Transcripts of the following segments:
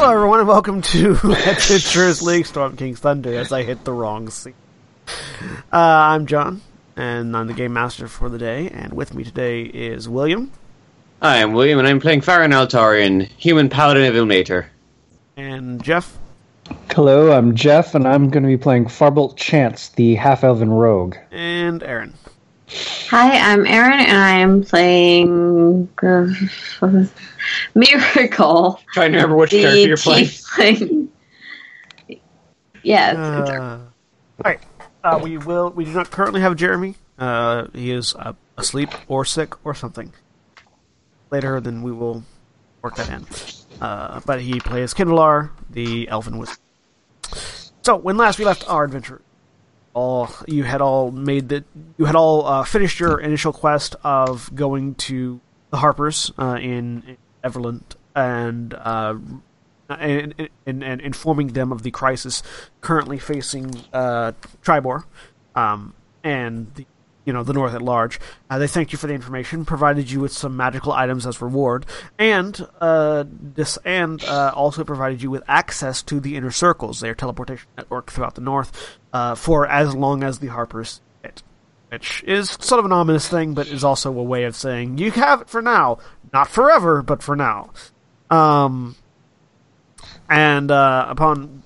Hello, everyone, and welcome to Adventurers League Storm King's Thunder as I hit the wrong scene. Uh, I'm John, and I'm the game master for the day, and with me today is William Hi, I'm William, and I'm playing Firen Altarian, human paladin of Ilmater. and Jeff. Hello, I'm Jeff, and I'm going to be playing Farbolt Chance, the half-elven rogue. and Erin. Hi, I'm Erin, and I'm playing uh, Miracle. Trying to remember which the character you're playing. tiefling. yeah, Uh, Alright, uh, we will. We do not currently have Jeremy. Uh, he is uh, asleep or sick or something. Later, then we will work that in. Uh, but he plays Qinvylar, the elven wizard. So, when last we left our adventure, all you had all made the you had all uh, finished your initial quest of going to the Harpers uh, in, in Everlund and, uh, and, and and informing them of the crisis currently facing uh, Triboar. Um, and the you know the North at large. Uh, they thanked you for the information, provided you with some magical items as reward, and uh, this and uh, also provided you with access to the inner circles, their teleportation network throughout the North, uh, for as long as the Harpers it. Which is sort of an ominous thing, but is also a way of saying you have it for now, not forever, but for now. Um, and uh, upon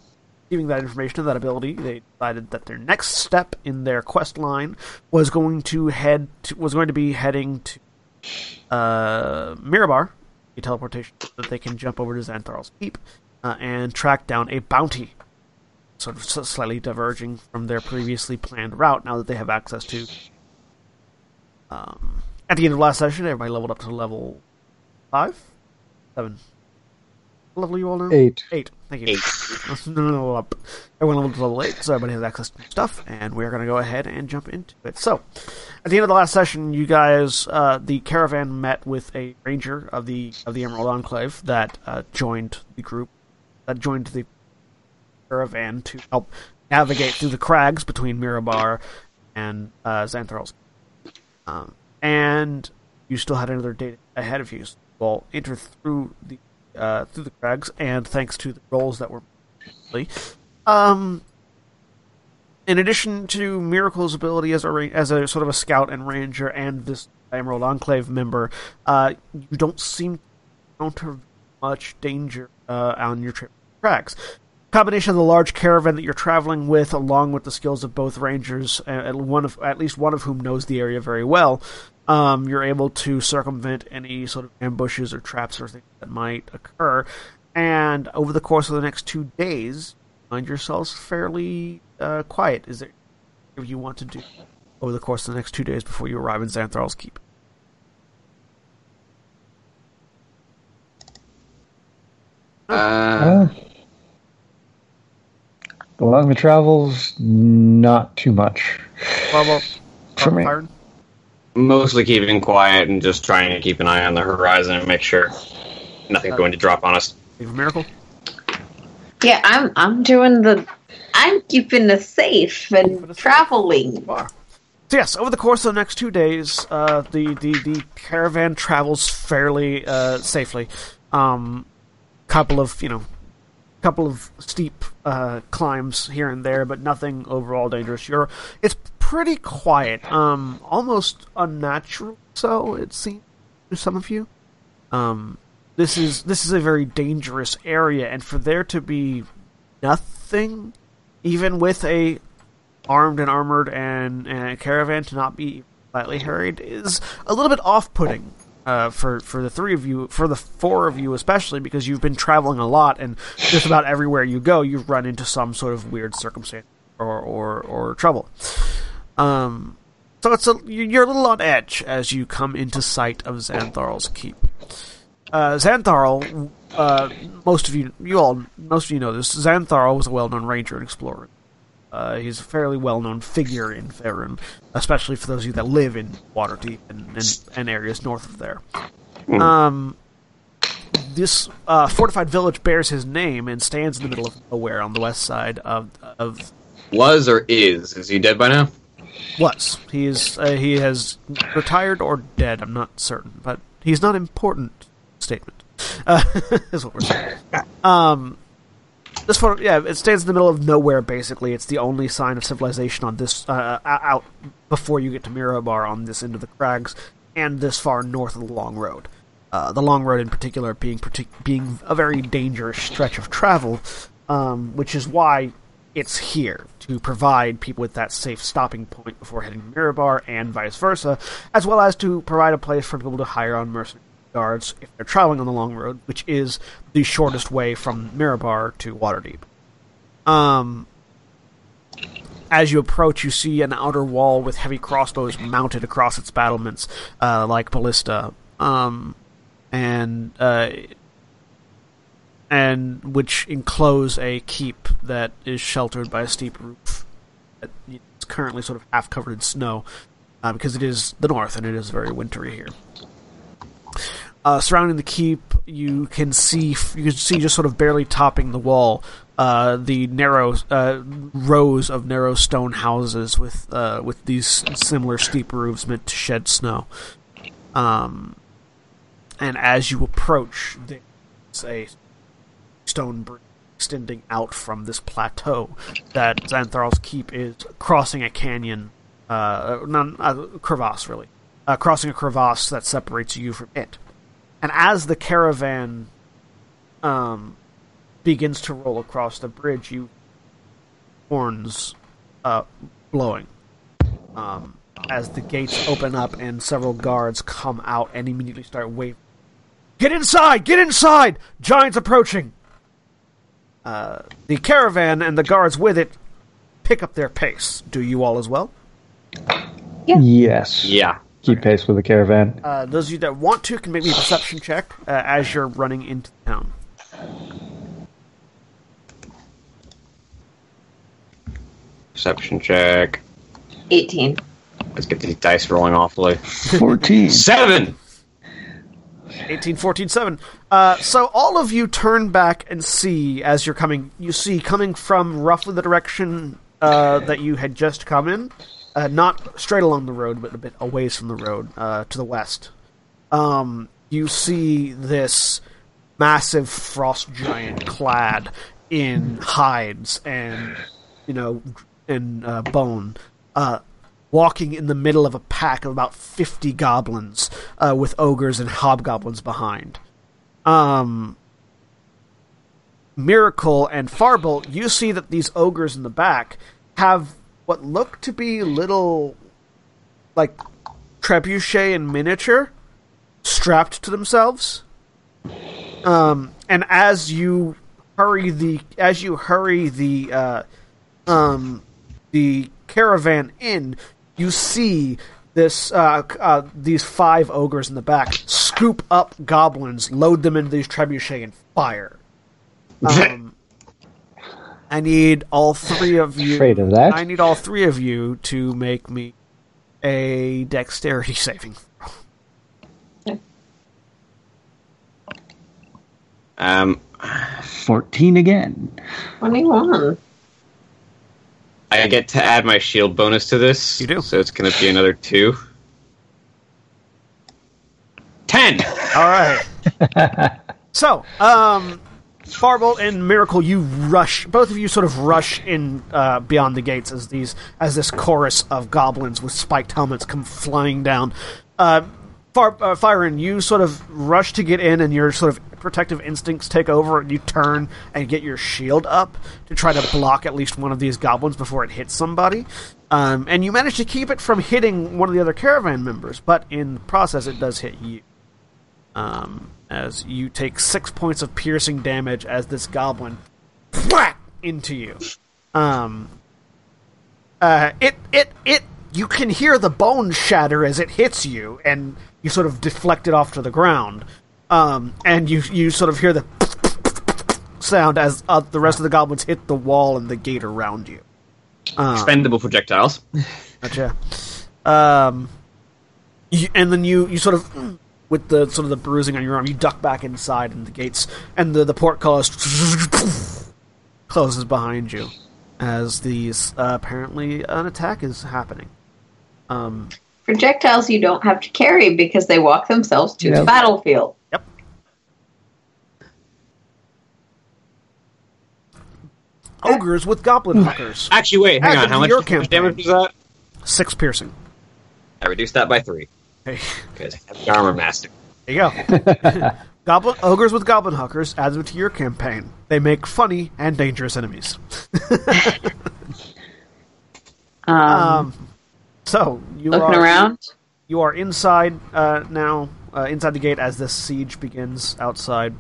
receiving that information and that ability, they decided that their next step in their quest line was going to head to, was going to be heading to uh, Mirabar, a teleportation so that they can jump over to Xantharl's Keep uh, and track down a bounty, sort of slightly diverging from their previously planned route. Now that they have access to. Um, at the end of last session, everybody leveled up to level five, seven. What level are you all now? Eight. Eight. Thank you. Everyone leveled to level 8, so everybody has access to stuff, and we're going to go ahead and jump into it. So, at the end of the last session, you guys, uh, the caravan met with a ranger of the of the Emerald Enclave that uh, joined the group, that joined the caravan to help navigate through the crags between Mirabar and uh, Xantharl's. Um, and you still had another day ahead of you. So you'll enter through the uh, through the crags, and thanks to the rolls that were um, in addition to Miracle's ability as a as a sort of a scout and ranger, and this Emerald Enclave member, uh, you don't seem to encounter much danger uh, on your trip crags. Combination of the large caravan that you're traveling with, along with the skills of both rangers, one of at least one of whom knows the area very well, um, you're able to circumvent any sort of ambushes or traps or things that might occur. And over the course of the next two days, find yourselves fairly uh, quiet. Is there anything you want to do over the course of the next two days before you arrive in Xantharl's Keep? Uh, Uh, along the travels, not too much. Well, well, For me. Firen? Mostly keeping quiet and just trying to keep an eye on the horizon and make sure nothing's going to drop on us. Leave a miracle. yeah, I'm I'm doing the I'm keeping the safe and traveling. So yes, over the course of the next two days, uh, the, the, the caravan travels fairly uh, safely. Um, couple of you know couple of steep uh, climbs here and there, but nothing overall dangerous. You're it's pretty quiet, um, almost unnatural. So it seems to some of you. Um, this is this is a very dangerous area, and for there to be nothing, even with a armed and armored and, and caravan to not be slightly hurried, is a little bit off-putting uh, for for the three of you, for the four of you especially, because you've been traveling a lot, and just about everywhere you go, you've run into some sort of weird circumstance or or, or trouble. Um, so it's a you're a little on edge as you come into sight of Xantharl's keep. Uh, Xantharl, uh, most of you, you all, most of you know this. Xantharl was a well-known ranger and explorer. Uh, he's a fairly well-known figure in Faerun, especially for those of you that live in Waterdeep and, and, and areas north of there. Um, this uh, fortified village bears his name and stands in the middle of nowhere on the west side of of Was or is? Is he dead by now? Was. He is uh, he has retired or dead. I'm not certain, but he's not important. Statement uh, is what we're saying. Um, this photo, yeah, it stands in the middle of nowhere. Basically, it's the only sign of civilization on this uh, out before you get to Mirabar on this end of the crags, and this far north of the Long Road. Uh, the Long Road, in particular, being partic- being a very dangerous stretch of travel, um, which is why it's here to provide people with that safe stopping point before heading to Mirabar, and vice versa, as well as to provide a place for people to hire on mercenary guards if they're traveling on the long road, which is the shortest way from Mirabar to Waterdeep. Um, as you approach, you see an outer wall with heavy crossbows mounted across its battlements, uh, like ballista, um, and uh, and which enclose a keep that is sheltered by a steep roof. It's currently sort of half covered in snow uh, because it is the north and it is very wintry here. Uh, surrounding the keep, you can see you can see just sort of barely topping the wall uh, the narrow uh, rows of narrow stone houses with uh, with these similar steep roofs meant to shed snow. Um, and as you approach, there's a stone bridge extending out from this plateau that Xantharl's keep is crossing a canyon, uh, a crevasse really, uh, crossing a crevasse that separates you from it. And as the caravan um, begins to roll across the bridge, you horns uh, blowing. Um, as the gates open up and several guards come out and immediately start waving. Get inside! Get inside! Giants approaching! Uh, the caravan and the guards with it pick up their pace. Do you all as well? Yes. Yeah. Keep pace with the caravan. Uh, those of you that want to can make me a perception check uh, as you're running into town. Perception check. 18. Let's get these dice rolling awfully. 14. Seven! 18, 14, 7. Uh, so all of you turn back and see as you're coming. You see coming from roughly the direction uh, that you had just come in, uh, not straight along the road, but a bit away from the road uh, to the west. Um, you see this massive frost giant clad in hides and you know and uh, bone, walking in the middle of a pack of about fifty goblins uh, with ogres and hobgoblins behind. Um, Miracle and Farbolt, you see that these ogres in the back have what look to be little, like, trebuchet in miniature strapped to themselves. Um, and as you hurry the as you hurry the uh, um, the caravan in, you see this uh, uh, these five ogres in the back scoop up goblins, load them into these trebuchet, and fire. Um, I need all three of you. Afraid of that? I need all three of you to make me a dexterity saving. Um, 14 again. 21. I get to add my shield bonus to this. You do. So it's going to be another two. Ten! All right. so, um, Farbolt and Miracle, you rush. Both of you sort of rush in uh, beyond the gates as these as this chorus of goblins with spiked helmets come flying down. Uh, Far, uh, Firen, you sort of rush to get in, and your sort of protective instincts take over, and you turn and get your shield up to try to block at least one of these goblins before it hits somebody. Um, and you manage to keep it from hitting one of the other caravan members, but in the process, it does hit you. Um, as you take six points of piercing damage as this goblin whack into you. Um, uh, it it it you can hear the bones shatter as it hits you, and you sort of deflect it off to the ground. Um, and you you sort of hear the sound as uh, the rest of the goblins hit the wall and the gate around you. Um, Expendable projectiles. Gotcha. Um, you, and then you you sort of with the sort of the bruising on your arm, you duck back inside, and the gates and the the portcullis closes behind you as these uh, apparently an attack is happening. Um, Projectiles you don't have to carry because they walk themselves to the battlefield. Yep. Ogres with goblin huckers. Actually, wait, hang Add on. How much, your how much damage was that? Six piercing. I reduced that by three Hey, because I have the armor master. there you go. goblin ogres with goblin huckers adds them to your campaign. They make funny and dangerous enemies. Um, Um, so you looking are around. you are inside uh, now, uh, inside the gate as this siege begins outside.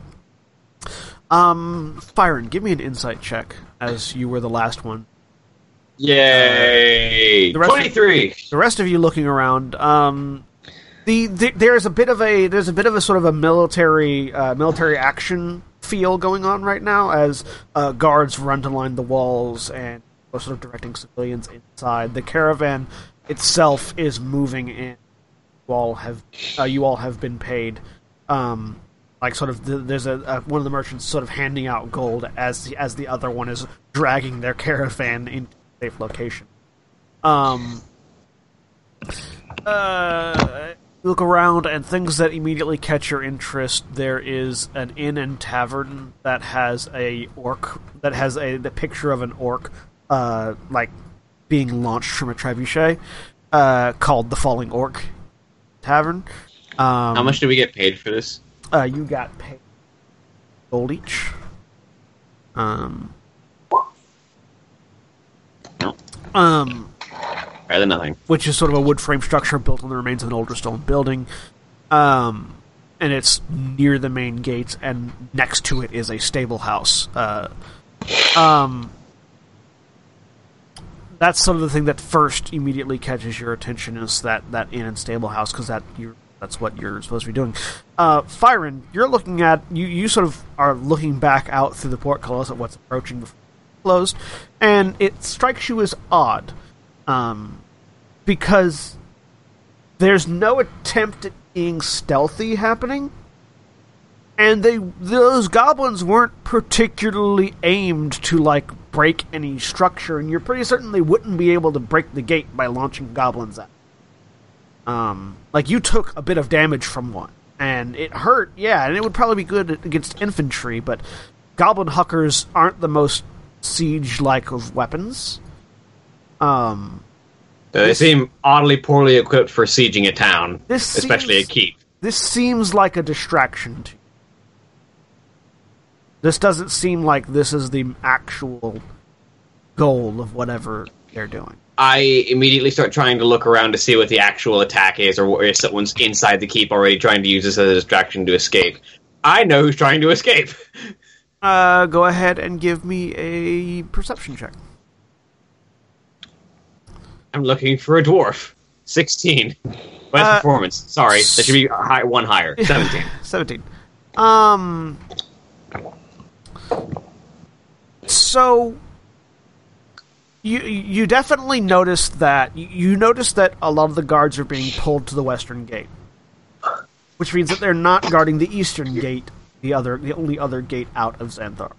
Um, Firen, give me an insight check as you were the last one. Yay! The rest of- 23! the rest of you looking around um the, the there's a bit of a there's a bit of a sort of a military uh, military action feel going on right now as uh, guards run to line the walls and are sort of directing civilians inside the caravan itself is moving in you all have uh, you all have been paid um like sort of the, there's a, a one of the merchants sort of handing out gold as the, as the other one is dragging their caravan into a safe location um uh, look around and things that immediately catch your interest. There is an inn and tavern that has a orc that has a the picture of an orc, uh, like being launched from a trebuchet, uh, called the Falling Orc Tavern. Um, How much do we get paid for this? Uh, you got paid gold each. Um. Um than nothing. which is sort of a wood frame structure built on the remains of an older stone building. Um, and it's near the main gates, and next to it is a stable house. Uh, um, that's sort of the thing that first immediately catches your attention is that, that inn and stable house because that you're that's what you're supposed to be doing. Uh, Firen, you're looking at you. You sort of are looking back out through the portcullis at what's approaching before closed, and it strikes you as odd um, because there's no attempt at being stealthy happening, and they those goblins weren't particularly aimed to like break any structure, and you're pretty certain they wouldn't be able to break the gate by launching goblins at. Um, like you took a bit of damage from one, and it hurt, yeah, and it would probably be good against infantry, but goblin huckers aren't the most siege-like of weapons. Um, They seem oddly poorly equipped for sieging a town, This especially seems- a keep. this seems like a distraction to you. This doesn't seem like this is the actual goal of whatever they're doing. I immediately start trying to look around to see what the actual attack is, or if someone's inside the keep already trying to use this as a distraction to escape. I know who's trying to escape. Uh, go ahead and give me a perception check. I'm looking for a dwarf. 16. Best Uh, performance. Sorry, that should be high, one higher. 17. 17. Um. So. You you definitely noticed that you, noticed that a lot of the guards are being pulled to the western gate, which means that they're not guarding the eastern gate, the other the only other gate out of Xanthar,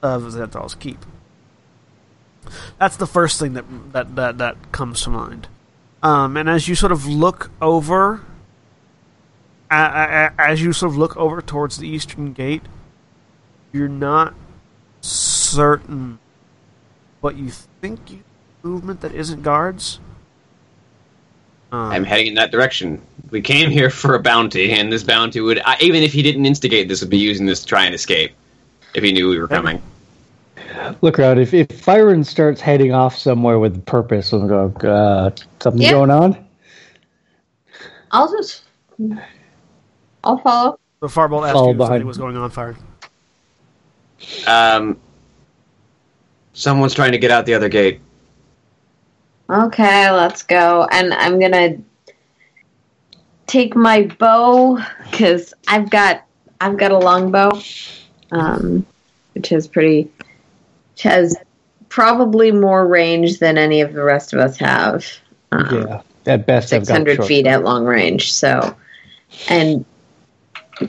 of Xantharl's keep. That's the first thing that that that, that comes to mind. Um, and as you sort of look over as you sort of look over towards the eastern gate, you're not certain, but you think you movement that isn't guards. Um, I'm heading in that direction. We came here for a bounty, and this bounty would, I, even if he didn't instigate this, would be using this to try and escape. If he knew we were coming. Look around. If if Firen starts heading off somewhere with purpose, I'm going. Uh, something Yeah. going on? I'll just. I'll follow. so Farbolt asked Fall you if behind. was going on fire. Um, someone's trying to get out the other gate. Okay, let's go. And I'm gonna take my bow because I've got I've got a longbow, um, which is pretty, which has probably more range than any of the rest of us have. Um, Yeah. At best, I've six got hundred short- feet at long range. So, and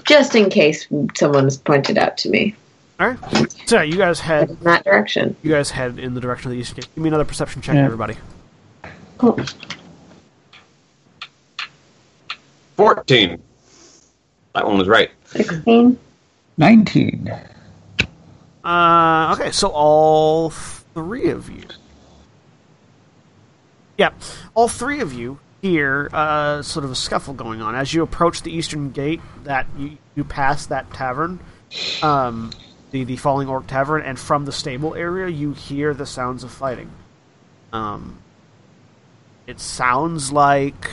just in case someone's pointed out to me All right. So you guys head. in that direction. You guys head in the direction of the east gate. Give me another perception check, Yeah. everybody. Cool. 14. That one was right. Sixteen. 19. Uh, okay, so all three of you. Yeah, all three of you hear uh, sort of a scuffle going on as you approach the eastern gate. That you you pass that tavern, um, the the Falling Orc Tavern, and from the stable area you hear the sounds of fighting. Um, it sounds like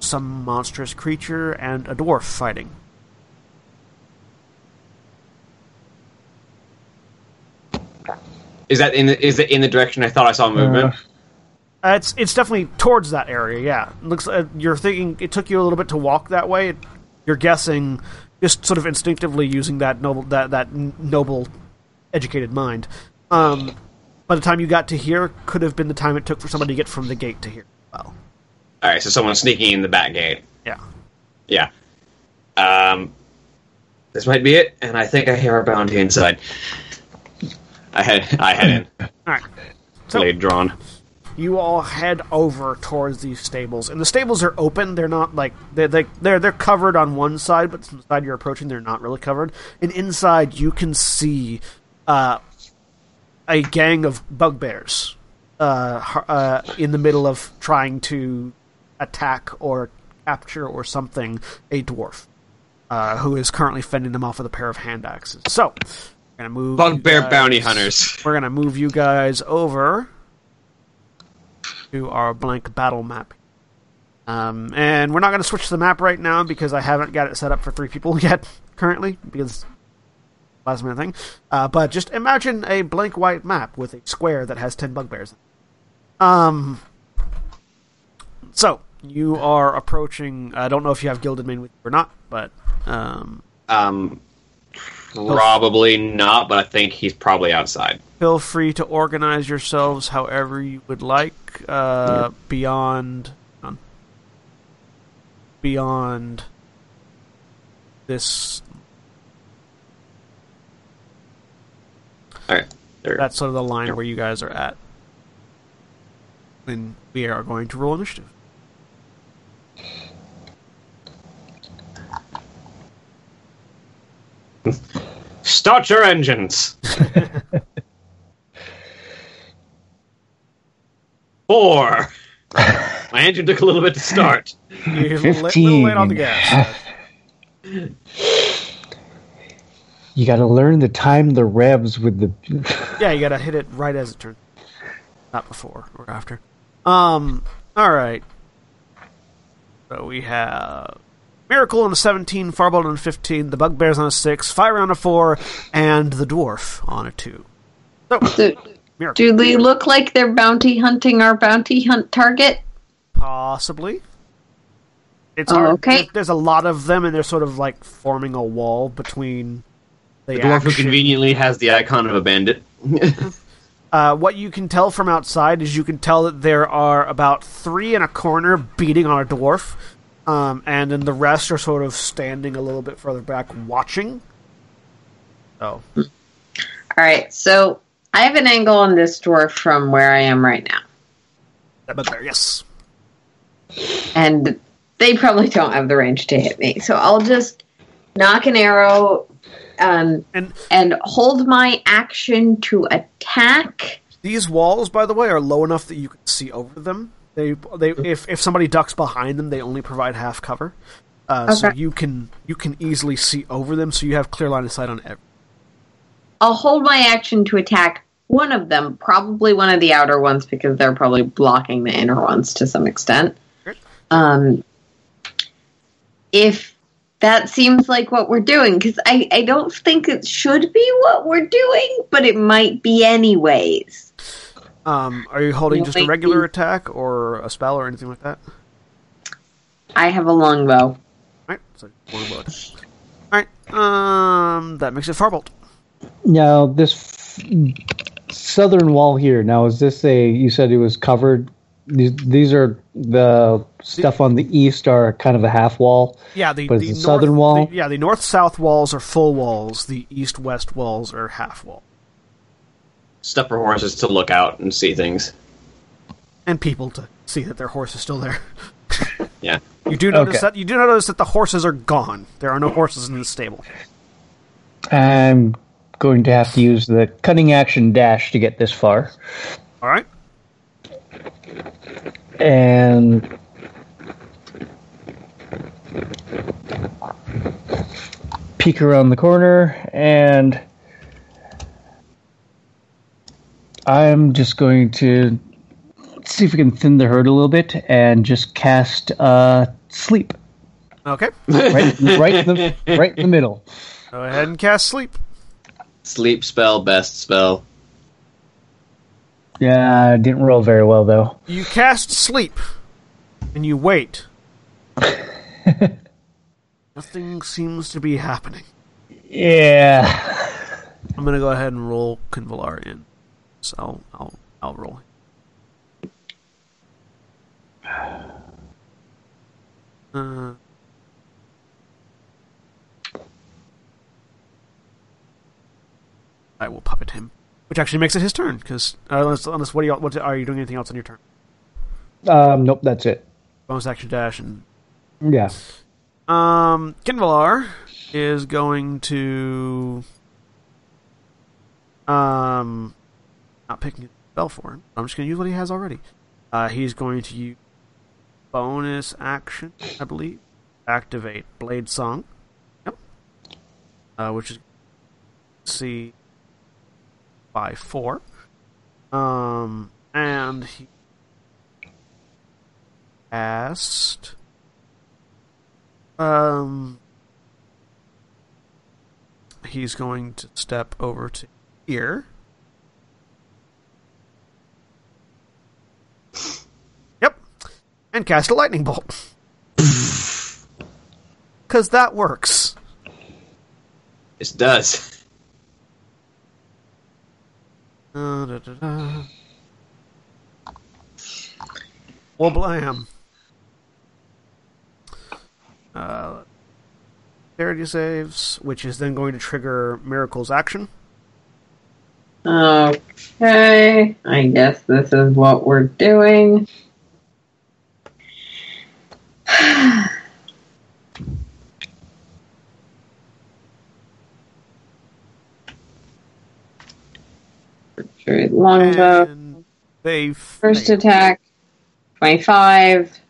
some monstrous creature and a dwarf fighting. Is that in the, is it in the direction I thought I saw movement? Uh, it's it's definitely towards that area. Yeah, it looks. Uh, you're thinking it took you a little bit to walk that way. You're guessing, just sort of instinctively using that noble that that noble, educated mind. Um, by the time you got to here, could have been the time it took for somebody to get from the gate to here. Well, All right, so someone's sneaking in the back gate. yeah. Yeah. Um, this might be it, and I think I hear a bounty inside. I head I head in, All right. So blade drawn. You all head over towards these stables, and the stables are open. They're not like they're they, they're they're covered on one side, but the side you're approaching, they're not really covered. And inside, you can see uh, a gang of bugbears uh, uh, in the middle of trying to attack or capture or something a dwarf uh, who is currently fending them off with a pair of hand axes. So, we're gonna move. Bugbear bounty hunters. we're gonna move you guys over to our blank battle map. Um, and we're not gonna switch the map right now because I haven't got it set up for three people yet currently because last minute thing. Uh, but just imagine a blank white map with a square that has ten bugbears. Um. So you are approaching. I don't know if you have Gilded Mane with you or not, but um, Um, probably not, but I think he's probably outside. Feel free to organize yourselves however you would like uh, beyond um, beyond this. All right, there. that's sort of the line where you guys are at. And we are going to roll initiative. Start your engines. Four. My engine took a little bit to start. you're a little, little late on the 15. gas You got to learn to time the revs with the. yeah you gotta hit it right as it turns not before or after um all right so we have Miracle on a 17, Farbolt on a 15, the Bugbears on a 6, Firen on a 4, and the Dwarf on a 2. So, Do, Miracle. do they look like they're bounty hunting our bounty hunt target? Possibly. It's Oh, okay. there- There's a lot of them, and they're sort of like forming a wall between the, The dwarf who conveniently has the icon of a bandit. Uh, what you can tell from outside is you can tell that there are about three in a corner beating on a dwarf, um, and then the rest are sort of standing a little bit further back watching. Oh, All right, so I have an angle on this dwarf from where I am right now, that bugbear, yes. and they probably don't have the range to hit me. So I'll just knock an arrow um, And and hold my action to attack. these walls, by the way, are low enough that you can see over them. They, they, if if somebody ducks behind them, they only provide half cover. Uh, So you can you can easily see over them, so you have clear line of sight on every. I'll hold my action to attack one of them, probably one of the outer ones, because they're probably blocking the inner ones to some extent. Um, if that seems like what we're doing, because I, I don't think it should be what we're doing, but it might be anyways. Um, are you holding just a regular attack or a spell or anything like that? I have a longbow. Alright, so one blow attack. Alright, um, that makes it Farbolt. Now this f- southern wall here. Now is this a? You said it was covered. These, these are the stuff on the east are kind of a half wall. Yeah, the, But the, it's the southern north- wall? the- yeah, the north-south walls are full walls. The east-west walls are half wall. Stuff for horses to look out and see things. and people to see that their horse is still there. Yeah. You do notice Okay. that you do notice that the horses are gone. There are no horses in the stable. I'm going to have to use the cunning action dash to get this far, All right. and peek around the corner, and I'm just going to see if we can thin the herd a little bit and just cast uh, sleep Okay. right, right, in the, right in the middle. Go ahead and cast sleep. Sleep spell, best spell. Yeah, didn't roll very well though. You cast sleep, and you wait. Nothing seems to be happening. Yeah. I'm gonna go ahead and roll Qinvylar in. So I'll I'll, I'll roll. Uh, I will puppet him, which actually makes it his turn. Because uh, unless, unless what, do you, what are you doing anything else on your turn? Um, nope, that's it. Bonus action dash and Yeah. Um, Qinvylar is going to um not picking a spell for him. I'm just going to use what he has already. Uh, he's going to use bonus action, I believe, activate Blade Song. Yep. Uh, which is C by four. Um, and he asked, Um, he's going to step over to here. Yep, and cast a lightning bolt. Because that works. It does. Uh, da, da, da. Well, blam. Uh, Dexterity saves, which is then going to trigger Miracle's action. Okay, I guess this is what we're doing. Retreat Longbow. They First attack, 25.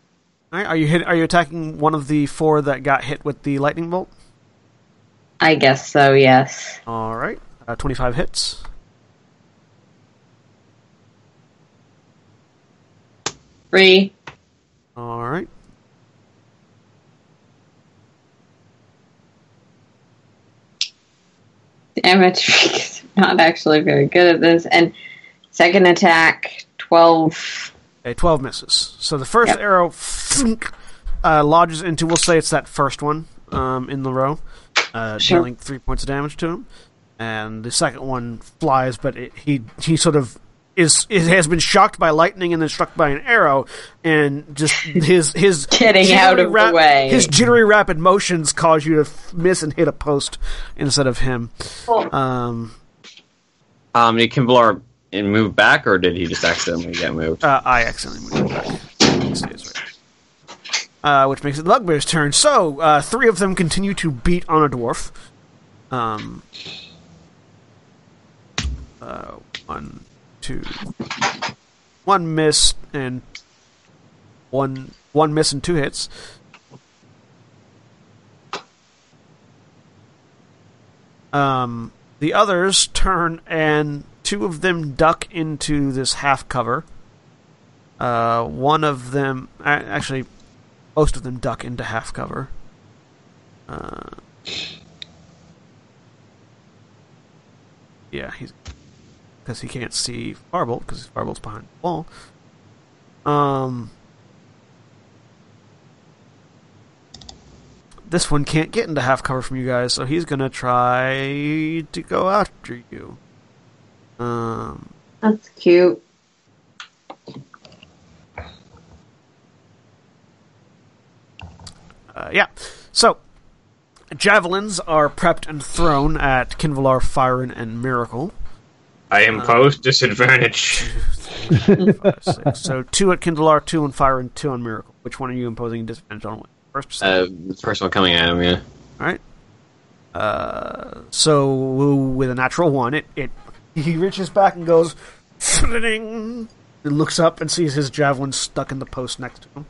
All right, Are you hit? Are you attacking one of the four that got hit with the lightning bolt? I guess so, yes. All right, uh, twenty-five hits. Three. All right, damage not actually very good at this. And second attack, 12. okay, twelve misses. So the first Yep. arrow uh, lodges into. We'll say it's that first one um, in the row, uh, Sure. dealing three points of damage to him. And the second one flies, but it, he he sort of is, is has been shocked by lightning and then struck by an arrow, and just his his Getting out of the way. His jittery rapid motions cause you to f- miss and hit a post instead of him. Um, Um, did Qinvylar move back, or did he just accidentally get moved? Uh, I accidentally moved back. Uh, which makes it the turn. So, uh, three of them continue to beat on a dwarf. Um, uh, one, two, one miss and one one miss and two hits. Um, the others turn and two of them duck into this half cover. Uh, one of them, actually, most of them duck into half cover. Uh, yeah, he's because he can't see Farbolt because Farbolt's behind the wall. Um, this one can't get into half cover from you guys, so he's gonna try to go after you. Um, That's cute. uh, yeah. So, javelins are prepped and thrown at Qinvylar, Firen, and Miracle. I impose disadvantage. Five. So two at Qinvylar, two on Firen, two on Miracle. Which one are you imposing disadvantage on? First? Uh, the first one coming at him, yeah. All right. Uh, so with a natural one, it, it he reaches back and goes, "Flitting," and looks up and sees his javelin stuck in the post next to him.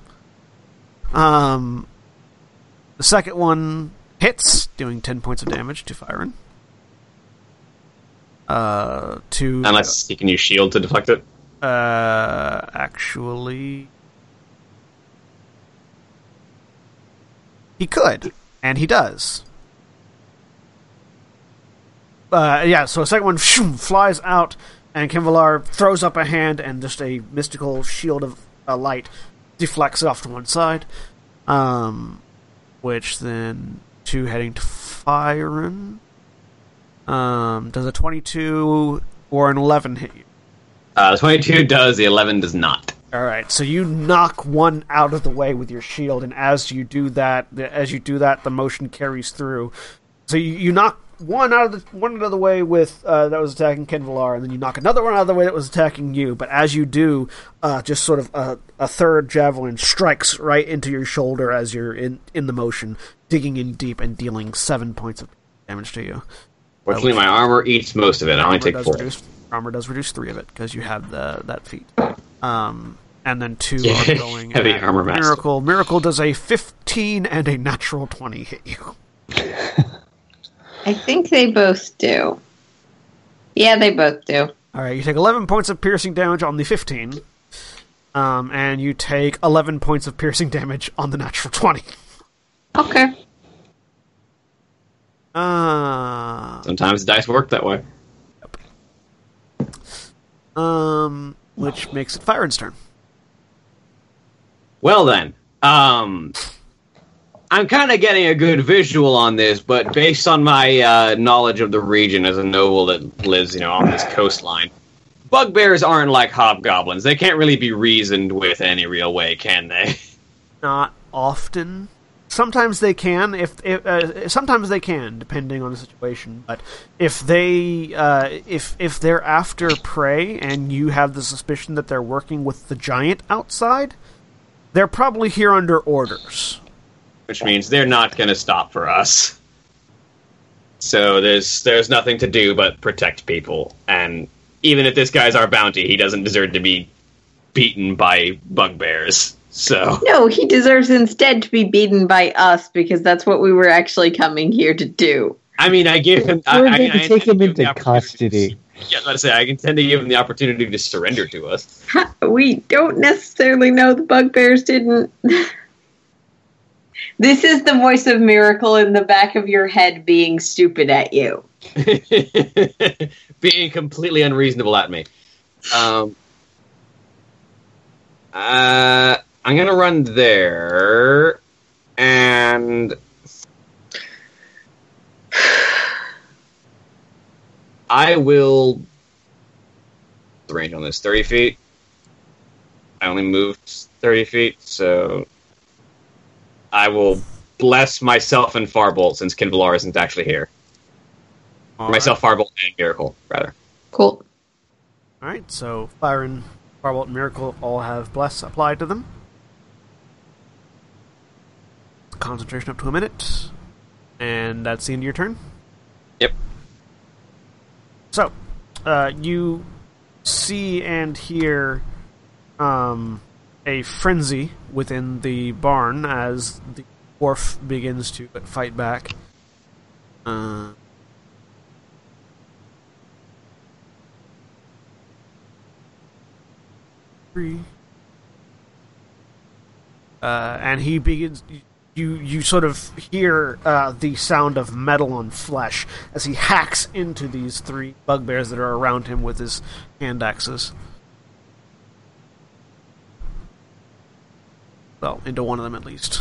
Um, the second one hits, doing ten points of damage to Firen. Uh, to Unless he can use shield to deflect it. uh, actually, he could, and he does. Uh, yeah, so a second one shoom, flies out, and Qinvylar throws up a hand, and just a mystical shield of uh, light deflects it off to one side. Um, which then two heading to Firen. Um, does a twenty-two or an eleven hit you? Uh, 22 does, the 11 does not. All right, so you knock one out of the way with your shield, and as you do that, the- as you do that, the motion carries through. So you, you knock one out of the one out of the way with uh, that was attacking Qinvylar, and then you knock another one out of the way that was attacking you. But as you do, uh, just sort of a, a third javelin strikes right into your shoulder as you're in in the motion, digging in deep and dealing seven points of damage to you. Fortunately, my armor eats most of it. I only armor take four. reduce armor does reduce three of it because you have the that feat. Um, and then two Yeah, going heavy armor master. Miracle. Miracle does a fifteen and a natural twenty hit you. I think they both do. Yeah, they both do. All right, you take eleven points of piercing damage on the fifteen, um, and you take eleven points of piercing damage on the natural twenty. Okay. Uh, Sometimes dice work that way. um, which makes it Firen's turn. Well then, um, I'm kind of getting a good visual on this, but based on my uh, knowledge of the region as a noble that lives, you know, on this coastline, bugbears aren't like hobgoblins. They can't really be reasoned with any real way, can they? Not often. Sometimes they can. If, if uh, sometimes they can, depending on the situation. But if they uh, if if they're after prey and you have the suspicion that they're working with the giant outside, they're probably here under orders. Which means they're not going to stop for us. So there's there's nothing to do but protect people, and even if this guy's our bounty, he doesn't deserve to be beaten by bugbears. So No, he deserves instead to be beaten by us because that's what we were actually coming here to do. I mean, I give him. I, We're I, going I to take him into the opportunity to- custody. Yeah, let's say I intend to give him the opportunity to surrender to us. We don't necessarily know the bugbears didn't. this is the voice of Miracle in the back of your head being stupid at you. Being completely unreasonable at me. Um, uh, I'm gonna run there, and I will. The range on this thirty feet. I only moved thirty feet, so I will bless myself and Farbolt since Qinvylar isn't actually here. All myself, Farbolt, and Miracle, rather. Cool. All right, so Firen, Farbolt, and Miracle all have bless applied to them. Concentration up to a minute, and that's the end of your turn. Yep. So, uh, you see and hear um, a frenzy within the barn as the dwarf begins to fight back. Uh, three. Uh, and he begins. You you sort of hear uh, the sound of metal on flesh as he hacks into these three bugbears that are around him with his hand axes. Well, into one of them at least.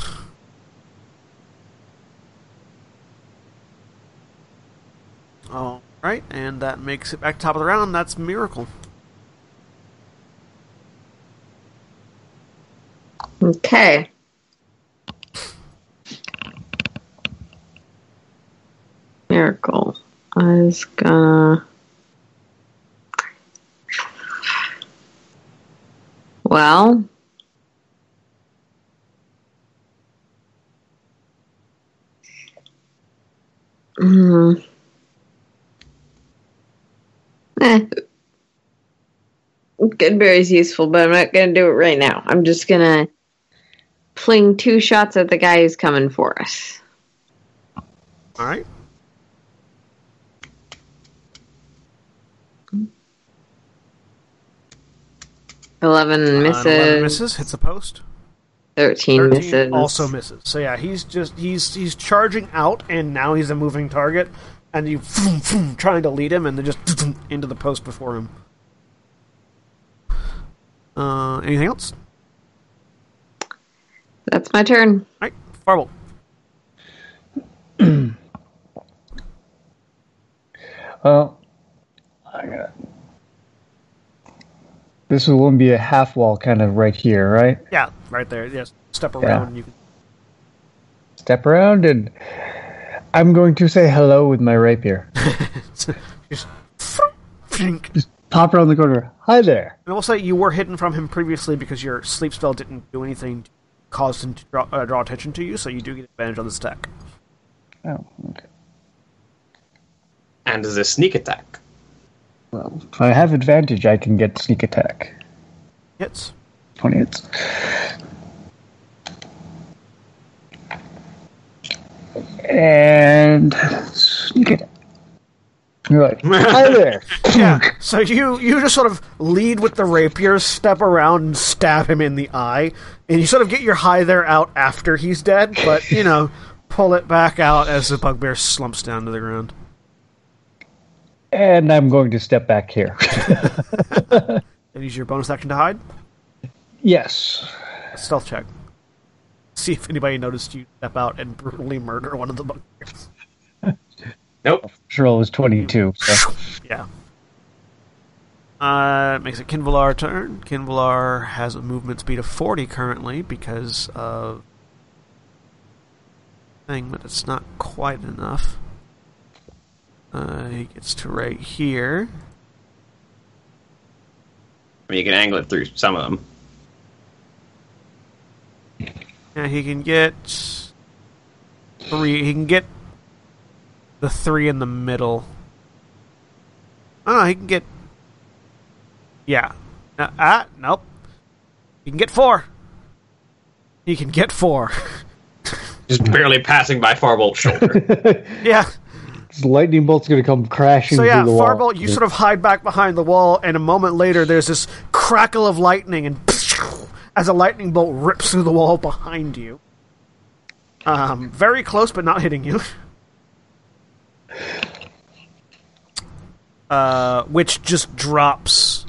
All right, and that makes it back top of the round. That's miracle. Okay. Miracle. I was gonna. Well. Hmm. Eh. Goodberry's useful, but I'm not gonna do it right now. I'm just gonna fling two shots at the guy who's coming for us. All right. Eleven Uh, misses. 11 misses. Hits the post. Thirteen, 13 misses. also misses. So yeah, he's just he's he's charging out, and now he's a moving target, and you trying to lead him, and then just into the post before him. Uh, anything else? That's my turn. All right, Farbolt. Well, I got. This will be a half wall kind of right here, right? Yeah, right there. Yes, step around. Yeah. And you can. Step around and I'm going to say hello with my rapier. just, Just pop around the corner. Hi there. we'll say you were hidden from him previously because your sleep spell didn't do anything to cause him to draw, uh, draw attention to you, so you do get advantage on this attack. Oh, okay. And is a sneak attack. Well, if I have advantage, I can get sneak attack. Hits. 20 hits. And sneak attack. You're like, hi there. Yeah. So you you just sort of lead with the rapier, step around and stab him in the eye, and you sort of get your high there out after he's dead, but you know, pull it back out as the bugbear slumps down to the ground. And I'm going to step back here. And use your bonus action to hide. yes. Stealth check. See if anybody noticed you step out and brutally murder one of the bugbears. Nope. First roll was 22. So. Yeah. Uh, makes it Qinvylar turn. Qinvylar has a movement speed of 40 currently because of thing, but it's not quite enough. Uh, he gets to right here. I mean, you can angle it through some of them. Yeah, he can get three. He can get the three in the middle. Oh, he can get. Yeah. Uh, ah, nope. He can get four. He can get four. Just barely passing by Farbolt's shoulder. yeah. Lightning bolt's going to come crashing So yeah, through the wall. Farbolt, you sort of hide back behind the wall, and a moment later, there's this crackle of lightning, and as a lightning bolt rips through the wall behind you. Um, very close, but not hitting you. Uh, which just drops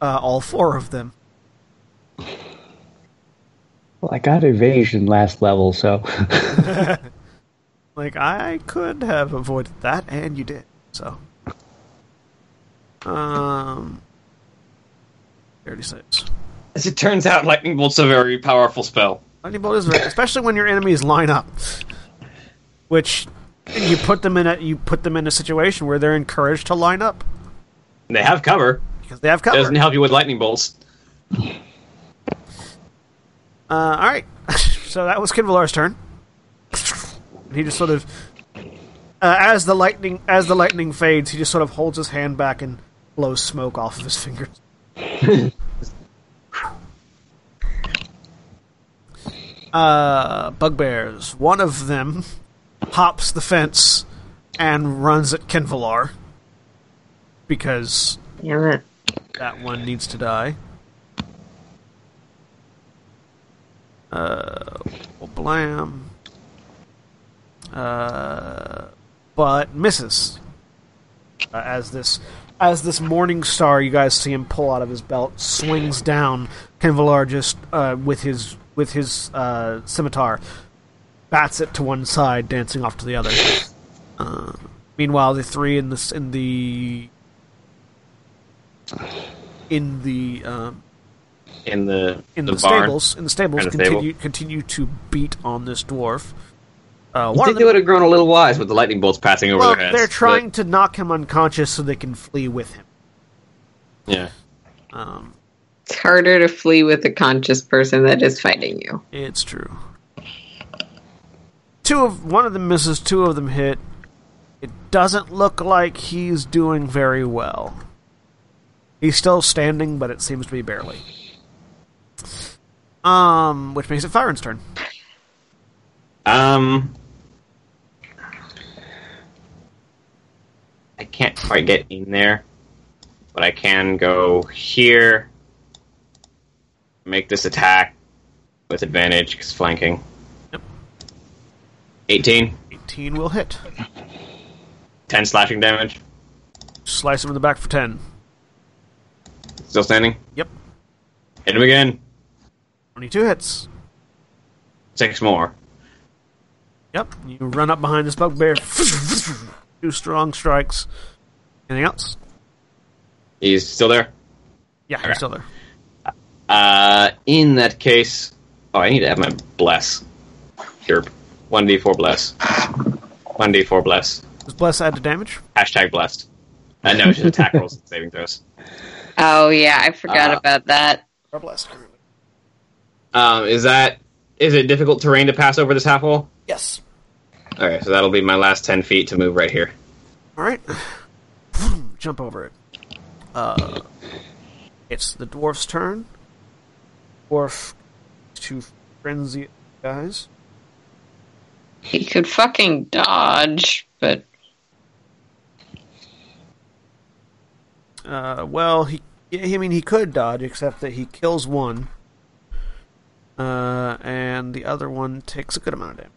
uh, all four of them. Well, I got evasion last level, so. Like I could have avoided that, and you did. So, um, thirty-six. As it turns out, Lightning Bolt's a very powerful spell. Lightning bolt is very, especially when your enemies line up, which you put them in a you put them in a situation where they're encouraged to line up And they have cover. because they have cover. Doesn't help you with Lightning Bolts. Uh, all right, so that was Qinvylar's turn. He just sort of uh, as the lightning as the lightning fades, he just sort of holds his hand back and blows smoke off of his fingers. uh, bugbears. One of them hops the fence and runs at Qinvylar because it. that one needs to die. Uh, well, blam. Uh, but misses. Uh, as this, as this morning star, you guys see him pull out of his belt, swings down. Qinvylar just uh, with his with his uh, scimitar, bats it to one side, dancing off to the other. Uh, meanwhile, the three in this in the in the um, in the in the, the, stables in the stables continue continue to beat on this dwarf. Uh, You one think of they would have grown a little wise with the lightning bolts passing over well, their heads. they're but- trying to knock him unconscious so they can flee with him. yeah. Um, It's harder to flee with a conscious person that is fighting you. it's true. Two of one of them misses, two of them hit. It doesn't look like he's doing very well. He's still standing, but it seems to be barely. Um, which makes it Firen's turn. Um, I can't quite get in there, but I can go here, make this attack with advantage because flanking. Yep. 18, 18 will hit. 10 slashing damage. Slice him in the back for 10. Still standing. Yep. Hit him again. 22 hits. Six more. Yep. You run up behind this bugbear. Two strong strikes. Anything else? He's still there. Yeah, he's still there. Uh, in that case, oh, I need to have my bless. Here, one d four bless. One d four bless. Does Bless add to damage? Hashtag blessed. Uh, no, it's just attack rolls and saving throws. Oh yeah, I forgot Uh, about that. Or Bless. Um, is that is it difficult terrain to pass over this half wall? Yes. Okay, so that'll be my last ten feet to move right here. Alright. Jump over it. Uh, it's the dwarf's turn. Dwarf to frenzy guys. He could fucking dodge, but Uh, well, he. yeah, I mean, he could dodge, except that he kills one, uh, and the other one takes a good amount of damage.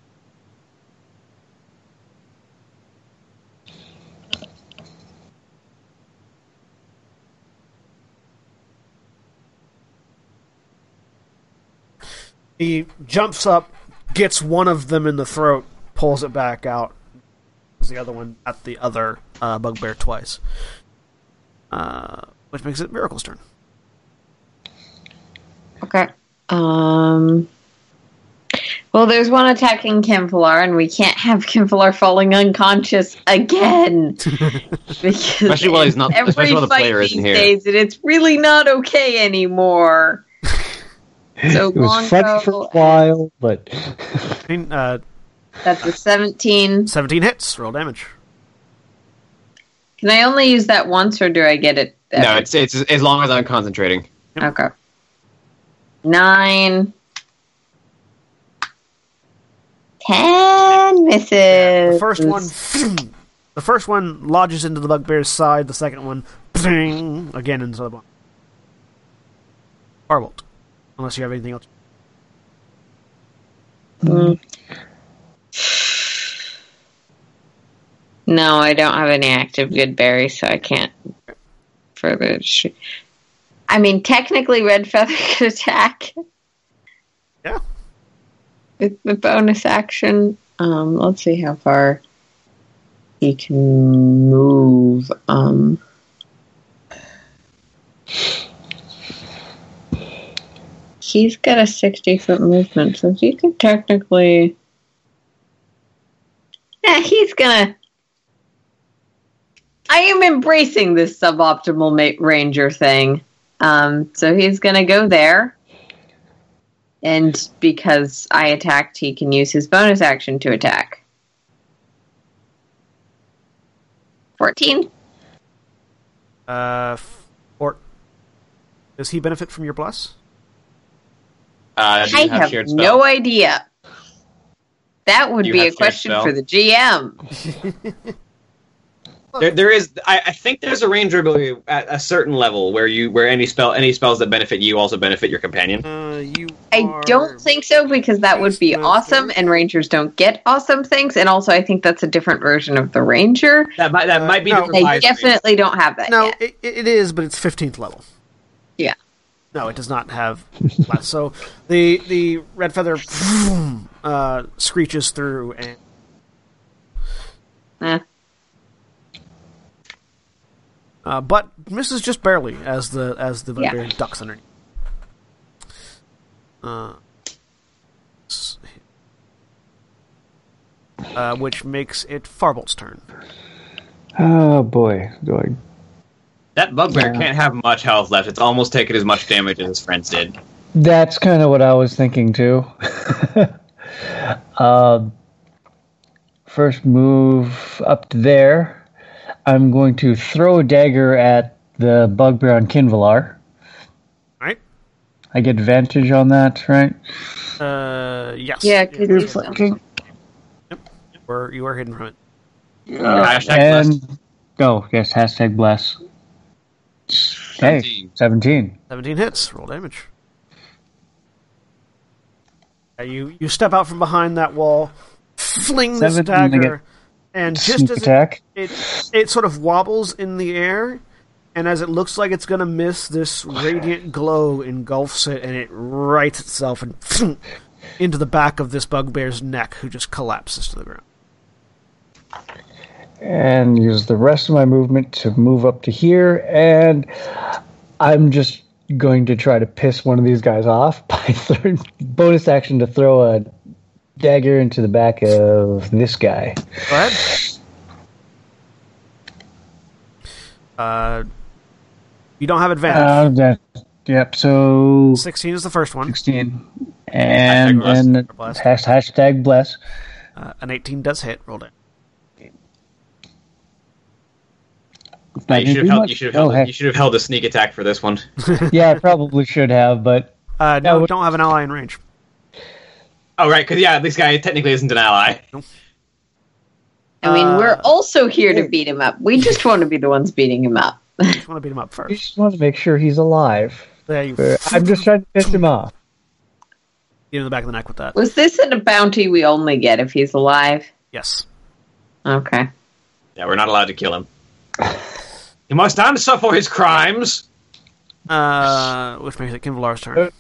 He jumps up, gets one of them in the throat, pulls it back out. The other one at the other uh, bugbear twice uh, which makes it Miracle's turn. okay. Um. Well, there's one attacking Qinvylar, and we can't have Qinvylar falling unconscious again. because Especially while he's not- every especially while the fight player these isn't here. days, and it's really not okay anymore. So It was funny for a while, but I mean, uh, that's a 17. 17 hits, roll damage. Can I only use that once, or do I get it? No, it's it's as long as I'm concentrating. Okay. Nine. Ten misses. The first one, the first one lodges into the bugbear's side. The second one, bing, again into the one. Firebolt. Unless you have anything else. Mm. No, I don't have any active good berries, so I can't further. Sh- I mean, technically, Red Feather could attack Yeah. with the bonus action. Um, let's see how far he can move. Um, he's got a 60 foot movement, so he could technically. Yeah, he's gonna. I am embracing this suboptimal ma- ranger thing. Um, so he's gonna go there. And because I attacked, he can use his bonus action to attack. 14. Uh, or does he benefit from your bless? Uh, I you have no idea. That would You be a question spell? for the GM. There, there is. I, I think there's a ranger ability at a certain level where you where any spell any spells that benefit you also benefit your companion. Uh, you. I don't think so because that would be Yes, awesome, and rangers don't get awesome things. And also, I think that's a different version of the ranger. That might that Uh, might be no. They revised ranger. definitely don't have that No, yet. it, it is, but it's fifteenth level. Yeah. No, it does not have. bless. so the the red feather uh, screeches through and Eh. uh, but misses just barely as the as the Yeah. ducks underneath. Uh, uh, which makes it Farbolt's turn. Oh boy, do I? That bugbear Yeah. can't have much health left. It's almost taken as much damage as his friends did. That's kind of what I was thinking too. um, first move up to there. I'm going to throw a dagger at the bugbear on Qinvylar. Right? I get advantage on that, right? Uh, yes. Yeah, 'cause You- it's flanking. you were you were hidden from it. Hashtag and blessed. go yes, hashtag bless. Okay, 17. seventeen. Seventeen hits. Roll damage. Uh, you you step out from behind that wall, fling this Seven, and dagger, and just Sneak as it, it it sort of wobbles in the air, and as it looks like it's gonna miss, this radiant glow engulfs it, and it rights itself and into the back of this bugbear's neck, who just collapses to the ground. And use the rest of my movement to move up to here and i'm just going to try to piss one of these guys off by throwing bonus action to throw a dagger into the back of this guy Go ahead. Uh, you don't have advantage. uh, that, yep so Sixteen is the first one. 16 and Hashtag bless. then Bless. hashtag bless Uh, an eighteen does hit. Roll it. You should have held, you should have held, heck. you should have held a sneak attack for this one. yeah i probably should have but Uh, no, would- don't have an ally in range. Oh right, because yeah, this guy technically isn't an ally. I mean, Uh, we're also here to beat him up. We just want to be the ones beating him up. You just want to beat him up first. We just want to make sure he's alive There you i'm just trying to piss him off get him in the back of the neck with that. Was this a bounty we only get if he's alive? Yes. Okay. Yeah, we're not allowed to kill him. He must answer for his crimes. Uh, which makes it Qinvylar's turn.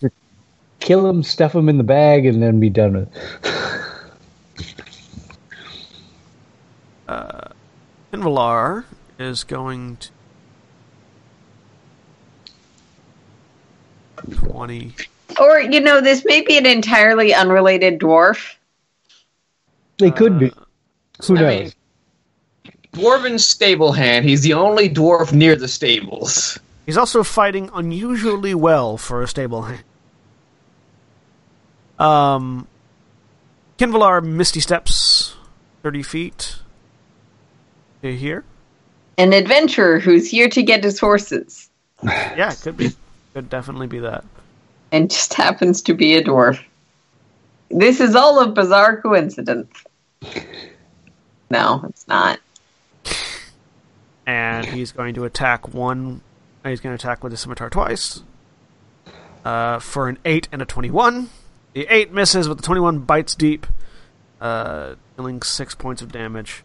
kill him stuff him in the bag and then be done with it Qinvylar is going to twenty. Or, you know, this may be an entirely unrelated dwarf. They could be. Who I knows? mean- Dwarven stable hand. He's the only dwarf near the stables. He's also fighting unusually well for a stable hand. Um, Qinvylar misty steps thirty feet to here. An adventurer who's here to get his horses Yeah, it could be. Could definitely be that. and just happens to be a dwarf. This is all a bizarre coincidence. No, it's not. And he's going to attack one. He's going to attack with his scimitar twice uh, for an eight and a twenty-one. The eight misses, but the twenty-one bites deep, uh, dealing six points of damage.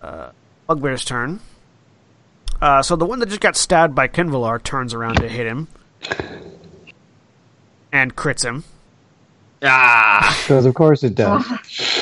Uh, Bugbear's turn. Uh, so the one that just got stabbed by Qinvylar turns around to hit him and crits him, Ah, Because of course it does.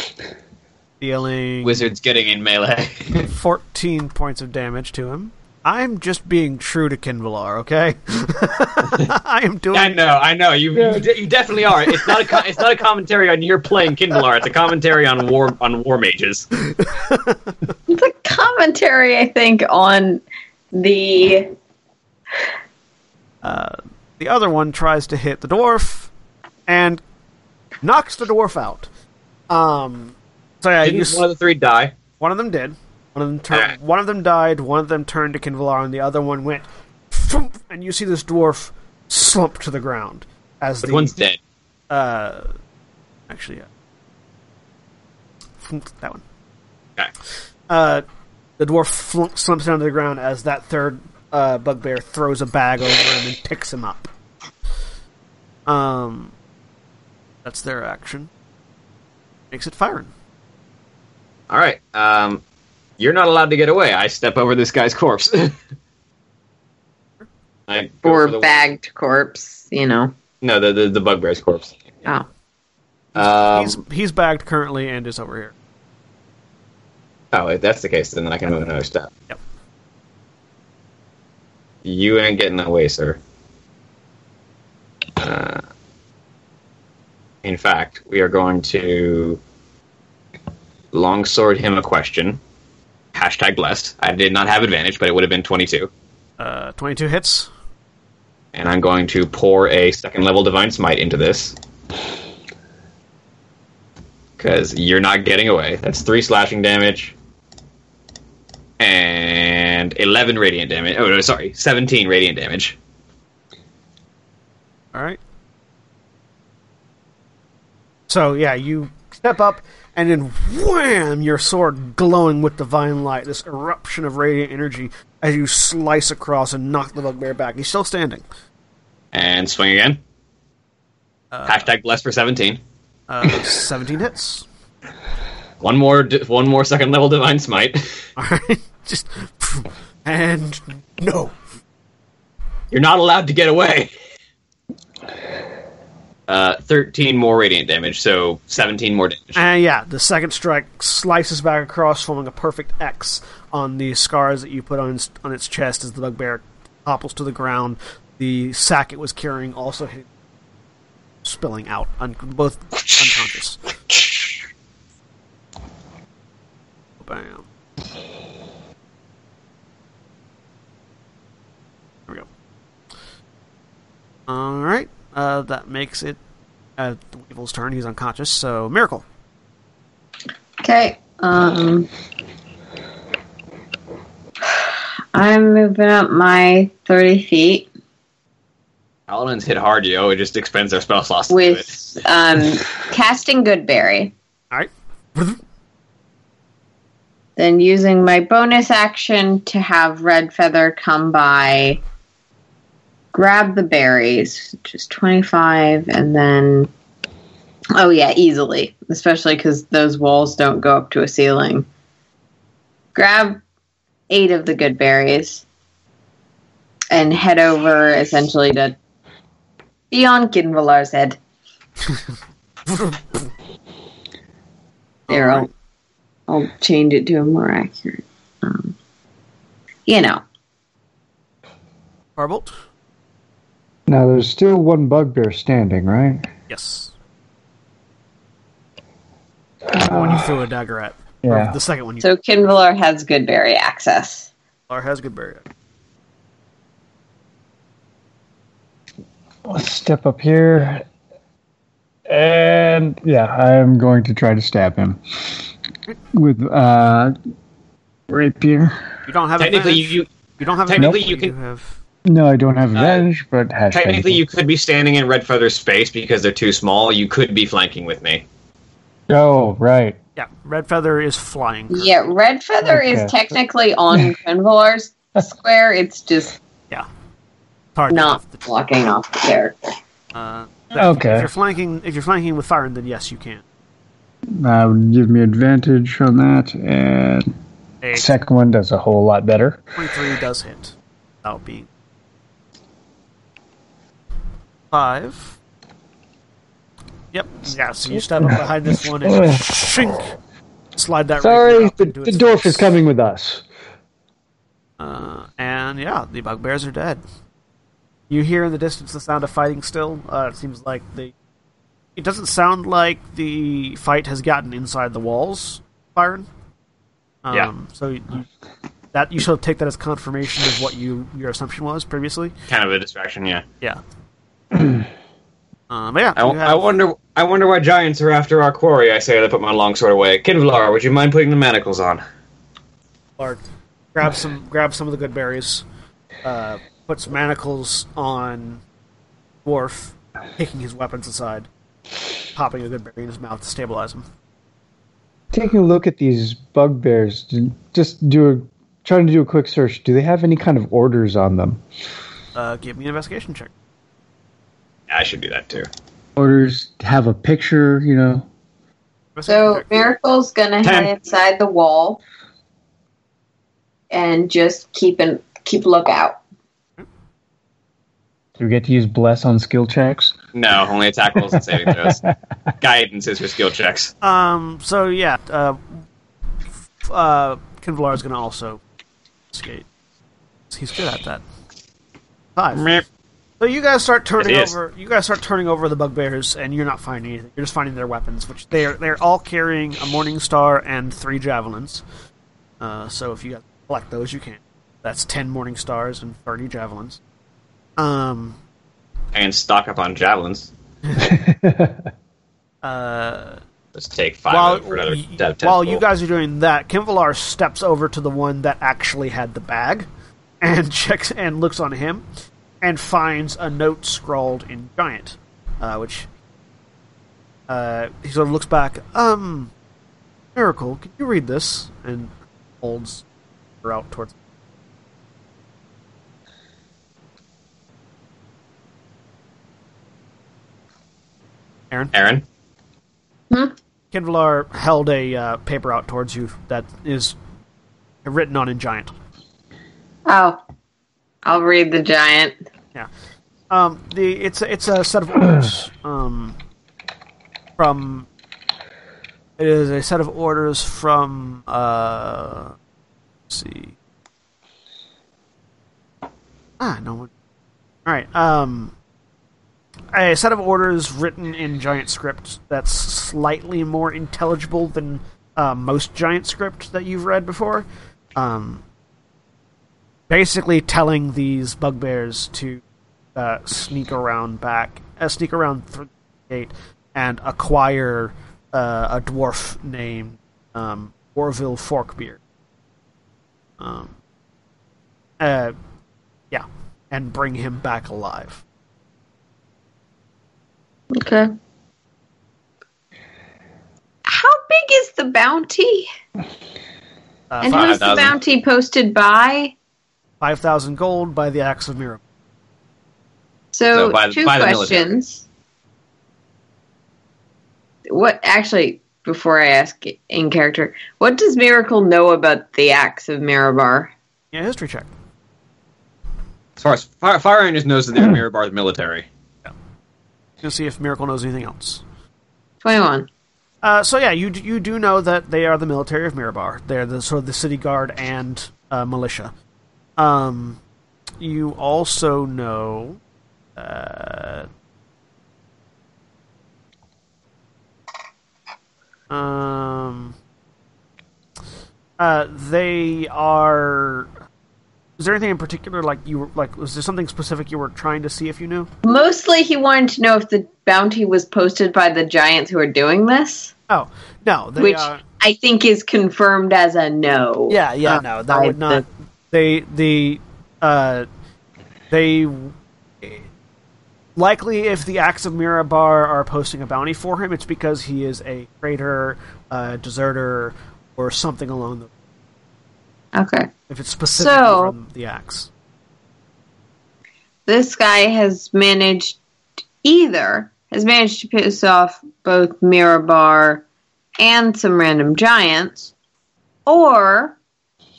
dealing wizard's getting in melee. 14 points of damage to him. I'm just being true to Qinvylar, okay? I am doing. I know, I know. You you, de- you definitely are. It's not a co- it's not a commentary on your playing Kindlar. It's a commentary on war on war mages. It's a commentary, I think, on the. The other one tries to hit the dwarf and knocks the dwarf out. Um, so yeah, Didn't s- one of the three die? one of them did. One of them turned. One of them died. One of them turned to Qinvylar, and the other one went. And you see this dwarf slump to the ground as But the one's dead. uh, actually, yeah. That one. Okay. Uh, the dwarf flunk, slumps down to the ground as that third uh, bugbear throws a bag over him and picks him up. Um, that's their action. Makes it Firen. All right. Um, you're not allowed to get away. I step over this guy's corpse. I Or for the- bagged corpse, you know. No, the, the the bugbear's corpse. Oh. Um, he's he's bagged currently and is over here. oh, if that's the case, then I can move another step. Yep. You ain't getting away, sir. Uh, in fact, we are going to longsword him a question. Hashtag blessed. I did not have advantage, but it would have been 22. Uh, Twenty-two hits. And I'm going to pour a second level divine smite into this. Because you're not getting away. That's three slashing damage. And 11 radiant damage. Oh, no, sorry. 17 radiant damage. All right. So yeah, you step up, and then wham! Your sword glowing with divine light. This eruption of radiant energy as you slice across and knock the bugbear back. He's still standing. And swing again. Hashtag blessed for 17. Uh, Seventeen hits. One more, one more second level divine smite. All right, just and no. You're not allowed to get away. Uh, 13 more radiant damage, so 17 more damage. And yeah, the second strike slices back across, forming a perfect X on the scars that you put on its, on its chest as the bugbear topples to the ground. The sack it was carrying also spilling out, un- both unconscious. Bam. There we go. All right, uh, that makes it uh, Weevil's turn. He's unconscious, so miracle. Okay. Um, I'm moving up my 30 feet Paladins hit hard, yo. It just expends their spell slots to it. with um, casting Goodberry. All right. Then using my bonus action to have Red Feather come by, grab the berries, is 25, and then. Oh, yeah, easily. Especially because those walls don't go up to a ceiling. Grab eight of the good berries and head over essentially to beyond Qinvylar's head. There, I'll, I'll change it to a more accurate. Um, you know, Firebolt. Now there's still one bugbear standing, right? Yes. The one you threw a dagger at. Or Yeah. the second one you so Qinvylar has good Goodberry access. Or has good barrier. Let's step up here. And yeah, I'm going to try to stab him with uh rapier. You don't have Technically, advantage. you, You don't have technically advantage, you but can- have No, I don't have advantage, but hashtag. technically you could be standing in Red Feather's space because they're too small. You could be flanking with me. Oh, right. yeah. Red feather is flying. Yeah, Red Feather Okay. is technically on Qinvylar's square. It's just Yeah. Hard not enough. blocking off the character. Uh, Okay. If you're flanking, if you're flanking with fire, then yes, you can. That would give me advantage on that, and A second one does a whole lot better. 23 does hit. Without being five. Yep. Yeah. So you step up behind this one and shink, slide that. rapier Sorry, up the, into the dwarf face. is coming with us. Uh, and yeah, the bugbears are dead. You hear in the distance the sound of fighting still. Uh, it seems like the. It doesn't sound like the fight has gotten inside the walls, Byron. Um, Yeah. So you, that you should take that as confirmation of what you your assumption was previously. Kind of a distraction, yeah. Yeah. um, but yeah, I, have- I wonder. I wonder why giants are after our quarry. I say, as I put my longsword away. Qinvylar, would you mind putting the manacles on? Clark grab some grabs some of the good berries, uh, puts manacles on Dwarf, taking his weapons aside, popping a good berry in his mouth to stabilize him. Taking a look at these bugbears, just do a trying to do a quick search. Do they have any kind of orders on them? Uh, give me an investigation check. I should do that too. Orders have a picture, you know. So. Miracle's gonna Ten. head inside the wall and just keep an keep lookout. Do we get to use bless on skill checks? No, only attack rolls and saving throws. Guidance is for skill checks. Um. So yeah. Uh. f- Uh. Qinvylar is going to also skate. He's good at that. Five. Meep. So you guys start turning Yes, over. You guys start turning over the bugbears, and you're not finding anything. You're just finding their weapons, which they're they're all carrying a morning star and three javelins. Uh, so if you collect those, you can. That's ten morning stars and thirty javelins. Um. And stock up on javelins. Uh. Let's take five while, for another y- dev while you guys are doing that, Qinvylar steps over to the one that actually had the bag and checks and looks on him and finds a note scrawled in giant, uh, which uh, he sort of looks back. Um, Miracle, can you read this? And holds her out towards. Erin. Erin, Huh? Qinvylar held a uh, paper out towards you that is written on in giant. Oh, I'll read the giant. Yeah. Um, the it's a, it's a set of orders um, from. It is a set of orders from. Uh, let's see. Ah, no one. All right. Um, a set of orders written in giant script that's slightly more intelligible than uh, most giant script that you've read before. Um, basically telling these bugbears to uh, sneak around back, uh, sneak around through the gate, and acquire uh, a dwarf named um, Orville Forkbeard. Um, uh, yeah, and bring him back alive. Okay. How big is the bounty? Uh, And who's the bounty posted by? Five thousand gold by the Axe of Mira. So, So by- two by questions. What actually? Before I ask in character, what does Miracle know about the Axe of Mirabar? Yeah, history check. as far as Fire, Fire Rangers knows that they're Mirabar's military. Gonna see if Miracle knows anything else. Twenty-one. Uh, so yeah, you you do know that they are the military of Mirabar. They're the sort of the city guard and uh, militia. Um, you also know. Uh, um, uh, they are. Is there anything in particular like you were like? Was there something specific you were trying to see if you knew? Mostly, he wanted to know if the bounty was posted by the giants who are doing this, Oh no, they which. I think is confirmed as a no. Yeah, yeah, uh, no, that would not. The- They the uh, they likely if the Axe of Mirabar are posting a bounty for him, it's because he is a traitor, uh, deserter, or something along the. Okay. If it's specific So- from the acts, this guy has managed either has managed to piss off both Mirabar and some random giants, or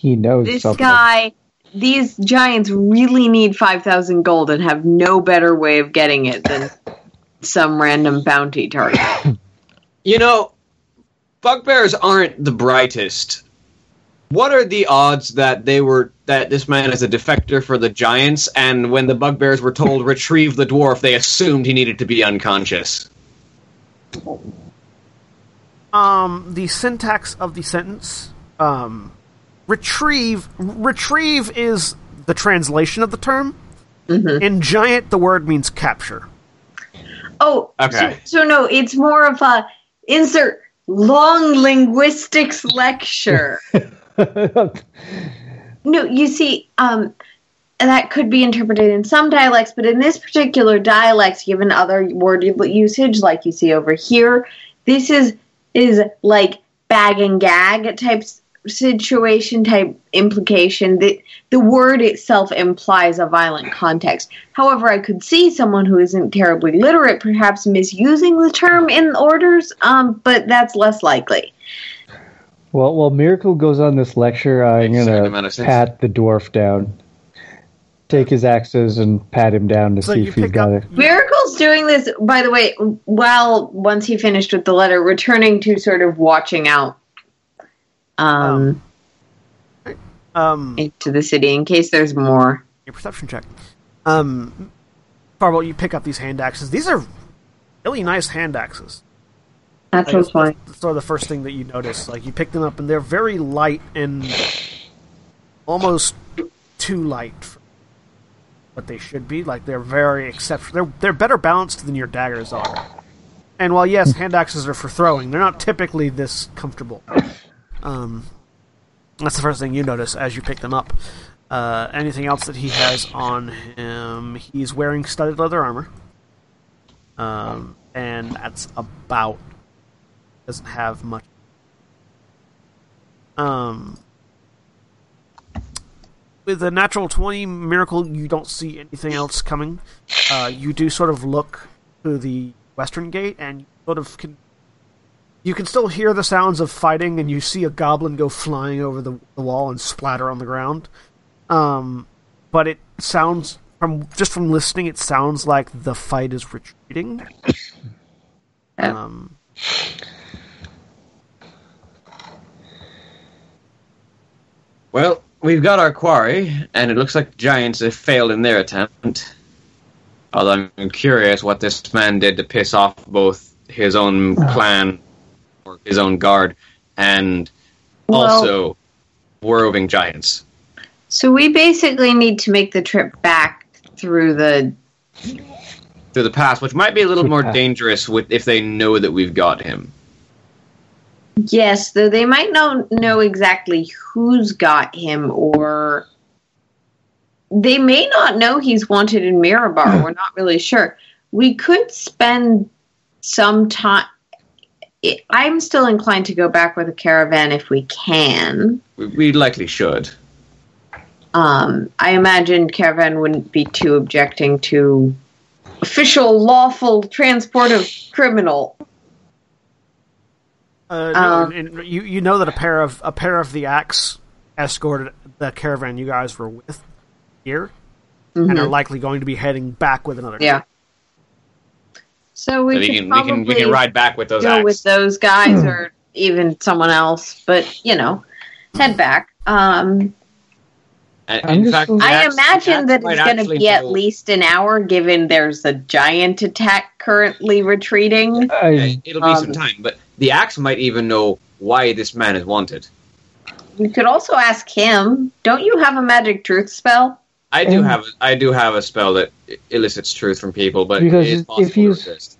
He knows this something. guy these giants really need 5000 gold and have no better way of getting it than some random bounty target. You know, bugbears aren't the brightest. What are the odds that they were that this man is a defector for the giants, and when the bugbears were told retrieve the dwarf, they assumed he needed to be unconscious? um, the syntax of the sentence, um, retrieve retrieve is the translation of the term. In giant, the word means capture. Oh, Okay. So, so no, it's more of a insert long linguistics lecture. No, you see, um, that could be interpreted in some dialects, but in this particular dialect, given other word usage, like you see over here, this is is like bag and gag type situation type implication that the word itself implies a violent context. However, I could see someone who isn't terribly literate perhaps misusing the term in orders, um, but that's less likely. Well, while Miracle goes on this lecture, I'm Makes a certain amount gonna pat the dwarf down. Take his axes and pat him down to So see if he's got up. it. Miracle's doing this, by the way, while once he finished with the letter, returning to sort of watching out um, Um, into the city in case there's more. your perception check. Um, Farbolt, you pick up these hand axes. These are really nice hand axes. That's Like, what's fine. that's sort of the first thing that you notice. Like you pick them up, and they're very light and almost too light for what they should be. Like they're very exceptional. They're they're better balanced than your daggers are. And while yes, hand axes are for throwing, they're not typically this comfortable. Um, that's the first thing you notice as you pick them up. Uh, anything else that he has on him? He's wearing studded leather armor. Um, and that's about doesn't have much. Um, with a natural twenty miracle, you don't see anything else coming. Uh, you do sort of look to the western gate, and you sort of can. You can still hear the sounds of fighting, and you see a goblin go flying over the, the wall and splatter on the ground. Um, but it sounds from just from listening, it sounds like the fight is retreating. Um, Well, we've got our quarry, and it looks like the giants have failed in their attempt. Although I'm curious what this man did to piss off both his own clan, or his own guard, and Well- also roving giants. So we basically need to make the trip back through the. Through the pass, which might be a little more dangerous with if they know that we've got him. Yes, though they might not know exactly who's got him, or they may not know he's wanted in Mirabar. We're not really sure. We could spend some time. I- I'm still inclined to go back with a caravan if we can. We, we likely should. Um, I imagine caravan wouldn't be too objecting to official lawful transport of criminal. Uh, no, Um, and you you know that a pair of a pair of the axe escorted the caravan you guys were with here, and are Mhm. likely going to be heading back with another. Yeah. So we So can, we can we can ride back with those go axes. with those guys or even someone else, but you know, head back. Um, And- I'm in fact, wondering- I imagine that it's going to be at least an hour, given there's a giant attack currently retreating. Yeah, It'll be Um, some time, but the axe might even know why this man is wanted. We could also ask him. Don't you have a magic truth spell? I do Um, have I do have a spell that elicits truth from people, but Because it is if possible to he's- resist.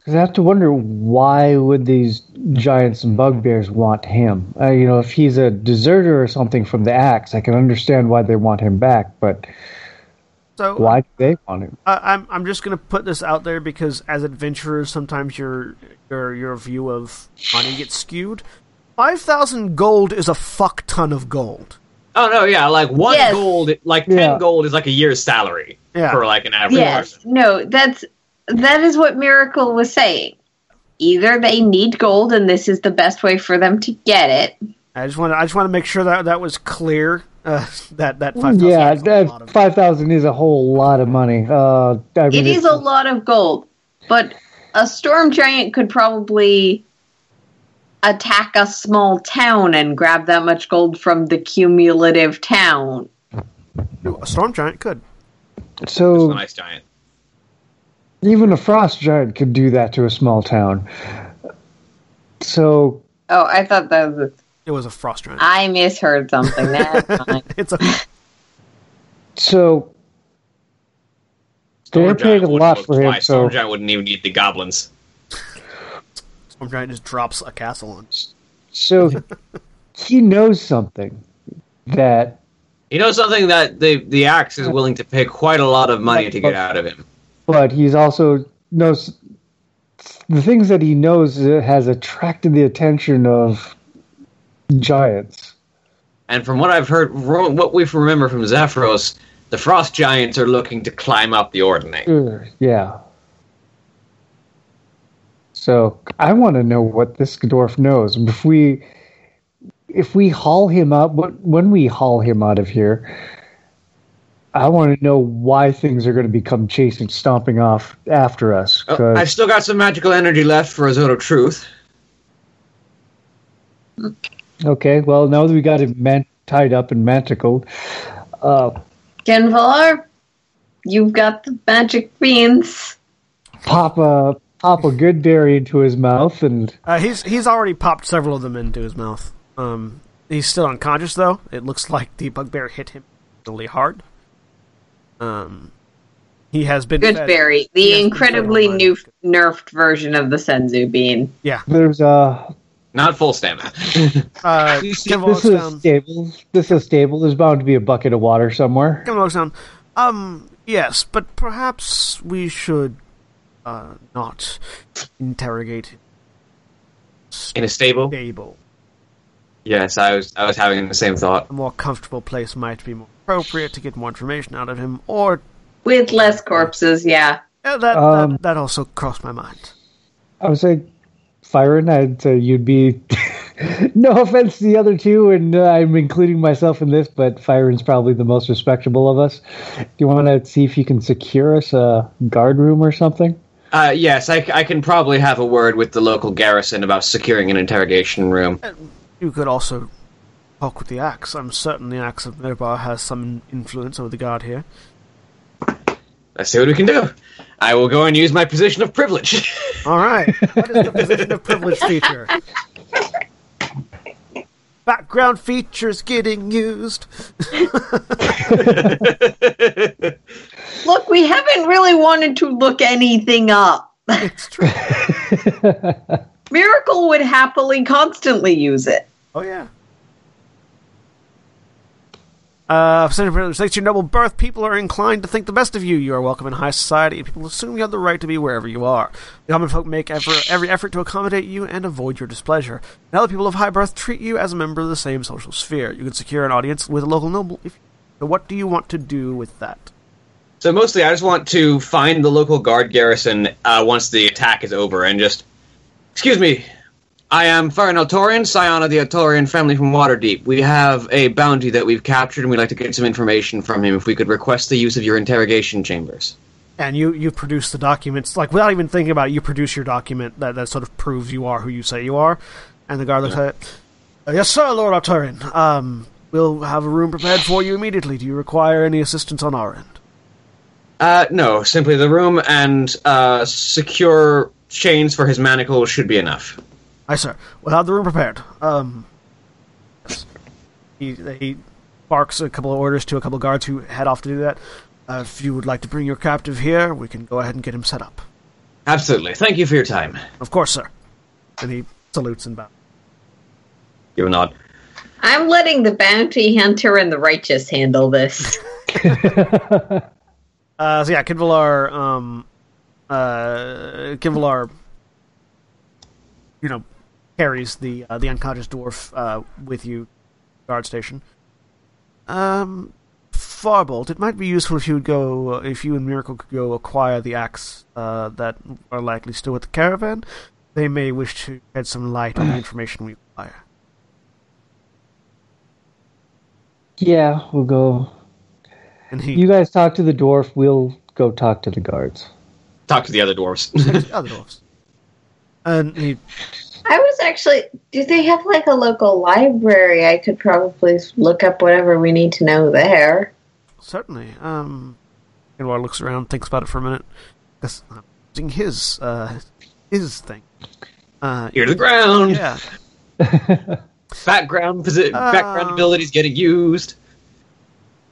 Because I have to wonder why would these giants and bugbears want him? Uh, you know, if he's a deserter or something from the axe, I can understand why they want him back. But So why do they want him? I, I'm I'm just going to put this out there because as adventurers, sometimes your your your view of money gets skewed. Five thousand gold is a fuck ton of gold. Oh no, yeah, like one Yes. gold, like ten Yeah. gold is like a year's salary Yeah. for like an average Yes. person. No, that's that is what Miracle was saying. Either they need gold, and this is the best way for them to get it. I just want to I just want to make sure that that was clear. Uh, that that five thousand. Yeah, is a that five thousand is a whole lot of money. Uh, I mean, it's- a lot of gold, but a storm giant could probably attack a small town and grab that much gold from the cumulative town. a storm giant could. It's so a nice giant. even a frost giant could do that to a small town. So Oh, I thought that was. It was a frost giant. I misheard something. That's fine. it's a so they're Storm paying a Giant wouldn't lot for him. twice. Storm So Giant wouldn't even need the goblins. Storm giant just drops a castle on. So he knows something that he knows something that the the axe is willing to pay quite a lot of money to get out of him. but he's also knows the things that he knows has attracted the attention of giants. And from what I've heard, what we remember from Zephyros, the frost giants are looking to climb up the Ordning. Yeah. So I want to know what this dwarf knows. If we if we haul him out, when when we haul him out of here, I want to know why things are going to become chasing, stomping off after us. Oh, 'cause- I've still got some magical energy left for a Zone of Truth. okay, well now that we got him man- tied up and manticled, uh, Qinvylar, you've got the magic beans. pop a pop a good dairy into his mouth and Uh, he's he's already popped several of them into his mouth. Um, he's still unconscious though. It looks like the bugbear hit him really hard. Um, he has been Good fed- berry, the incredibly new, nerfed version of the Senzu bean. Yeah, there's a Not full stamina. uh, this is down. stable. This is stable. There's bound to be a bucket of water somewhere. Kim walks down. Um, yes, but perhaps we should uh, not interrogate him. In a stable? Stable. Yes, I was I was having the same thought. A more comfortable place might be more appropriate to get more information out of him, or With less corpses, yeah. uh, that, Um, that that also crossed my mind. I would say, Firen, I'd say you'd be. no offense to the other two, and uh, I'm including myself in this, but Firen's probably the most respectable of us. Do you want to see if you can secure us a guard room or something? Uh, yes, I, I can probably have a word with the local garrison about securing an interrogation room. You could also talk with the axe. I'm certain the axe of Mirabar has some influence over the guard here. Let's see what we can do. I will go and use my position of privilege. All right. What is the position of privilege feature? Background features getting used. Look, we haven't really wanted to look anything up. It's true. Miracle would happily constantly use it. Oh yeah. Uh, Senator Privilege, thanks to your noble birth, people are inclined to think the best of you. You are welcome in high society, and people assume you have the right to be wherever you are. The common folk make ever, every effort to accommodate you and avoid your displeasure. Now the people of high birth treat you as a member of the same social sphere. You can secure an audience with a local noble. If so, what do you want to do with that? So mostly, I just want to find the local guard garrison uh, once the attack is over and just, excuse me, I am Farron Altorian, scion of the Altorian family from Waterdeep. We have a bounty that we've captured, and we'd like to get some information from him. If we could request the use of your interrogation chambers. And you you produce the documents like without even thinking about it. You produce your document that, that sort of proves you are who you say you are. And the guard looks at it. "Uh, yes, sir, Lord Arturian. Um, we'll have a room prepared for you immediately. Do you require any assistance on our end? Uh, no, simply the room and uh, secure chains for his manacles should be enough. Aye, sir. We'll have the room prepared. Um, he he barks a couple of orders to a couple of guards who head off to do that. Uh, if you would like to bring your captive here, we can go ahead and get him set up. Absolutely. Thank you for your time. Of course, sir. And he salutes and bows. Give a nod. I'm letting the bounty hunter and the righteous handle this. Uh, so yeah, Qinvylar, um, uh, you know, carries the uh, the unconscious dwarf uh, with you, guard station. Um, Farbolt, it might be useful if you would go, if you and Miracle could go acquire the axe uh, that are likely still with the caravan. They may wish to shed some light on the information we acquire. Yeah, we'll go. And he, You guys talk to the dwarf. We'll go talk to the guards. Talk to the other dwarves. the other dwarfs. And he I was actually. Do they have like a local library? I could probably look up whatever we need to know there. Certainly. Um, Kinvar looks around, thinks about it for a minute. Guess I'm using his uh, his thing. Uh, Ear to the ground. yeah. Background posi- background Um, abilities getting used.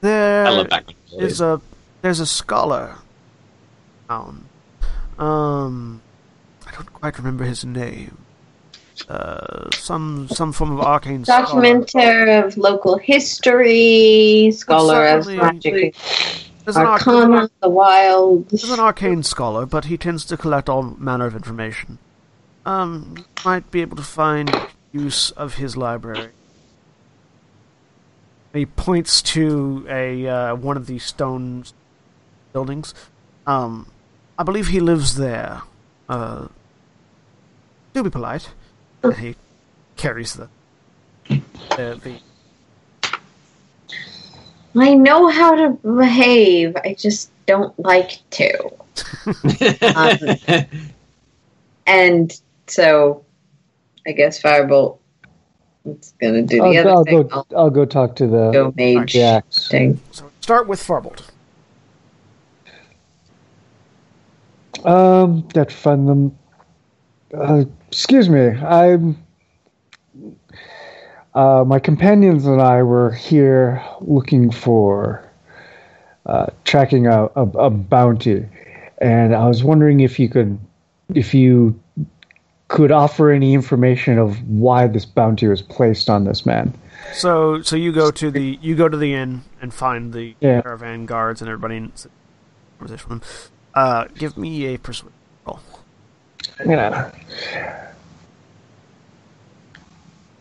There I love background is a there's a scholar. Um, um, I don't quite remember his name. uh, some some form of arcane scholar. Documenter of local history, scholar of magic, There's an, arc- there's, an arcana, ar- the wild. there's an arcane scholar, but he tends to collect all manner of information. Um, might be able to find use of his library. He points to a uh, one of these stone buildings. Um, I believe he lives there. Uh, do be polite. And he carries the the, the I know how to behave. I just don't like to. Um, and so, I guess Farbolt is going to do the I'll, other I'll thing. go. I'll I'll go talk to the go mage the thing. so start with Farbolt. Um, that find them. Uh, excuse me. I'm. Uh, my companions and I were here looking for uh, tracking a, a, a bounty, and I was wondering if you could, if you could offer any information of why this bounty was placed on this man. So so you go to the you go to the inn and find the Yeah. caravan guards and everybody in conversation with them. Uh, give me a persuasion roll. Yeah.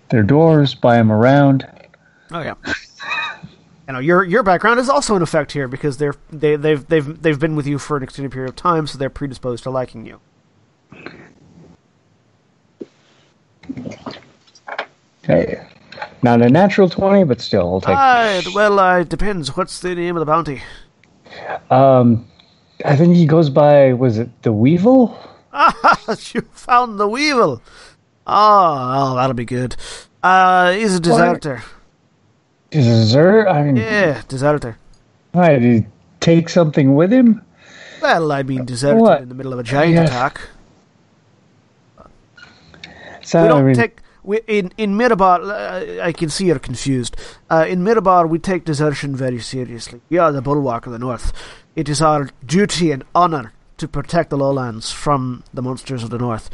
Their doors, buy them around. Oh yeah. You know your your background is also in effect here because they're they they've they've they've been with you for an extended period of time, so they're predisposed to liking you. Hey, not a natural twenty, but still, I'll take. Well, uh, it depends. What's the name of the bounty? Um, I think he goes by. Was it the Weevil? Ah, you found the weevil. Oh, oh that'll be good. Uh, he's a deserter. Zer? I mean, Yeah, deserter. why, did he take something with him? Well, I mean, deserted What? in the middle of a giant Yeah. attack. So, We don't I mean, take we, in in Mirabar. Uh, I can see you're confused. Uh, in Mirabar, we take desertion very seriously. We are the bulwark of the north. It is our duty and honor to protect the lowlands from the monsters of the north.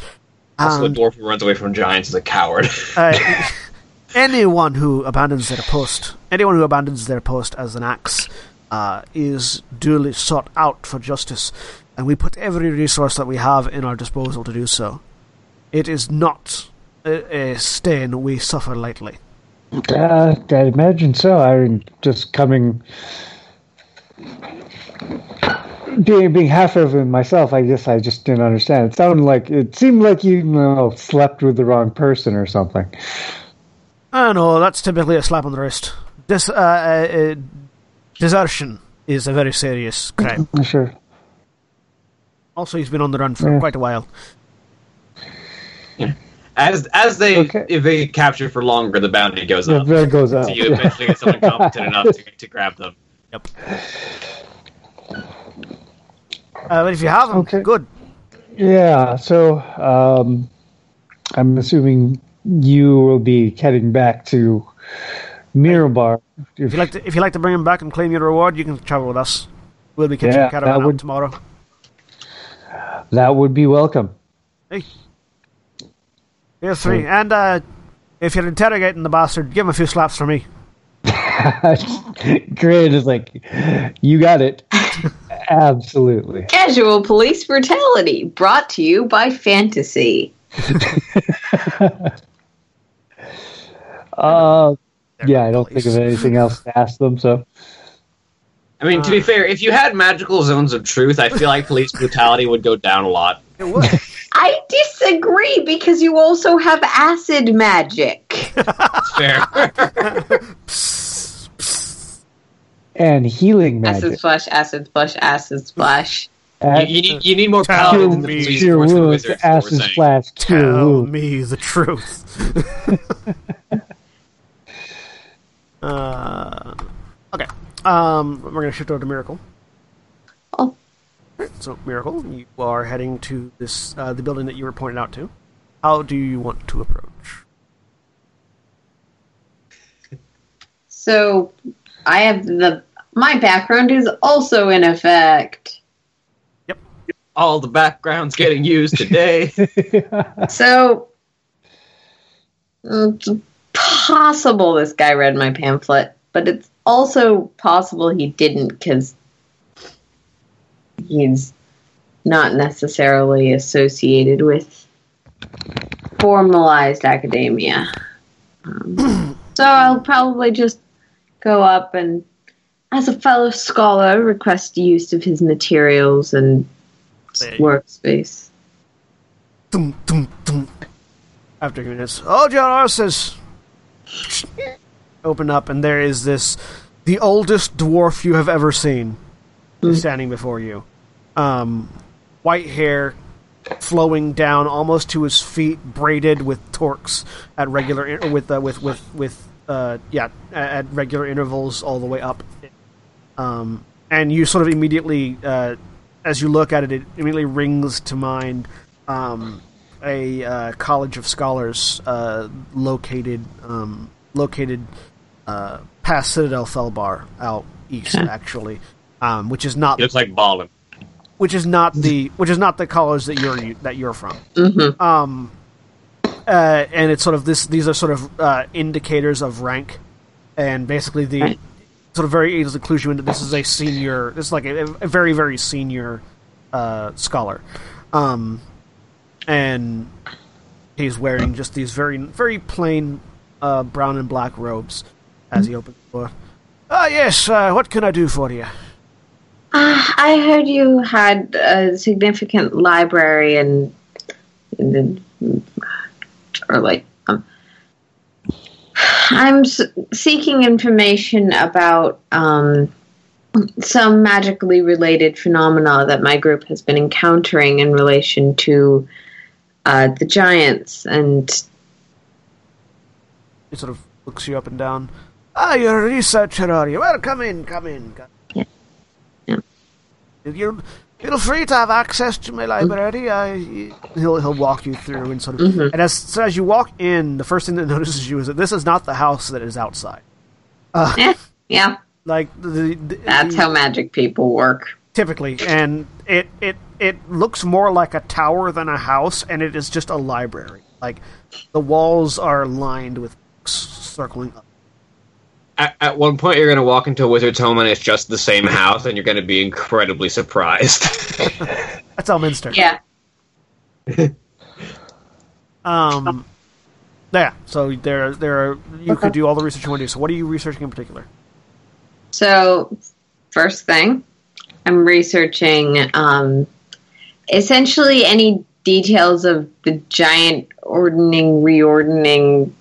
also, And, the dwarf who runs away from giants is a coward. uh, anyone who abandons their post, anyone who abandons their post as an axe, uh, is duly sought out for justice, and we put every resource that we have in our disposal to do so. It is not a, a stain we suffer lightly. uh, I imagine so. I mean, just coming, being being half of it myself. I guess I just didn't understand. It sounded like it seemed like you, you know, slept with the wrong person or something. I know that's typically a slap on the wrist. This uh, uh, uh, desertion is a very serious crime. Sure. Also, he's been on the run for Yeah. quite a while. As as they Okay. evade capture for longer, the bounty goes Yeah, up. there goes up. So you eventually get someone competent enough to, to grab them. Yep. Uh, but if you have them, Okay. good. Yeah, so um, I'm assuming you will be heading back to Mirabar. If you like to, if you like to bring him back and claim your reward, you can travel with us. We'll be catching Yeah, a caravan that would- tomorrow. that would be welcome. Hey, here's three. And uh, if you're interrogating the bastard, give him a few slaps for me. Great is like, you got it. Absolutely. Casual police brutality brought to you by fantasy. Uh, yeah, I don't think of anything else to ask them. So I mean, to be fair, if you had magical zones of truth, I feel like police brutality would go down a lot. It would. I disagree because you also have acid magic. Fair. and healing magic. Acid splash, acid splash, acid splash. you, you need you need more Tell paladins in the me. police cure force than wounds, wizards. is acid splash, Tell wounds. me the truth. uh, okay. Um, we're going to shift over to Miracle. Oh. So, Miracle, you are heading to this uh, the building that you were pointed out to. How do you want to approach? So I have the my background is also in effect. Yep, all the backgrounds getting used today. So It's possible this guy read my pamphlet, but it's also possible he didn't because he's not necessarily associated with formalized academia. Um, so I'll probably just go up and, as a fellow scholar, request use of his materials and workspace. Dum, dum, dum. After hearing this, hold your horses. Open up, and there is this the oldest dwarf you have ever seen is standing before you. Um, white hair flowing down almost to his feet, braided with torques at regular in- with uh, with with with uh, yeah at, regular intervals all the way up. Um, and you sort of immediately, uh, as you look at it, it immediately rings to mind um, a uh, college of scholars uh, located um, located uh, past Citadel Felbar out east, actually, um, which is not looks like Ballin. Which is not the which is not the college that you're that you're from. Mm-hmm. Um, uh, and it's sort of this. These are sort of uh, indicators of rank, and basically the Right. sort of very easily clues you into this is a senior. This is like a, a very very senior uh, scholar, um, and he's wearing just these very very plain uh, brown and black robes as he opens the door. Ah, yes. Uh, what can I do for you? Uh, I heard you had a significant library and, and or like um, I'm s- seeking information about um, some magically related phenomena that my group has been encountering in relation to uh, the giants and He sort of looks you up and down. Ah, you're a researcher, are you? Well, come in, come in. Come. Yeah. You feel free to have access to my library. I he'll he'll walk you through and sort of. Mhm. And as so as you walk in, the first thing that notices you is that this is not the house that is outside. yeah, yeah, Like the, the that's the- how magic people work. typically, and it it it looks more like a tower than a house, and it is just a library. Like the walls are lined with books circling up. At, at one point, you're going to walk into a wizard's home and it's just the same house, and you're going to be incredibly surprised. That's Elminster. Yeah. Um. Yeah. So there, there, are, you Okay. could do all the research you want to do. So, what are you researching in particular? So, first thing, I'm researching um, essentially any details of the giant ordning, reordering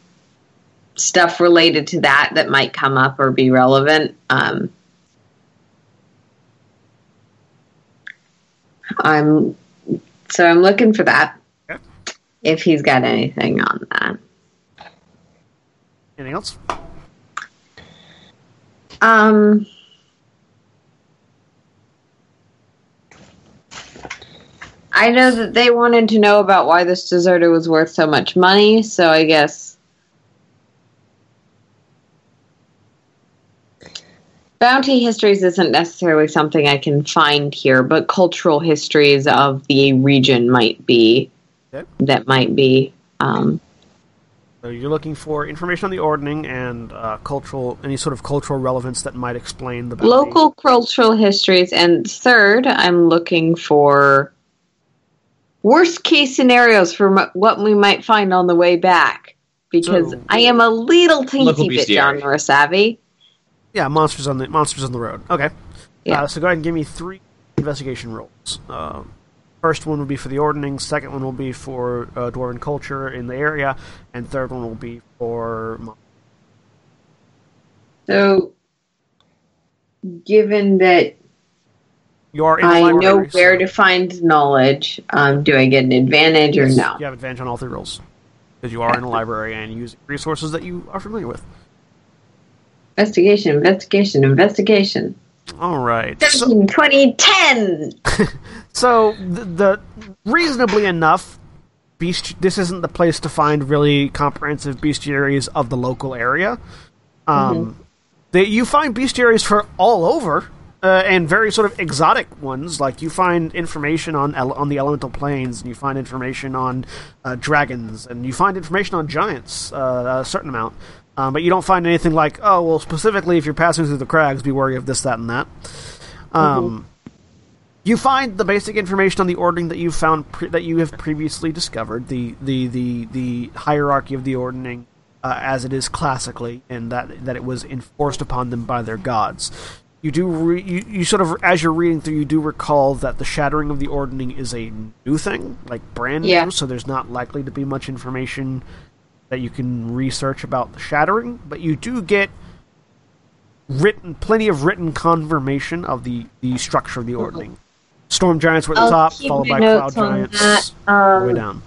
stuff related to that that might come up or be relevant. Um, I'm so I'm looking for that. Okay. If he's got anything on that. Anything else? Um, I know that they wanted to know about why this deserter was worth so much money, so I guess. Bounty histories isn't necessarily something I can find here, but cultural histories of the region might be. Okay. That might be. Um, So you're looking for information on the ordning and uh, cultural, any sort of cultural relevance that might explain the bounty. local cultural histories and third i'm looking for worst case scenarios for m- what we might find on the way back because So- i am a little Local teensy bit John bestiary. Yeah, monsters on the monsters on the road. Okay. Yeah. Uh, so go ahead and give me three investigation rolls. Uh, first one will be for the ordning. Second one will be for uh, dwarven culture in the area, and third one will be for. so given that You are i know where so- to find knowledge um, do i get an advantage or Yes, no You have advantage on all three rolls because you are in a library and using resources that you are familiar with. Investigation investigation investigation All right. So, 17 20 10 so the, the reasonably enough, beast. This isn't the place to find really comprehensive bestiaries of the local area. Um, Mm-hmm. they, you find bestiaries for all over uh, and very sort of exotic ones. Like you find information on ele- on the elemental planes, and you find information on uh, dragons, and you find information on giants, uh, a certain amount. Um, but you don't find anything like, oh, well, specifically if you're passing through the crags, be wary of this, that, and that. Um, You find the basic information on the ordning that you found pre- that you have previously discovered, the the the, the hierarchy of the ordning uh, as it is classically, and that that it was enforced upon them by their gods. You do re- you, you sort of as you're reading through, you do recall that the shattering of the ordning is a new thing, like brand Yeah. new. So there's not likely to be much information that you can research about the shattering, but you do get written plenty of written confirmation of the the structure of the ordning. Storm giants were at the I'll top, keep followed my by cloud notes on giants, that. all the way Um, down.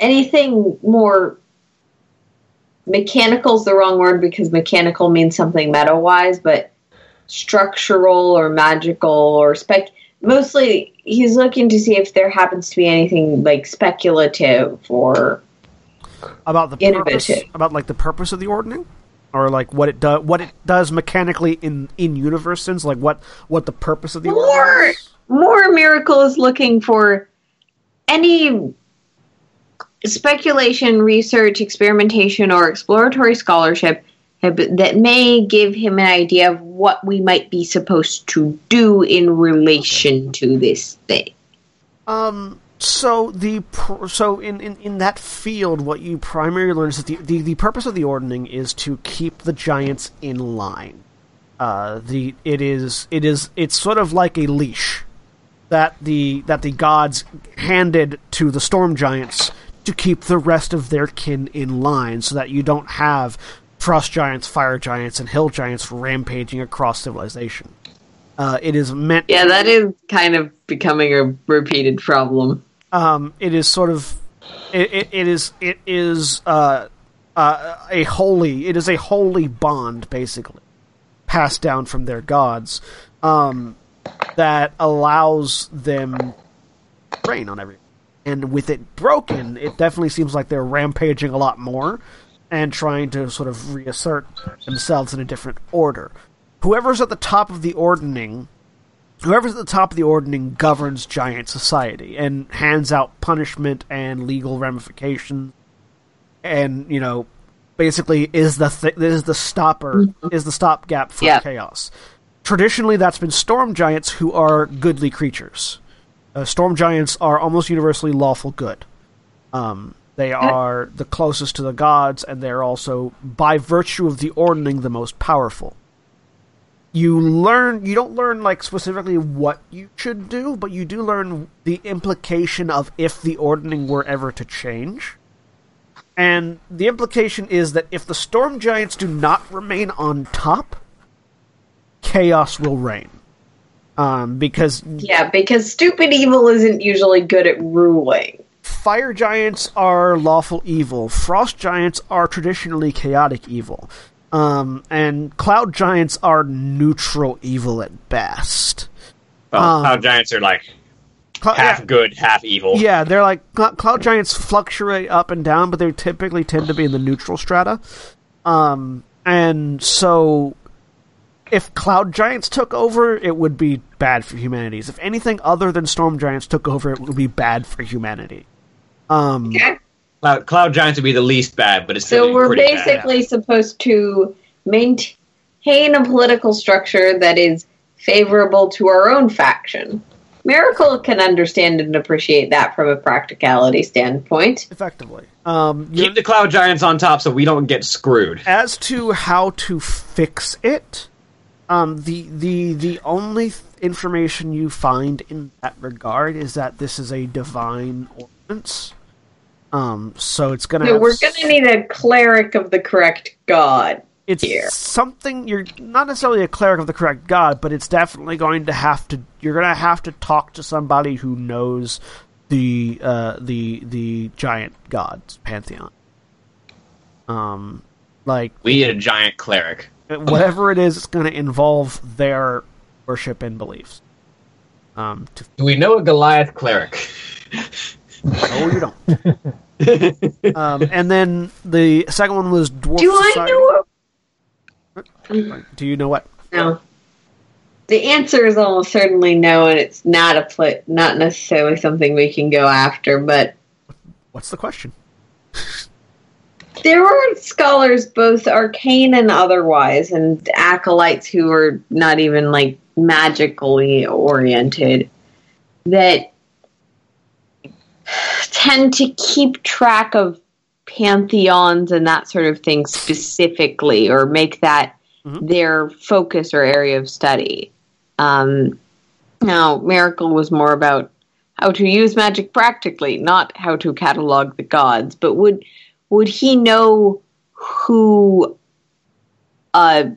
anything more mechanical is the wrong word because mechanical means something meta wise, but structural or magical or spec. Mostly, he's looking to see if there happens to be anything like speculative or about the purpose, about like the purpose of the ordning, or like what it does, what it does mechanically in in universe sense, like what what the purpose of the More! is. more miracle is looking for any speculation, research, experimentation, or exploratory scholarship that may give him an idea of what we might be supposed to do in relation to this thing. Um. So the so in, in, in that field, what you primarily learn is that the, the, the purpose of the ordning is to keep the giants in line. Uh, the it is it is it's sort of like a leash that the that the gods handed to the storm giants to keep the rest of their kin in line, so that you don't have frost giants, fire giants, and hill giants rampaging across civilization. Uh, it is meant. Yeah, that is kind of becoming a repeated problem. Um, it is sort of it, it, it is it is uh, uh, a holy it is a holy bond basically passed down from their gods um, that allows them reign on everything. And with it broken, it definitely seems like they're rampaging a lot more and trying to sort of reassert themselves in a different order. Whoever's at the top of the ordning whoever's at the top of the ordning governs giant society and hands out punishment and legal ramifications and you know basically is the th- is the stopper is the stopgap for Yeah. chaos. Traditionally that's been storm giants who are goodly creatures. Uh, storm giants are almost universally lawful good. Um, they are the closest to the gods and they're also by virtue of the ordning the most powerful you learn you don't learn like specifically what you should do but you do learn the implication of if the ordning were ever to change and the implication is that if the storm giants do not remain on top chaos will reign um, because Yeah, because stupid evil isn't usually good at ruling. fire giants are lawful evil. Frost giants are traditionally chaotic evil. Um, and cloud giants are neutral evil at best. Well, Um, cloud giants are like Clou- half yeah, good, half evil. yeah, they're like cl- cloud giants fluctuate up and down, but they typically tend to be in the neutral strata. Um, and so, if cloud giants took over, it would be bad for humanities. If anything other than storm giants took over, it would be bad for humanity. Um, Okay. Cloud, cloud giants would be the least bad, but it's still So we're pretty bad. basically supposed to maintain a political structure that is favorable to our own faction. Miracle can understand and appreciate that from a practicality standpoint. effectively. Um, Keep the cloud giants on top so we don't get screwed. as to how to fix it, um, the the the only th- information you find in that regard is that this is a divine ordinance. Um, so it's gonna. So have we're going to need a cleric of the correct god. It's here. something you're not necessarily a cleric of the correct god, but it's definitely going to have to. You're gonna have to talk to somebody who knows the uh, the the giant gods pantheon. Um, like We need a giant cleric. whatever it is, it's going to involve their worship and beliefs. Um, to, Do we know a Goliath cleric? no, you don't. um, and then the second one was dwarf Do I know? Do you know what? No. the answer is almost certainly no, and it's not a pl- not necessarily something we can go after. But What's the question? there were scholars, both arcane and otherwise, and acolytes who were not even like magically oriented, that tend to keep track of pantheons and that sort of thing specifically, or make that Mhm. their focus or area of study. Um, now, Miracle was more about how to use magic practically, not how to catalog the gods. But would would he know who a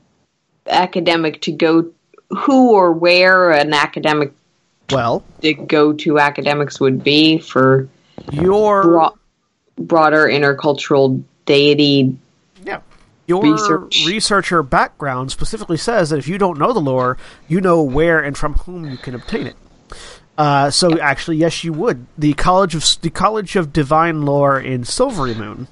academic to go, who or where an academic Well, the go to academics would be for your bro- broader intercultural deity? yeah, your Research. researcher background specifically says that if you don't know the lore, you know where and from whom you can obtain it. Uh, so actually, yes, you would. The College of the College of Divine Lore in Silverymoon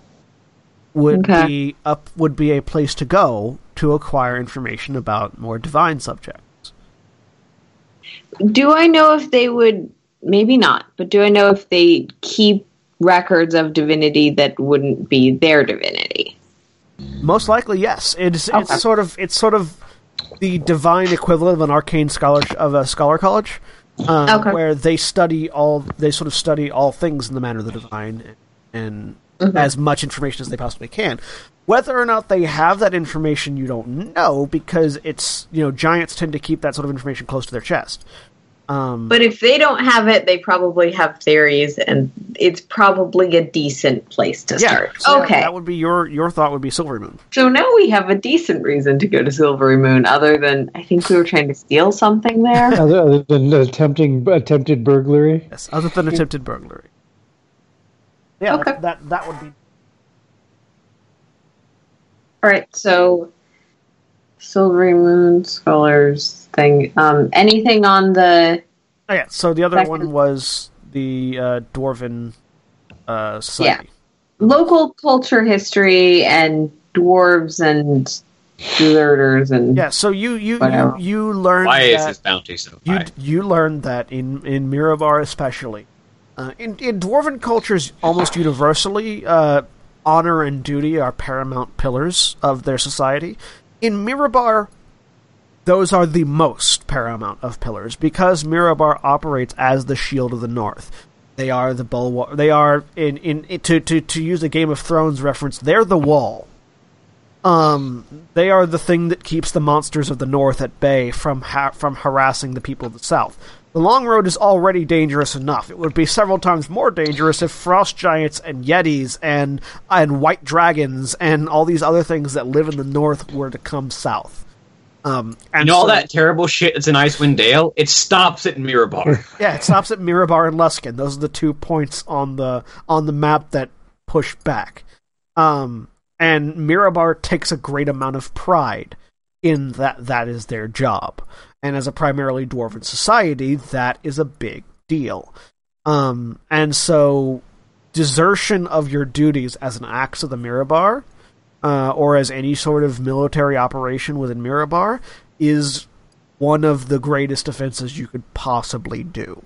would Okay. be up would be a place to go to acquire information about more divine subjects. Do I know if they would? Maybe not, but do I know if they keep records of divinity that wouldn't be their divinity? Most likely, yes. It's Okay. it's sort of it's sort of the divine equivalent of an arcane scholar of a scholar college, um, Okay. where they study all they sort of study all things in the manner of the divine and Mm-hmm. as much information as they possibly can. Whether or not they have that information, you don't know because it's you know giants tend to keep that sort of information close to their chest. Um, But if they don't have it, they probably have theories, and it's probably a decent place to yeah, start. so okay, that would be your your thought would be Silverymoon. so now we have a decent reason to go to Silverymoon, other than I think we were trying to steal something there. Other, other than attempting attempted burglary. Yes, other than attempted burglary. Yeah, Okay. that, that that would be All right, so Silverymoon scholars thing. Um, anything on the Oh yeah. So the other Second. one was the uh, dwarven uh, society. local culture history and dwarves and deserters and Yeah. So you you Whatever. you, you learned Why is that his bounty so you high? you learned that in in Mirabar especially, uh, in in dwarven cultures almost universally, uh, honor and duty are paramount pillars of their society. In Mirabar, those are the most paramount of pillars because Mirabar operates as the shield of the North. They are the bulwark. They are in, in to to to use a Game of Thrones reference. They're the wall. Um, they are the thing that keeps the monsters of the North at bay from ha- from harassing the people of the South. The Long Road is already dangerous enough. It would be several times more dangerous if frost giants and yetis and and white dragons and all these other things that live in the North were to come south. Um, and And all so- that terrible shit that's in Icewind Dale, it stops at Mirabar. yeah, it stops at Mirabar and Luskan. Those are the two points on the on the map that push back. Um, and Mirabar takes a great amount of pride in that that is their job. And as a primarily dwarven society, that is a big deal. Um, and so desertion of your duties as an axe of the Mirabar, uh, or as any sort of military operation within Mirabar, is one of the greatest offenses you could possibly do.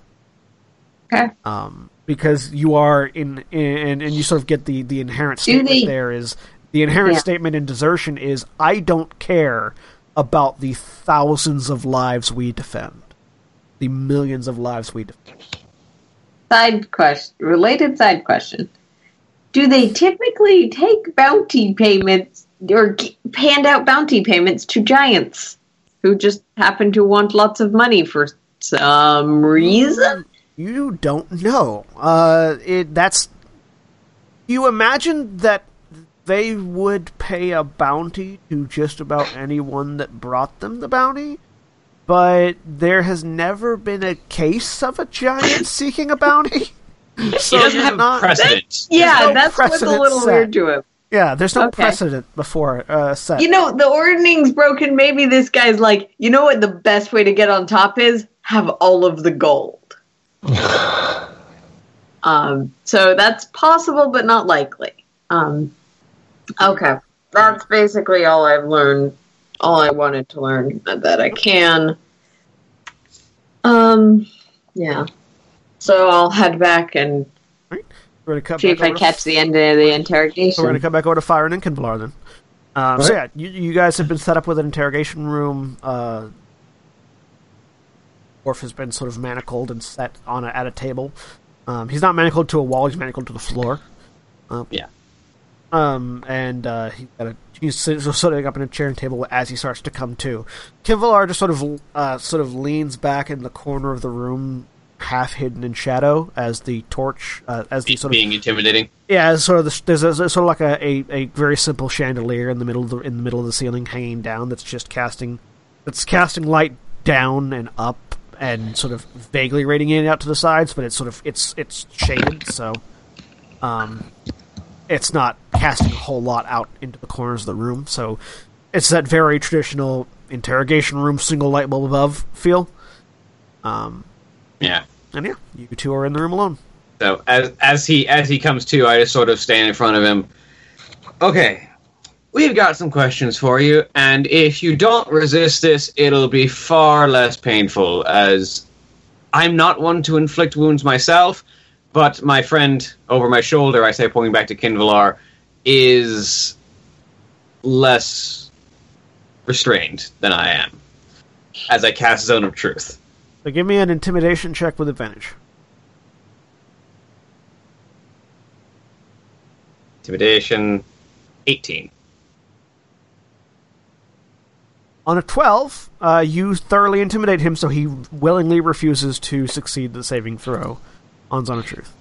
okay. Um, because you are in, in and you sort of get the the inherent statement there is the inherent Yeah. statement in desertion is I don't care about the thousands of lives we defend, the millions of lives we defend. Side question, related side question: Do they typically take bounty payments or hand out bounty payments to giants who just happen to want lots of money for some reason? You don't know. Uh, it that's. You imagine that they would pay a bounty to just about anyone that brought them the bounty, but there has never been a case of a giant seeking a bounty. So he doesn't have not- precedent. Yeah, no that's what's a little set. weird to him. Yeah, there's no Okay. precedent before uh, set. You know, the ordning's broken. Maybe this guy's like, you know what? The best way to get on top is have all of the gold. um, so that's possible, but not likely. Um, okay, that's basically all I've learned. All I wanted to learn that I can. Um, yeah. So I'll head back and We're gonna cut see if I catch the end of the interrogation. we're going to come back over to Fire and Qinvylar then. Um, So yeah, you, you guys have been set up with an interrogation room. Uh, Orf has been sort of manacled and set on a, at a table. Um, he's not manacled to a wall; he's manacled to the floor. Yeah. Um, and uh, he got a, he's sitting up in a chair and table as he starts to come to. Qinvylar just sort of uh, sort of leans back in the corner of the room, half hidden in shadow, as the torch, uh, as the sort of Being intimidating. yeah, sort of the, there's, a, there's sort of like a, a, a very simple chandelier in the middle of the in the middle of the ceiling, hanging down. That's just casting, that's casting light down and up and sort of vaguely radiating out to the sides, but it's sort of it's it's shaded, so um, it's not casting a whole lot out into the corners of the room. So it's that very traditional interrogation room, single light bulb above feel. Um, Yeah. and yeah, you two are in the room alone. So as as he as he comes to, I just sort of stand in front of him. Okay, we've got some questions for you, and if you don't resist this, it'll be far less painful. As I'm not one to inflict wounds myself, but my friend over my shoulder, I say, pointing back to Qinvylar, is less restrained than I am. As I cast Zone of Truth. So give me an intimidation check with advantage. Intimidation, eighteen. On a 12, uh, you thoroughly intimidate him, so he willingly refuses to succeed the saving throw on Zone of Truth.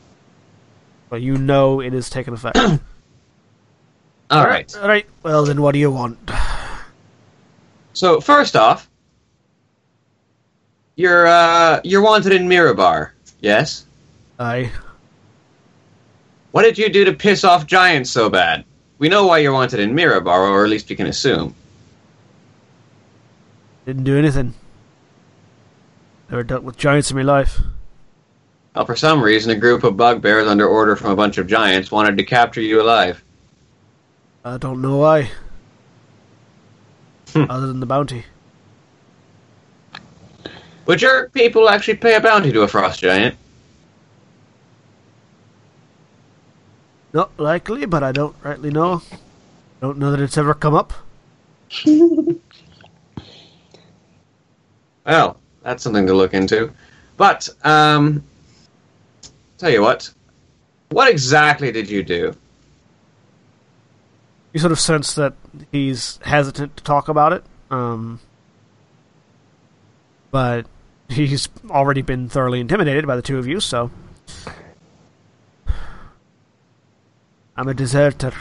But you know it has taken effect. All right. All right. Well, then what do you want? So first off, you're uh, you're wanted in Mirabar, yes? I. What did you do to piss off giants so bad? We know why you're wanted in Mirabar, or at least we can assume. Didn't do anything. Never dealt with giants in my life. Well, for some reason, a group of bugbears under order from a bunch of giants wanted to capture you alive. I don't know why. Hmm. Other than the bounty. Would your people actually pay a bounty to a frost giant? Not likely, but I don't rightly know. Don't know that it's ever come up. Well, that's something to look into. But, um, tell you what, what exactly did you do? You sort of sense that he's hesitant to talk about it. Um, but he's already been thoroughly intimidated by the two of you, so. I'm a deserter.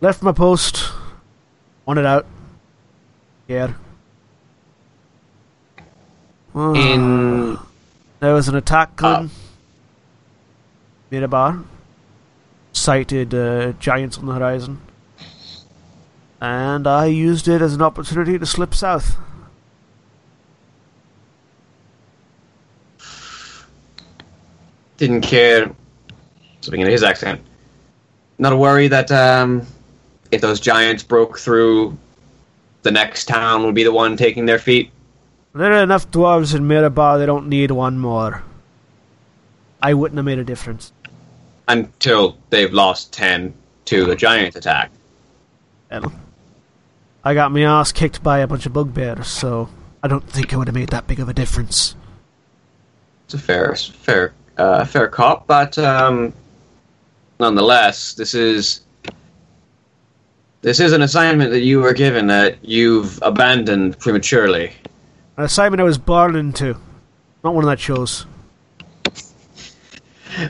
Left my post. Wanted out. Here. Ah, In there was an attack Oh. on Mirabar. Sighted uh, giants on the horizon. And I used it as an opportunity to slip south. didn't care. Speaking of his accent, not a worry that um, if those giants broke through, the next town would be the one taking their feet. There are enough dwarves in Mirabar, they don't need one more. I wouldn't have made a difference. until they've lost 10 to the giant attack. I got my ass kicked by a bunch of bugbears, so I don't think it would have made that big of a difference. It's a fair, fair, uh, fair cop, but um, nonetheless, this is this is an assignment that you were given that you've abandoned prematurely. An assignment I was born into, not one of that chose.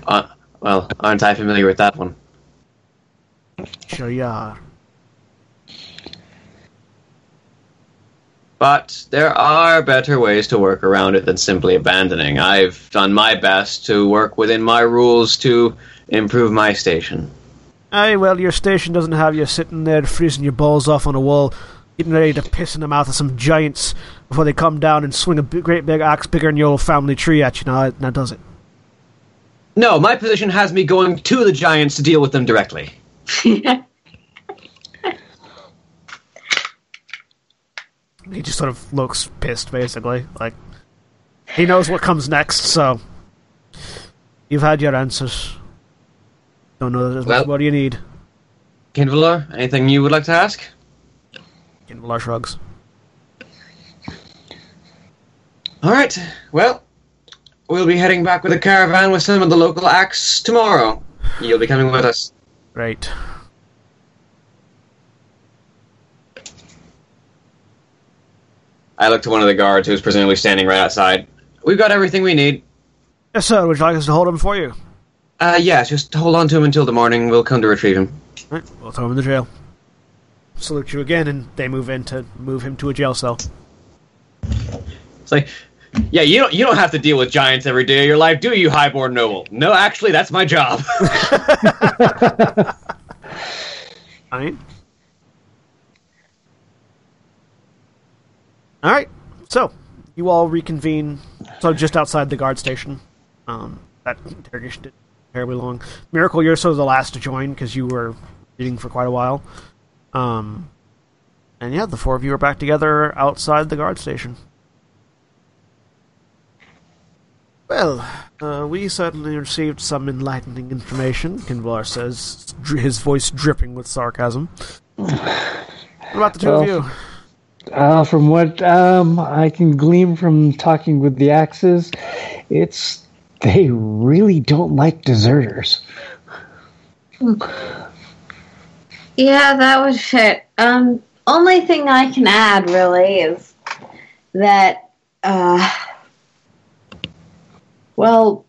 Uh, well, aren't I familiar with that one? Sure you are. But there are better ways to work around it than simply abandoning. I've done my best to work within my rules to improve my station. Aye, well, your station doesn't have you sitting there freezing your balls off on a wall, getting ready to piss in the mouth of some giants before they come down and swing a big, great big axe bigger than your old family tree at you. Now, now does it? No, my position has me going to the giants to deal with them directly. he just sort of looks pissed, basically. Like he knows what comes next, so you've had your answers. Don't know Well- What do you need? Qinvylar, anything you would like to ask? Qinvylar shrugs. All right. Well, we'll be heading back with a caravan with some of the local acts tomorrow. You'll be coming with us. Right. I look to one of the guards who's presumably standing right outside. We've got everything we need. Yes, sir. Would you like us to hold him for you? Uh, yes, just hold on to him until the morning. We'll come to retrieve him. Right. We'll throw him in the jail. Salute you again, and they move in to move him to a jail cell. It's like, yeah, you don't you don't have to deal with giants every day of your life, do you, highborn noble? No, actually, that's my job. Alright. Alright. So, you all reconvene. So, just outside the guard station. Um, that interrogation didn't terribly long. Miracle, you're sort of the last to join because you were reading for quite a while. Um, and yeah, the four of you are back together outside the guard station. Well, uh, we certainly received some enlightening information, Qinvylar says, his voice dripping with sarcasm. What about the two of you? Uh, from what um, I can glean from talking with the Axes, it's they really don't like deserters. Yeah, that would fit. Um, only thing I can add really is that, uh, well,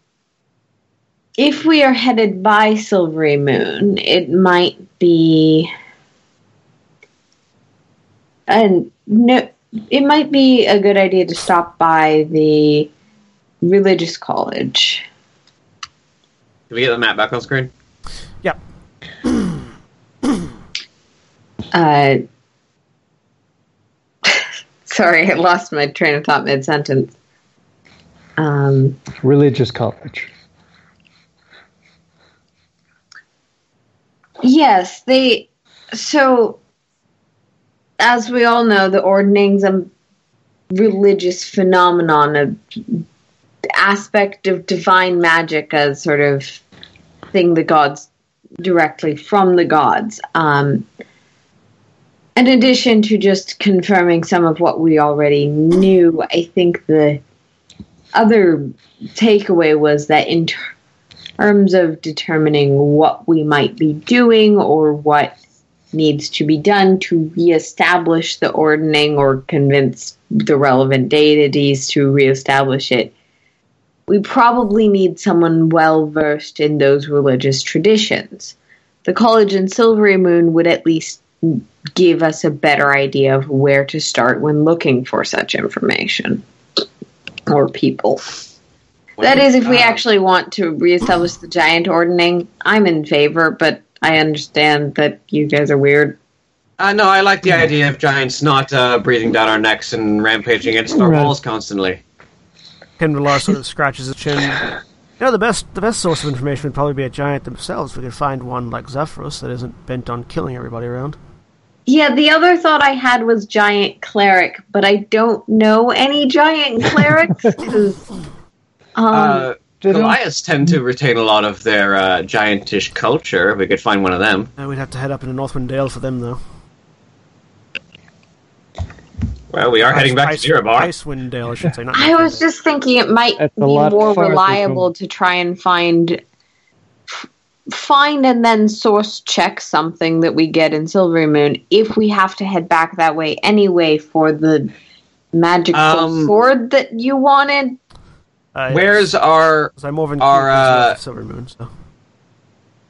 if we are headed by Silverymoon, it might be, and no, it might be a good idea to stop by the religious college. Can we get the map back on screen? Yep. Uh, sorry, I lost my train of thought mid sentence. Um, Religious college. yes, they. So, as we all know, the ordning's a religious phenomenon, a aspect of divine magic, as sort of thing the gods directly from the gods. Um, in addition to just confirming some of what we already knew, I think the other takeaway was that in ter- terms of determining what we might be doing or what needs to be done to reestablish the ordning or convince the relevant deities to reestablish it, we probably need someone well versed in those religious traditions. The college in Silverymoon would at least give us a better idea of where to start when looking for such information or people. That is, if we actually want to reestablish the giant ordning, I'm in favor, but I understand that you guys are weird. Uh, no, I like the idea of giants not uh, breathing down our necks and rampaging against our walls constantly. Qinvylar sort of scratches his chin. You know, the best the best source of information would probably be a giant themselves. We could find one like Zephyros that isn't bent on killing everybody around. Yeah, the other thought I had was giant cleric, but I don't know any giant clerics. 'cause, um, Uh, Did I- Goliaths tend to retain a lot of their uh, giantish culture. We could find one of them. Uh, we'd have to head up into Northwind Dale for them, though. Well, we are heading back Ice, to Mirabar. Icewind Dale, I should say. Not I was just thinking it might That's be more reliable to try and find f- find and then source check something that we get in Silverymoon if we have to head back that way anyway for the magical Um, sword that you wanted. Uh, Where's our I'm over our, uh, Silver Moon, so.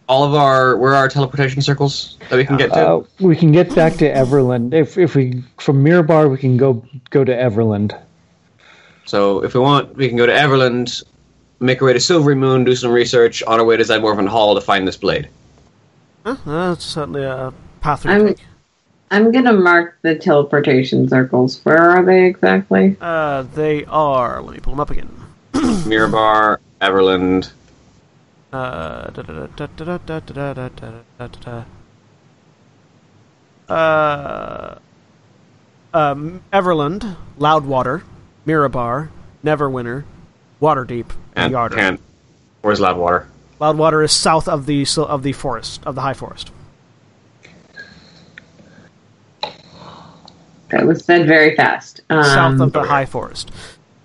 all of our where are our teleportation circles that we can get to? Uh, we can get back to Everlund. If if we from Mirabar, we can go go to Everlund. So if we want, we can go to Everlund, make our way to Silverymoon, do some research on our way to Zymorven Hall to find this blade. Uh, that's certainly a path we I'm, I'm gonna mark the teleportation circles. Where are they exactly? Uh, they are. Let me pull them up again. Mirabar, Everlund. Uh, uh, Everlund, Loudwater, Mirabar, Neverwinter, Waterdeep, and And Yartar. can't. Where's Loudwater? Loudwater is south of the of the forest of the high forest. That was said very fast. Um, south of the high forest.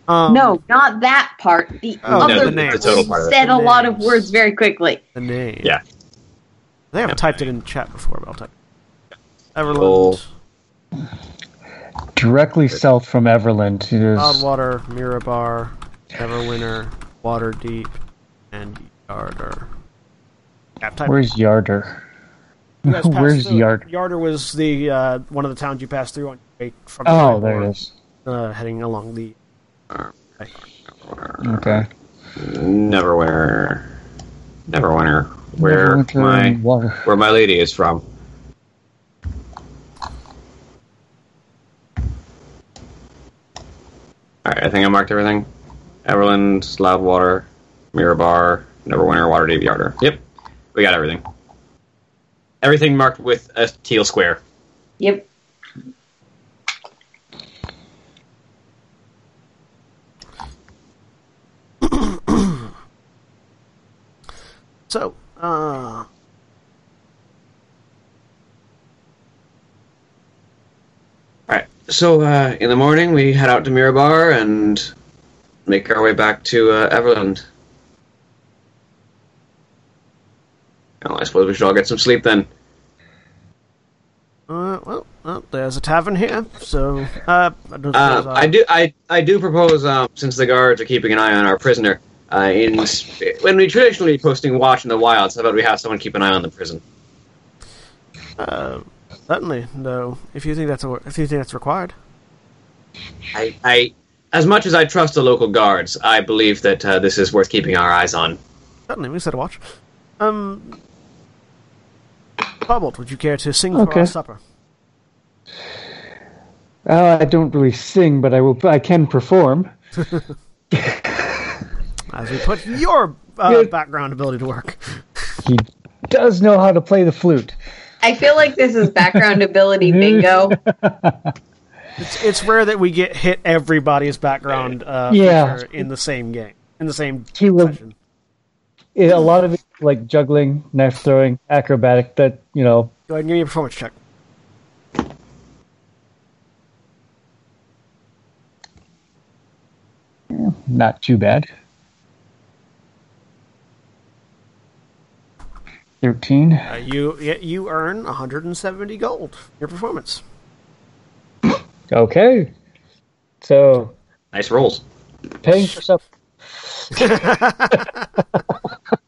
Um, no, not that part. The Oh, other the name. The total part of it. said a The lot of words very quickly. the name. Yeah. They haven't Yeah. typed it in the chat before, but I'll type. it. Everlund, Cool. Directly south from Everlund is Loudwater, Mirabar, Neverwinter, Waterdeep, and Yartar. Yeah, I've where's Yartar? You guys passed Where's through it. Yard? Yartar was the uh, one of the towns you passed through on your way from. Oh, there it is. Uh, heading along the. Okay. Neverwinter. Neverwinter. Where Neverwinter my water. where my lady is from. Alright, I think I marked everything. Everlund, Loudwater, Mirabar, Neverwinter, Waterdeep, Yartar. Yep, we got everything. Everything marked with a teal square. Yep. So, uh, Alright, so uh, in the morning we head out to Mirabar and make our way back to uh, Everlund. Well, I suppose we should all get some sleep then. uh, well, well, there's a tavern here, so uh, I don't Uh, uh, I do. I I do propose, um, since the guards are keeping an eye on our prisoner, uh, in when we traditionally posting watch in the wilds, how about we have someone keep an eye on the prison? Uh, certainly, though, if you think that's a, if you think that's required. I, I, as much as I trust the local guards, I believe that uh, this is worth keeping our eyes on. Certainly, we set a watch. Um, Bubbled, would you care to sing for Okay. our supper? Uh, I don't really sing, but I will. I can perform. As we put your uh, Good. background ability to work. He does know how to play the flute. I feel like this is background ability bingo. It's, it's rare that we get hit everybody's background uh, Yeah. in the same game, in the same He session. Yeah, a lot of it, like juggling, knife throwing, acrobatic. That you know, Go ahead and give me a performance check. not too bad. Thirteen. Uh, you you earn 170 gold. Your performance. Okay. So Nice rolls. paying for supper.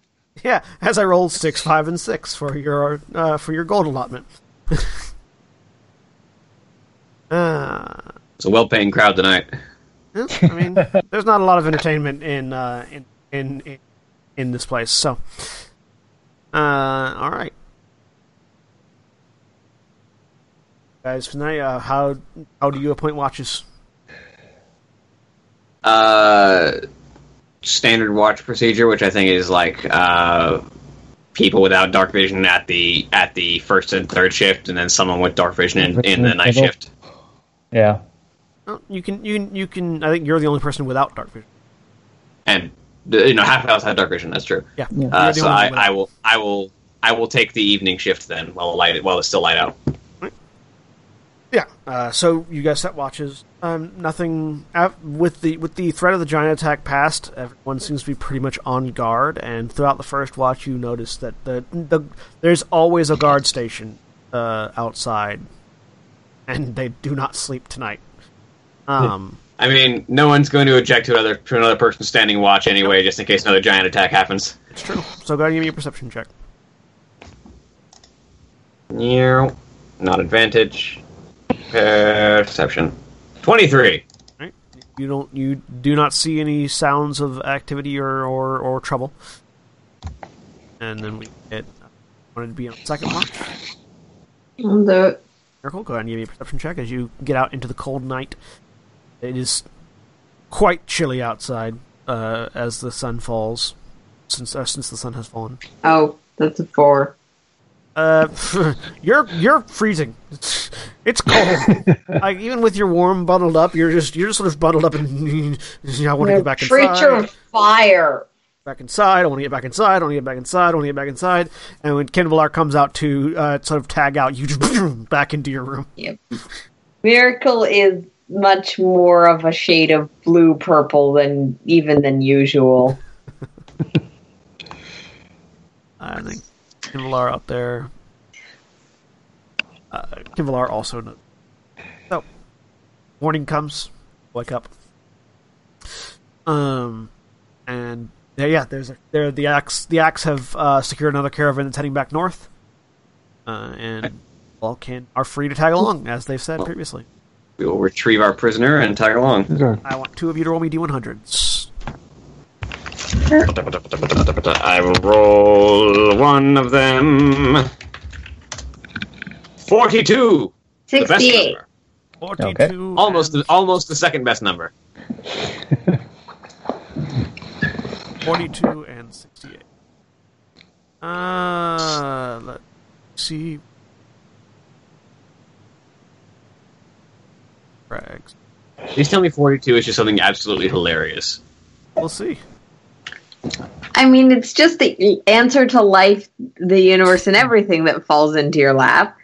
Yeah, as I rolled six, five, and six for your uh, for your gold allotment. uh, It's a well-paying crowd tonight. I mean, there's not a lot of entertainment in uh, in, in in in this place. So, uh, all right, guys. Tonight, uh, how how do you appoint watches? Uh, standard watch procedure, which I think is like uh, people without dark vision at the at the first and third shift, and then someone with dark vision in, in the night shift. Yeah. Well, you can you can- you can. I think you're the only person without dark vision. And you know, half hours have dark vision. That's true. Yeah, Yeah. Uh, so I, I will I will I will take the evening shift then while light while it's still light out. Yeah. Uh, so you guys set watches. Um, nothing uh, with the with the threat of the giant attack past. Everyone seems to be pretty much on guard, and throughout the first watch, you notice that the the there's always a guard station uh, outside, and they do not sleep tonight. Um, I mean, no one's going to object to another to another person standing watch anyway, just in case another giant attack happens. it's true. So go ahead and give me a perception check. Yeah, not advantage. Perception. Twenty-three. Right? You don't you do not see any sounds of activity or or, or trouble. And then we get wanted to be on the second watch. I'll do it. Miracle, go ahead and give me a perception check as you get out into the cold night. It is quite chilly outside uh, as the sun falls, since uh, since the sun has fallen. Oh, that's a four. Uh, you're you're freezing. It's, it's cold. like even with your warm bundled up, you're just you're just sort of bundled up, and you know, I want to get back Creature inside. of fire. Back inside. I want to get back inside. I want to get back inside. I want to get back inside. And when Qinvylar comes out to uh, sort of tag out, you just back into your room. Yep. Miracle is much more of a shade of blue purple than even than usual. I don't think Qinvylar up there. Uh, Ken also. Knows. So, morning comes. Wake up. Um, and yeah, yeah. There's a there. The axe. The axe have uh, secured another caravan that's heading back north. Uh, and all can are free to tag along as they've said previously. We will retrieve our prisoner and tag along. Sure. I want two of you to roll me d100s. I will roll one of them. Forty-two. The best 68. number. Forty-two. Almost, the, almost the second best number. forty-two and sixty-eight. Uh, let's see. Rags. Please tell me forty-two is just something absolutely hilarious. We'll see. I mean, it's just the answer to life, the universe, and everything that falls into your lap.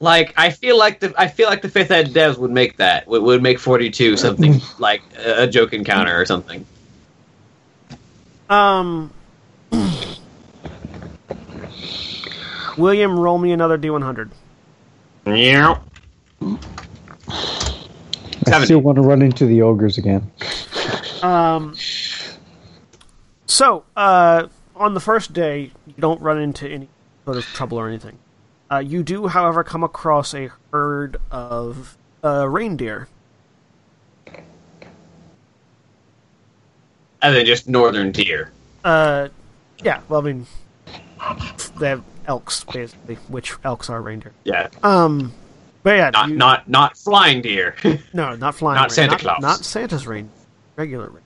Like I feel like the I feel like the fifth ed devs would make that would, would make forty-two something like a, a joke encounter or something. Um, William, roll me another d100. Yeah. I Seventy. still want to run into the ogres again. Um, so, uh, on the first day, you don't run into any sort of trouble or anything. Uh, you do, however, come across a herd of uh, reindeer. And then just northern deer. Uh, yeah, well, I mean, they have elks, basically, which elks are reindeer. Yeah. Um, but yeah, Not you- not not flying deer. No, not flying. Not rain. Santa not, Claus. Not Santa's rain. Regular rain.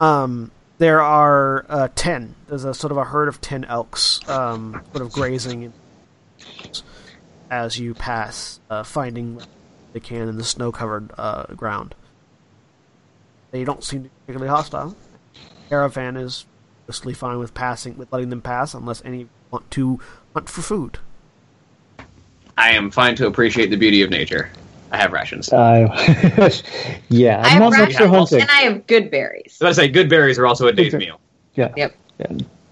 Um, there are uh, ten. There's a sort of a herd of ten elks, um, sort of grazing as you pass, uh, finding they can in the snow-covered uh, ground. They don't seem particularly hostile. Caravan is mostly fine with passing, with letting them pass, unless any want to hunt for food. I am fine to appreciate the beauty of nature. I have rations. Uh, yeah, I I'm have not much rations for hunting. and I have good berries. So I say good berries are also a day's Okay. meal. Yeah, Yep. yeah.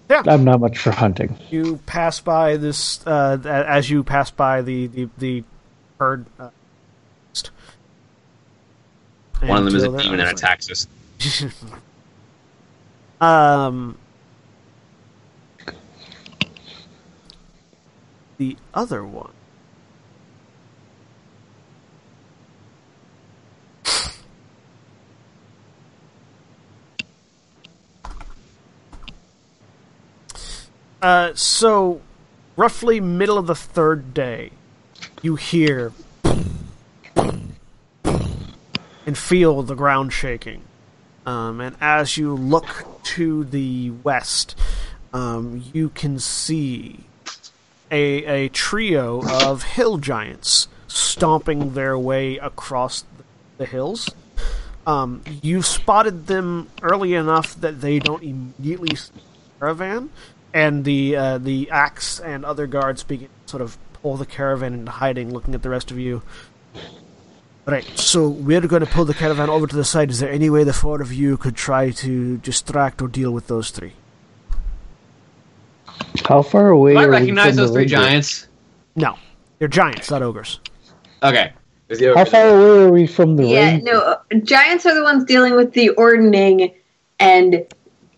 Yeah. I'm not much for hunting. you pass by this uh, as you pass by the the, the herd. Uh, One of them is a until demon they're- and attacks us. um, the other one. Uh, so, roughly middle of the third day, you hear and feel the ground shaking. Um, and as you look to the west, um, you can see a, a trio of hill giants stomping their way across the, hills. Um, you spotted them early enough that they don't immediately see the caravan, and the uh, the axe and other guards begin to sort of pull the caravan into hiding, looking at the rest of you. Right, so we're going to pull the caravan over to the side. Is there any way the four of you could try to distract or deal with those three? How far away? Do I are we recognize from those the three reindeer? giants? No, they're giants, not ogres. Okay. How far away are we from the Yeah, rain? no, uh, giants are the ones dealing with the ordning and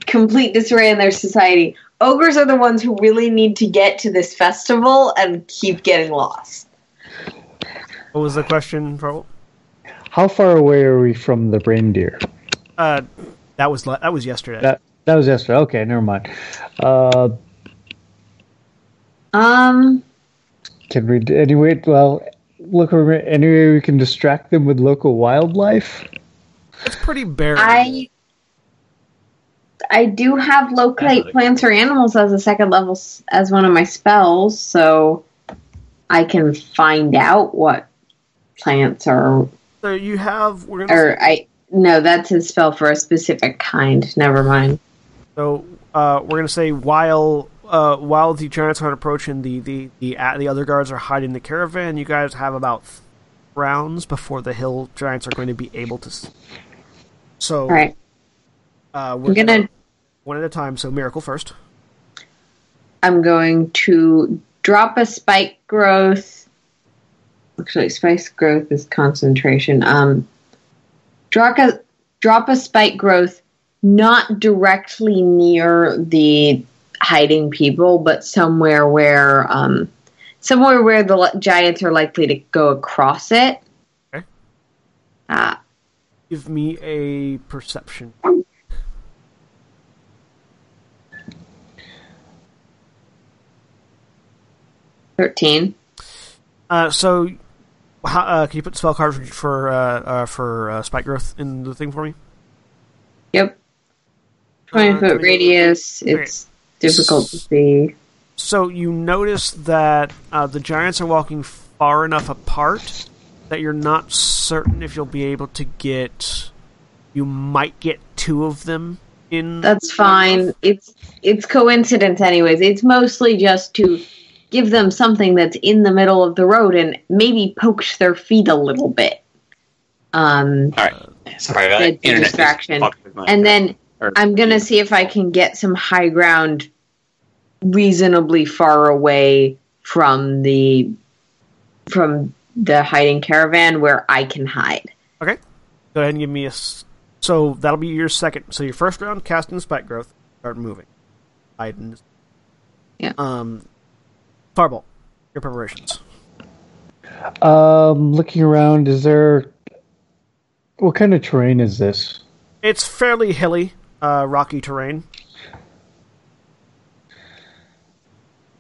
complete disarray in their society. Ogres are the ones who really need to get to this festival and keep getting lost. What was the question, for? How far away are we from the reindeer? Uh, that was that was yesterday. That that was yesterday. Okay, never mind. Uh, Um, can we anyway? Well, look, anyway we can distract them with local wildlife? it's pretty barren. I I do have locate plants or animals as a second level as one of my spells, so I can find out what plants are. So you have we're gonna Or I no, that's a spell for a specific kind. Never mind. So uh, we're gonna say while uh, while the giants aren't approaching, the the the uh, the other guards are hiding the caravan. You guys have about th- rounds before the hill giants are going to be able to. s- So All right, uh, we're I'm gonna. one at a time. So miracle first. I'm going to drop a spike growth. Actually, spike growth is concentration. Um, drop a drop a spike growth, not directly near the hiding people, but somewhere where um, somewhere where the giants are likely to go across it. Okay. Uh, Give me a perception. Thirteen. Uh, so, how, uh, can you put the spell card for for, uh, uh, for uh, spike growth in the thing for me? Yep. Twenty Uh, foot 20 radius. Okay. It's difficult to see. So you notice that uh, the giants are walking far enough apart that you're not certain if you'll be able to get. You might get two of them in. That's fine. It's it's coincidence anyways. It's mostly just to give them something that's in the middle of the road and maybe pokes their feet a little bit. Um All right. Sorry about The that. Internet distraction. fucked with and then or- I'm going to see if I can get some high ground reasonably far away from the from the hiding caravan where I can hide. Okay. Go ahead and give me a So that'll be your second. So your first round, cast casting spike growth, start moving. Hiding. Yeah. Um. Farbolt. Your preparations. Um, looking around, is there what kind of terrain is this? It's fairly hilly, uh, rocky terrain.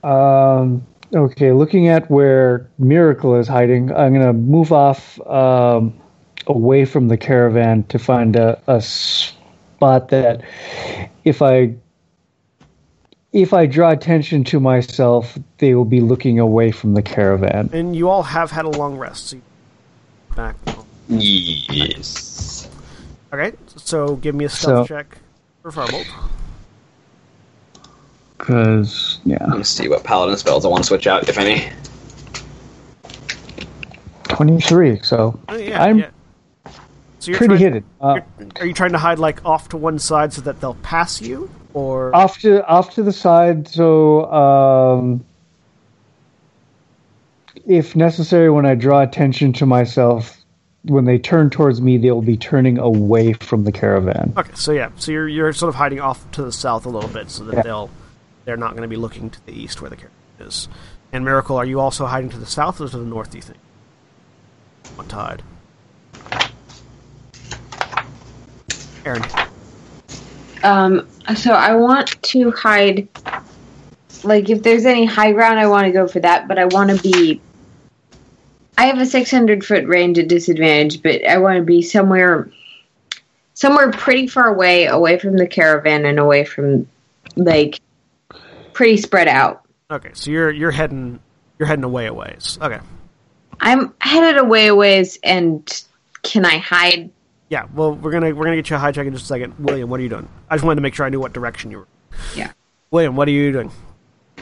Um, okay, looking at where Miracle is hiding, I'm gonna move off um, away from the caravan to find a, a spot that, if I if I draw attention to myself, they will be looking away from the caravan. And you all have had a long rest. So you back. Yes. Okay, so give me a stealth So- check for Farbolt. Because yeah, Let's see what paladin spells I want to switch out, if any. twenty three. So Oh, yeah, I'm yeah. So you're pretty trying, hidden. Uh, Are you trying to hide like off to one side so that they'll pass you, or off to off to the side so um if necessary when i draw attention to myself when they turn towards me they'll be turning away from the caravan okay? So yeah, so you're you're sort of hiding off to the south a little bit so that Yeah. they'll they're not going to be looking to the east where the caravan is. And Miracle, are you also hiding to the south or to the north? Do you think? What to hide? Erin. Um, so I want to hide. Like, if there's any high ground, I want to go for that. But I want to be. I have a 600 foot range at disadvantage, but I want to be somewhere, somewhere pretty far away, away from the caravan and away from, like, pretty spread out. Okay, so you're you're heading you're heading away a ways. Okay. I'm headed away a ways, and can I hide? Yeah, well, we're gonna we're gonna get you a high check in just a second. William, what are you doing? I just wanted to make sure I knew what direction you were. Yeah. William, what are you doing?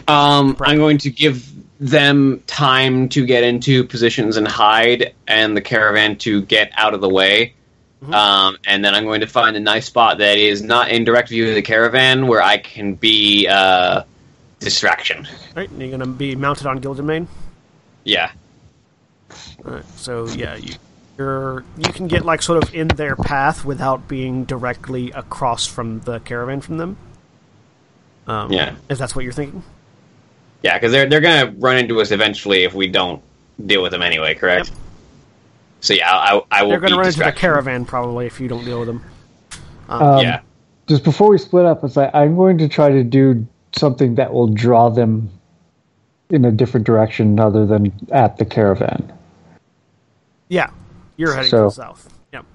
Um, I'm going to give them time to get into positions and hide, and the caravan to get out of the way. Um, and then I'm going to find a nice spot that is not in direct view of the caravan, where I can be uh, distraction. Right, and you're gonna be mounted on Gilded Mane. Yeah. Alright, so yeah, you, you're you can get like sort of in their path without being directly across from the caravan from them. Um, Yeah. if that's what you're thinking. Yeah, because they're they're gonna run into us eventually if we don't deal with them anyway. Correct. Yep. So yeah, I, I will. They're going to be run into the caravan probably if you don't deal with them. um, Yeah. just before we split up it's like i'm going to try to do something that will draw them in a different direction other than at the caravan Yeah, you're heading So- to the south. Yep.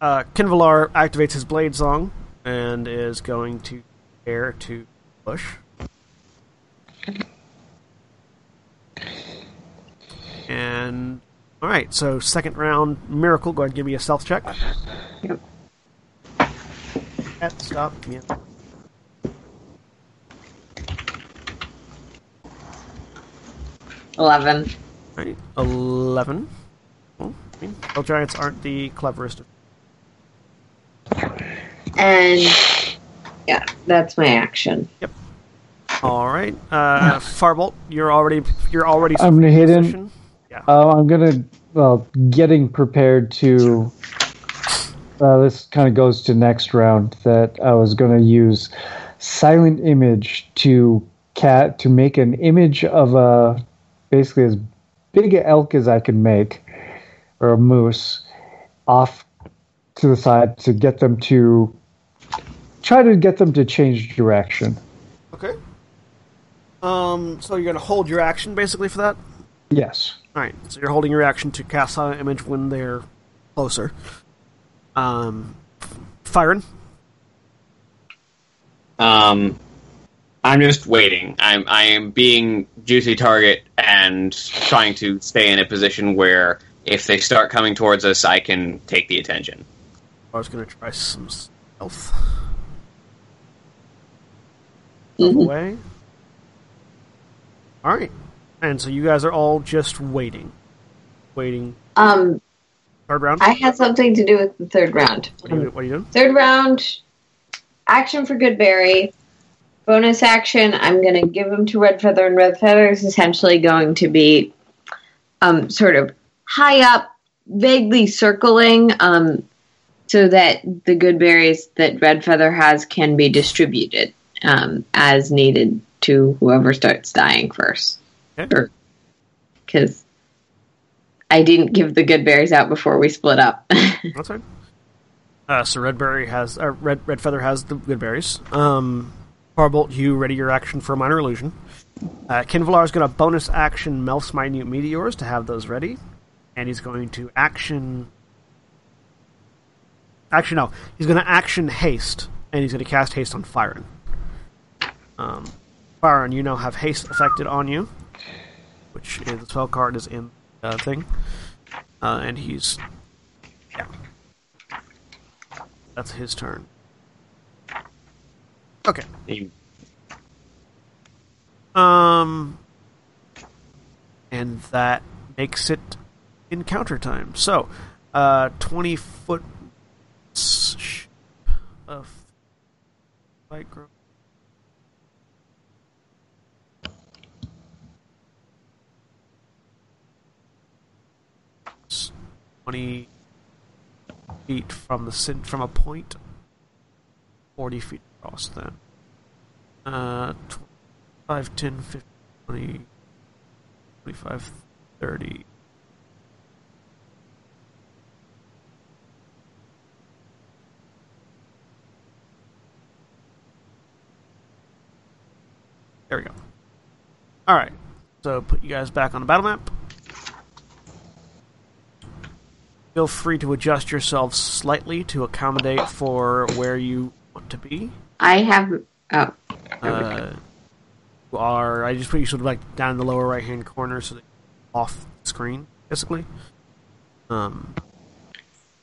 Uh, Qinvylar activates his blade song and is going to air to push. And all right, so second round miracle. Go ahead, and give me a stealth check. Yep. At stop. Yeah. Eleven. All right, eleven. Well, I mean, hill giants aren't the cleverest. And yeah, that's my action. Yep. All right, uh, Farbolt, you're already you're already. I'm gonna hit him. Yeah. Uh, I'm gonna well, getting prepared to. Uh, this kind of goes to next round. That I was gonna use silent image to cat to make an image of a basically as big a elk as I can make, or a moose, off to the side to get them to try to get them to change direction. Okay. Um. So you're gonna hold your action basically for that. Yes. All right. So you're holding your action to cast silent image when they're closer. Um, Firen. Um, I'm just waiting. I'm I am being juicy target and trying to stay in a position where if they start coming towards us, I can take the attention. I was gonna try some stealth. Mhm. Away. All right. And so you guys are all just waiting, waiting. Um, Third round. I had something to do with the third round. what, are you, what are you doing? Third round, action for Goodberry. Bonus action, I'm going to give him to Red Feather, and Red Feather is essentially going to be um, sort of high up, vaguely circling, um, so that the good berries that Red Feather has can be distributed um, as needed to whoever starts dying first. Because I didn't give the good berries out before we split up. That's fine. Uh, so Redberry has uh, Red Red Feather has the good berries. Um, you ready your action for a minor illusion. Uh, Qinvylar is going to bonus action Melf's minute meteors to have those ready, and he's going to action. Actually, no, he's going to action haste, and he's going to cast haste on Firen. Um, Firen, you now have haste affected on you, which is the spell card is in the uh, thing, uh, and he's yeah. That's his turn. Okay. Um, and that makes it encounter time. So, uh, twenty foot of micro. Twenty feet from the cen- from a. Forty feet across. Then. Uh, tw- 5, 10, 15, 20, 25, 30. There we go. Alright, so put you guys back on the battle map. Feel free to adjust yourselves slightly to accommodate for where you want to be. I have. Oh. Uh, are I just put you sort of like down in the lower right hand corner so that you're off screen basically. Um,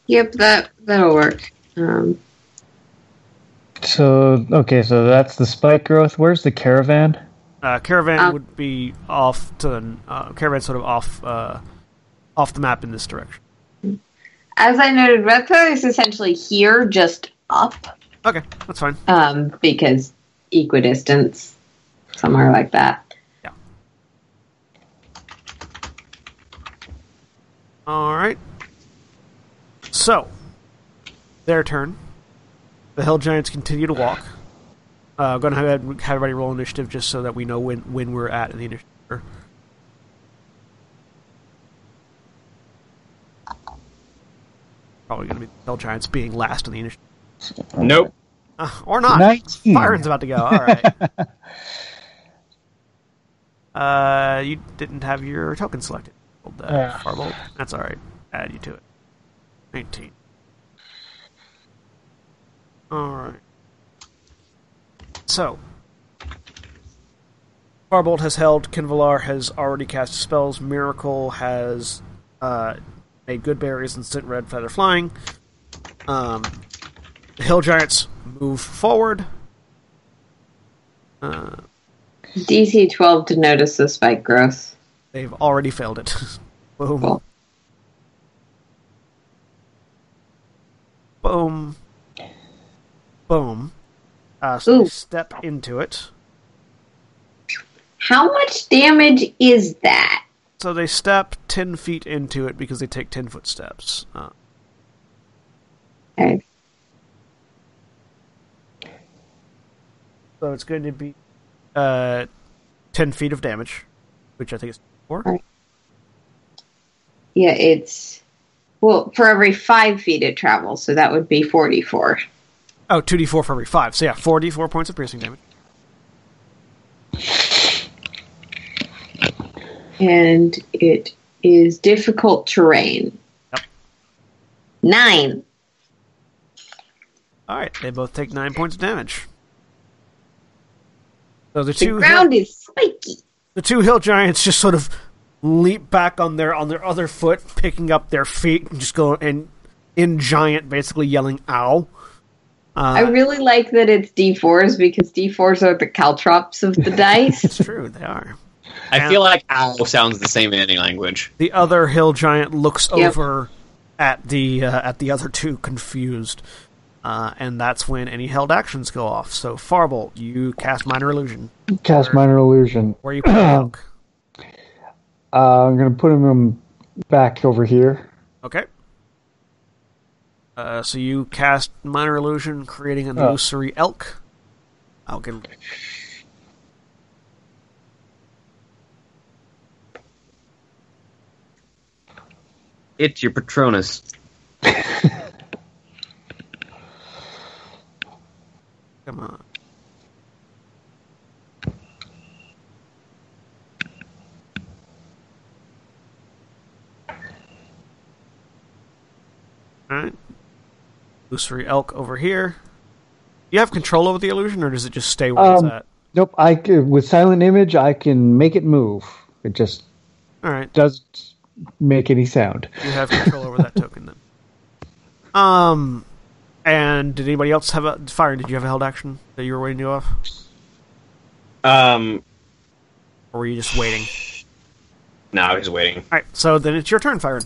Yep, that that'll work. Um, So okay, so that's the spike growth. Where's the caravan? uh, caravan Um, would be off to the uh, caravan sort of off uh, off the map in this direction. as I noted, Red is essentially here, just up, Okay, that's fine. um, because equidistance, somewhere like that. Yeah. All right. So, their turn. The Hill Giants continue to walk. Uh, I'm going to have, have everybody roll initiative just so that we know when, when we're at in the initiative. Probably going to be the Hill Giants being last in the initiative. Nope. Uh, or not. 19. Byron's about to go. All right. uh, you didn't have your token selected. Hold that. Yeah. Farbolt. That's all right. Add you to it. 19. All right. so Farbolt has held. Qinvylar has already cast spells. Miracle has uh, made good berries and sent red feather flying. Um, the hill giants move forward. Uh, DC 12 to notice the spike growth. they've already failed it. Boom. Cool. Boom. Boom. Uh, so they Ooh. step into it. How much damage is that? So they step 10 feet into it because they take 10 foot steps. Uh, Okay. so it's going to be uh, 10 feet of damage, which I think is 4. Right. Yeah, it's well for every five feet it travels, so that would be forty-four. Oh, 2d4 for every 5. So yeah, 4d4 points of piercing damage. And it is difficult terrain. Yep. Nine. Alright, they both take 9 points of damage. So the The two, hill, ground is spiky. the two hill giants just sort of leap back on their on their other foot, picking up their feet and just go and in giant, basically yelling "ow." I Uh, really like that it's D4s because D4s are the caltrops of the dice. it's true, they are. I feel like ow sounds the same in any language. The other hill giant looks Yep. over at the uh, at the other two, confused, uh, and that's when any held actions go off. So Farbolt, you cast minor illusion. Cast minor illusion. Where are you put the elk. Uh, I'm gonna put him back over here. Okay. Uh, so you cast minor illusion, creating an Oh. illusory elk. I'll get. It's your Patronus. Come on. Alright. Illusory elk over here. Do you have control over the illusion, or does it just stay where Um, it's at? Nope. I c- with silent image, I can make it move. It just Alright, doesn't make any sound. you have control over that token then. Um, and did anybody else have a fire? Did you have a held action that you were waiting to go off, Um, or were you just waiting? no, I was waiting. All right, so then it's your turn, Firen.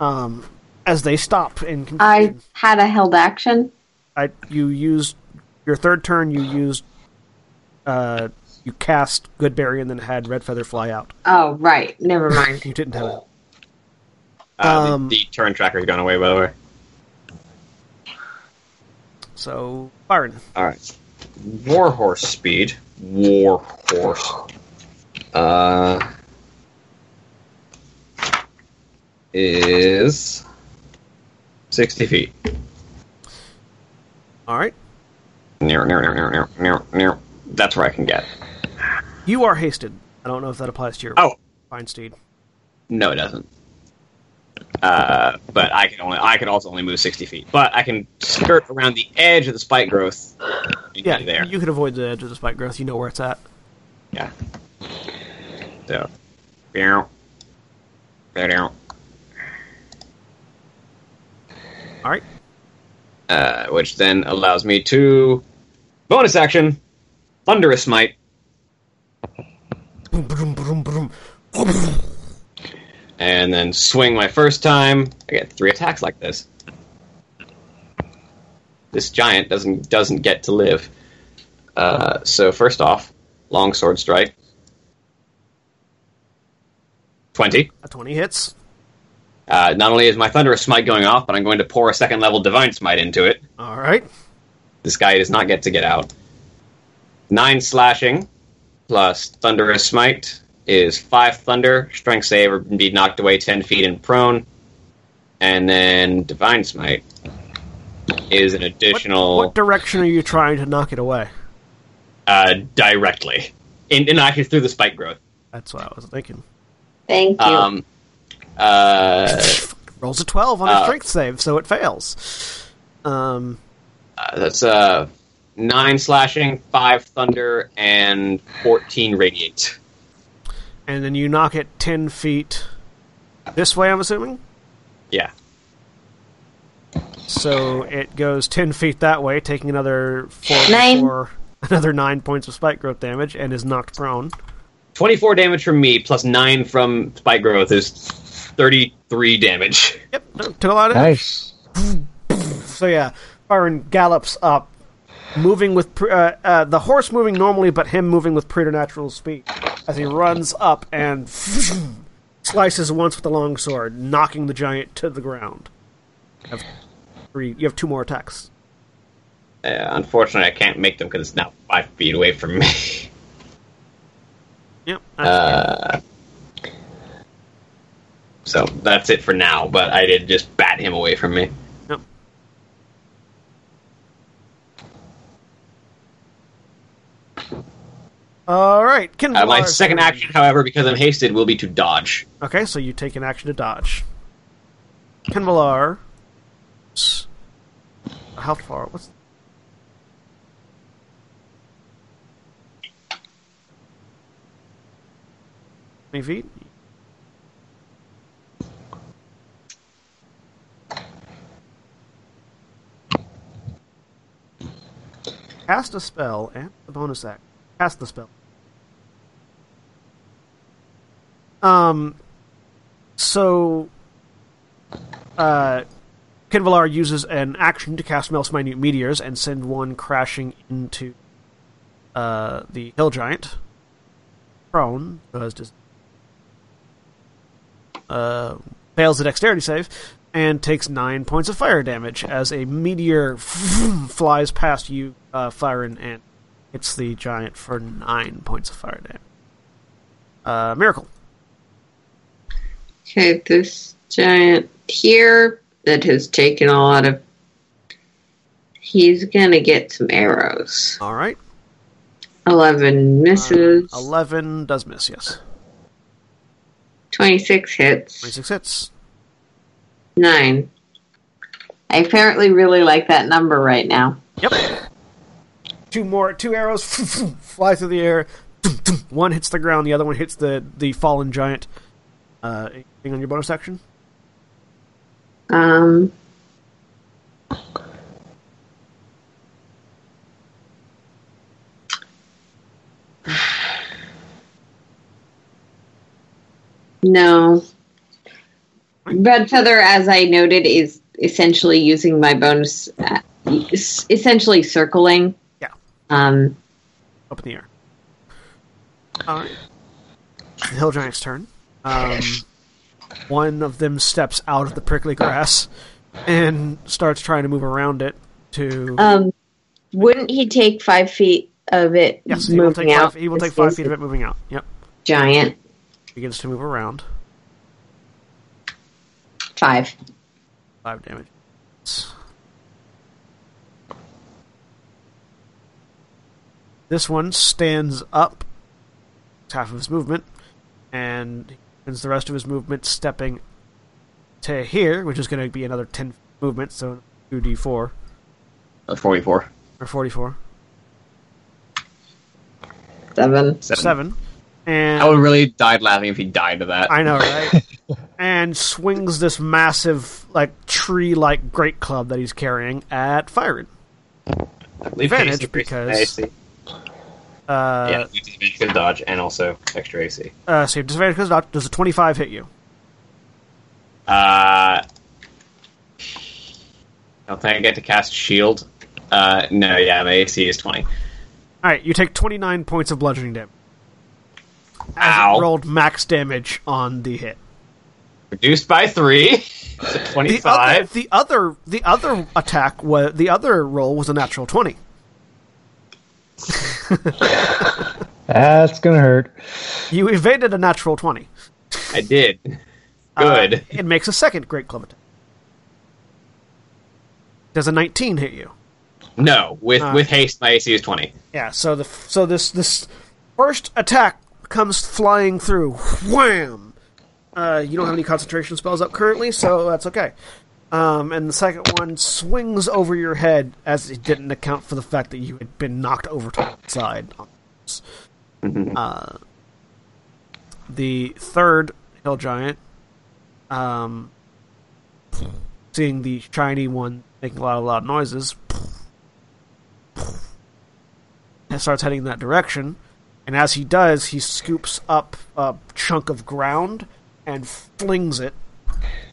Um, as they stop in confusion, I had a held action. I, you used your third turn. You used, uh, you cast Goodberry and then had Red Feather fly out. Oh, right. Never mind. You didn't have it. Uh, Um, the, the turn tracker's gone away, by the way. So Firen, All right. Warhorse speed. Warhorse. Uh, is sixty feet. all right. Near, near, near, near, near, near, near. That's where I can get. You are hasted. I don't know if that applies to your Oh. fine steed. No, it doesn't. Uh, but I can only I can also only move sixty feet. But I can skirt around the edge of the spike growth. Yeah, there. you could avoid the edge of the spike growth. You know where it's at. Yeah. So, meow. All right. Uh, which then allows me to bonus action, thunderous smite. And then swing my first time. I get three attacks like this. This giant doesn't doesn't get to live. Uh, so first off, long sword strike. Twenty. A twenty hits. Uh, not only is my thunderous smite going off, but I'm going to pour a second level divine smite into it. All right. This guy does not get to get out. Nine slashing plus thunderous smite is five thunder, strength save, or be knocked away ten feet and prone. And then divine smite is an What, additional what direction are you trying to knock it away? uh, directly, and, and actually through the spike growth. That's what I was thinking. Thank you. Um, uh, Rolls a twelve on a Uh, strength save, so it fails. Um, uh, that's uh, nine slashing, five thunder, and fourteen radiate. And then you knock it 10 feet this way, I'm assuming? Yeah. So it goes 10 feet that way, taking another four, Nine. four- another 9 points of spike growth damage, and is knocked prone. 24 damage from me plus 9 from spike growth is 33 damage. Yep, took a lot of damage. Nice. So yeah, Byron gallops up, moving with pre- uh, uh, the horse moving normally, but him moving with preternatural speed as he runs up and slices once with the long sword, knocking the giant to the ground. You have, three, you have two more attacks. Uh, unfortunately, I can't make them because it's now 5 feet away from me. Yep. That's Uh, so that's it for now, but I did just bat him away from me. Yep. All right, Ken. Uh, my second turn. action, however, because I'm hasted, will be to dodge. Okay, so you take an action to dodge. S- How far? What's. Twenty feet. Cast a spell and the bonus act. Cast the spell. Um, so, uh, Qinvylar uses an action to cast Melf's Minute Meteors and send one crashing into uh, the Hill Giant. Prone, does just uh, fails the dexterity save and takes nine points of fire damage as a meteor flies past you, uh, Firen, and hits the giant for nine points of fire damage. Uh, miracle. Okay, this giant here that has taken a lot of. He's gonna get some arrows. All right. 11 misses. 11 does miss, yes. 26 hits. 26 hits. 9. I apparently really like that number right now. Yep. Two more, two arrows fly through the air. One hits the ground, the other one hits the, the fallen giant. Uh, anything on your bonus action? Um. No. Red Feather, as I noted, is essentially using my bonus, uh, essentially circling. Um, Up in the air. Alright. The hill giant's turn. Um, one of them steps out of the prickly grass and starts trying to move around it to. um, wouldn't he take five feet of it yes, he will moving take out? five, he will take five feet of it moving out. Yep. Giant. Begins to move around. Five. Five damage. This one stands up. It's half of his movement. And he spends the rest of his movement stepping to here, which is going to be another 10 movement, so 2d4 Uh, 44. or 44. Seven. Seven. 7. And I would really died laughing if he died of that. I know, right? and swings this massive, like, tree like great club that he's carrying at Firen. Advantage because- AC. Uh, yeah, you disadvantage dodge and also extra AC. Uh, so you have disadvantage because dodge. Does a 25 hit you? Uh, don't think I get to cast shield. Uh, no, yeah, my AC is 20. Alright, you take 29 points of bludgeoning damage. As Ow. it rolled max damage on the hit. Reduced by 3. So The other, 25. the other, the other attack was the other roll was a natural 20. That's gonna hurt. You evaded a natural 20. I did. Uh, Good. it makes a second great club attack. Does a 19 hit you? no, with, uh, with haste, my AC is 20. Yeah, so the so this this first attack comes flying through. Wham! Uh, you don't have any concentration spells up currently, so that's okay. Um, and the second one swings over your head as it didn't account for the fact that you had been knocked over to the side. Uh, the third hill giant, um, seeing the shiny one making a lot of loud noises, and starts heading in that direction. And as he does, he scoops up a chunk of ground and flings it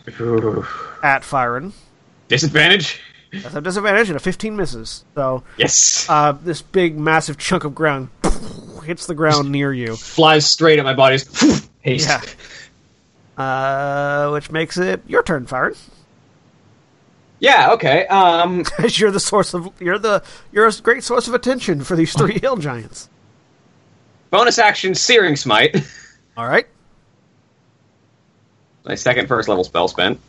at Firen. Disadvantage? That's a disadvantage, and a 15 misses. So Yes. uh, this big, massive chunk of ground hits the ground near you. Flies straight at my body's haste. Yeah. Uh, which makes it your turn, Firen. Yeah, okay. Um, you're the source of you're the you're a great source of attention for these three hill giants. bonus action Searing Smite. All right. My second first level spell spent.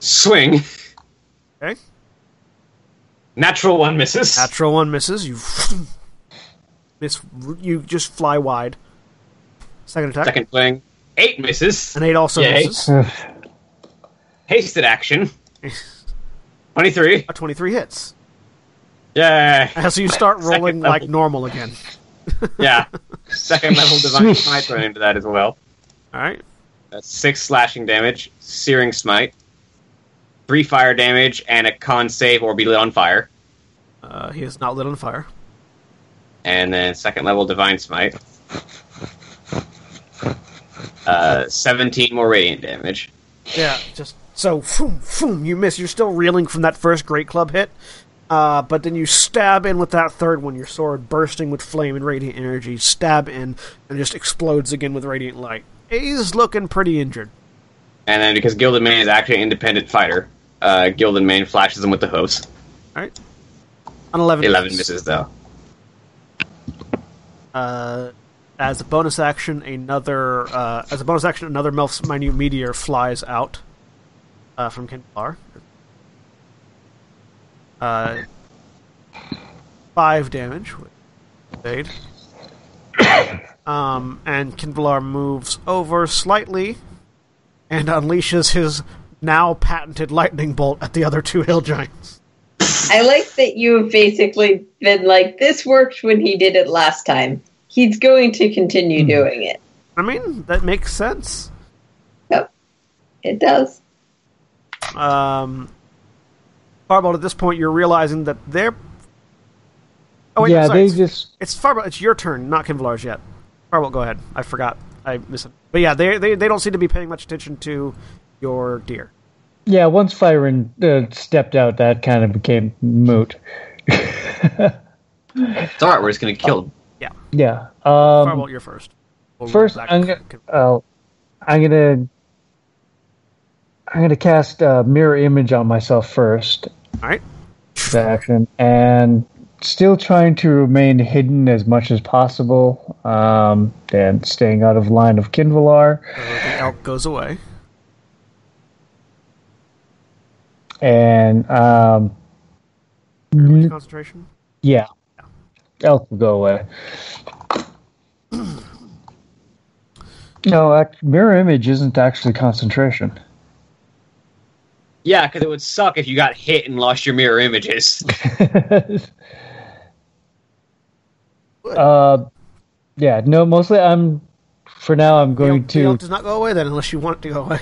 Swing. Okay. Natural one misses. Natural one misses. You miss. You just fly wide. Second attack. Second swing. Eight misses. An eight also Yay. misses. Hasted action. 23. A 23 hits. Yeah. As you start rolling like normal again. Yeah. Second level divine smite thrown into that as well. All right. That's six slashing damage, searing smite, three fire damage, and a con save or be lit on fire. Uh, he is not lit on fire. And then second level divine smite. Uh, 17 more radiant damage. Yeah, just so boom, boom, you miss. You're still reeling from that first great club hit, uh, but then you stab in with that third one. Your sword bursting with flame and radiant energy, stab in and just explodes again with radiant light. He's looking pretty injured. And then because Gilded Mane is actually an independent fighter, uh, Gilded Mane flashes him with the hooves. All right, On eleven. 11 misses though. Uh, as a bonus action, another uh, as a bonus action, another Melf's minute meteor flies out uh, from Qinvylar. Uh, five damage. with. Um, and Qinvylar moves over slightly and unleashes his now patented lightning bolt at the other two hill giants. I like that you've basically been like, this worked when he did it last time. He's going to continue doing it. I mean, that makes sense. Yep, it does. Um, Farbolt, at this point, you're realizing that they're. Oh wait, yeah, sorry, they it's, just it's Farbolt. It's your turn, not Qinvylar's yet. Farbolt, go ahead. I forgot. I missed it. But yeah, they, they they don't seem to be paying much attention to your deer. yeah. Once Firen uh, stepped out, that kind of became moot. It's alright, we're just gonna kill. Him. Yeah, Yeah. Um, Farbolt, you're first. We'll first. I'm gonna, uh, I'm gonna, I'm gonna cast uh, mirror image on myself first. All right. the action and still trying to remain hidden as much as possible um, and staying out of line of Qinvylar. So the elk goes away. And um, n- Concentration. yeah, elk will go away. No, act- mirror image isn't actually concentration. Yeah, because it would suck if you got hit and lost your mirror images. uh, yeah, no, mostly I'm. For now, I'm going the to. elk does not go away then, unless you want it to go away.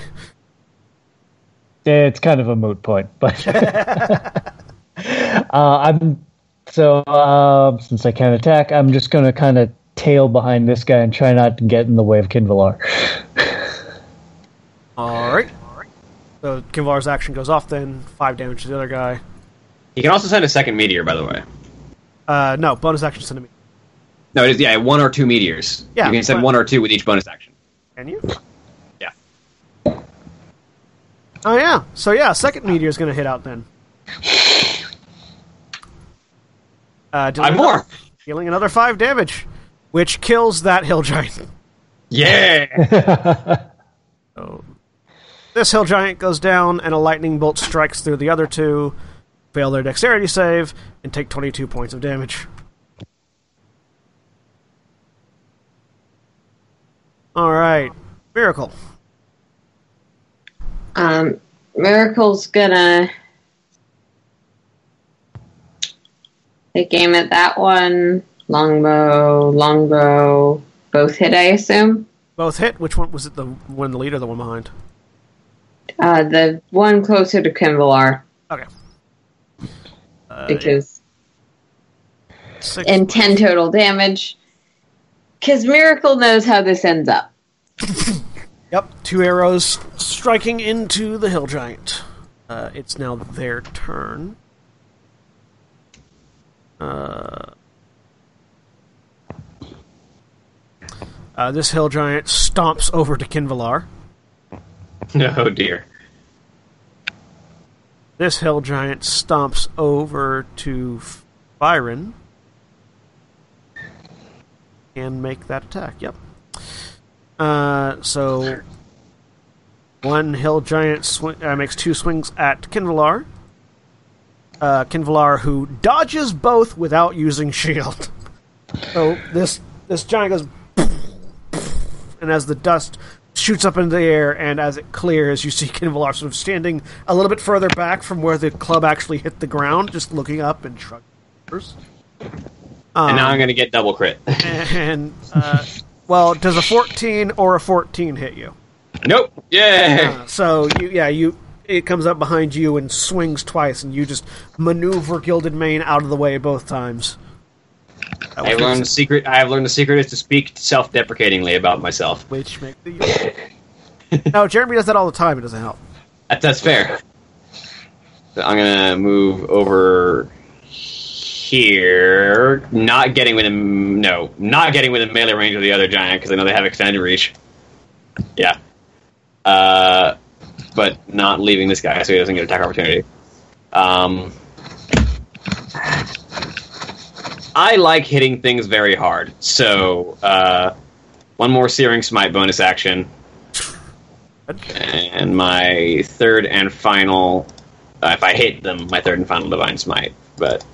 It's kind of a moot point, but uh, I'm so uh, since I can't attack, I'm just going to kind of tail behind this guy and try not to get in the way of Qinvylar. All right. So Qinvylar's action goes off. Then five damage to the other guy. you can also send a second meteor, by the way. Uh, no bonus action send to me. No, it is yeah, one or two meteors. Yeah, you can send but- one or two with each bonus action. Can you? Yeah. Oh yeah. So yeah, second meteor is going to hit out then. Uh, dealing Five more. Dealing another five damage, which kills that hill giant. Yeah. So this hill giant goes down, and a lightning bolt strikes through the other two. Fail their dexterity save and take twenty-two points of damage. All right, miracle. Um, Miracle's gonna take aim at that one. Longbow, longbow, both hit, I assume. Both hit. Which one was it? The one the leader, the one behind? Uh, the one closer to Qinvylar, Okay. Uh, because six, and 10 total damage. Because Miracle knows how this ends up. Yep, two arrows striking into the hill giant. Uh, it's now their turn. Uh, uh, this hill giant stomps over to Qinvylar. Oh dear. This hill giant stomps over to Firen and make that attack. Yep. Uh, so one hill giant uh, makes two swings at Qinvylar. Uh, Qinvylar, who dodges both without using shield. So this this giant goes, and as the dust shoots up into the air, and as it clears, you see Qinvylar sort of standing a little bit further back from where the club actually hit the ground, just looking up and shrugging. Shoulders. and now Um, I'm gonna get double crit. and uh, well, does a fourteen or a fourteen hit you? nope. Yeah. Uh, so you, yeah, you. It comes up behind you and swings twice, and you just maneuver Gilded Mane out of the way both times. I've was- learned the secret. I have learned the secret is to speak self-deprecatingly about myself. which makes the. no, Jeremy does that all the time. It doesn't help. That, that's fair. So I'm gonna move over here, not getting within no, not getting within melee range of the other giant because I know they have extended reach. Yeah, uh, but not leaving this guy so he doesn't get attack opportunity. Um, I like hitting things very hard, so uh, one more searing smite bonus action. And my third and final, uh, if I hit them, my third and final divine smite. But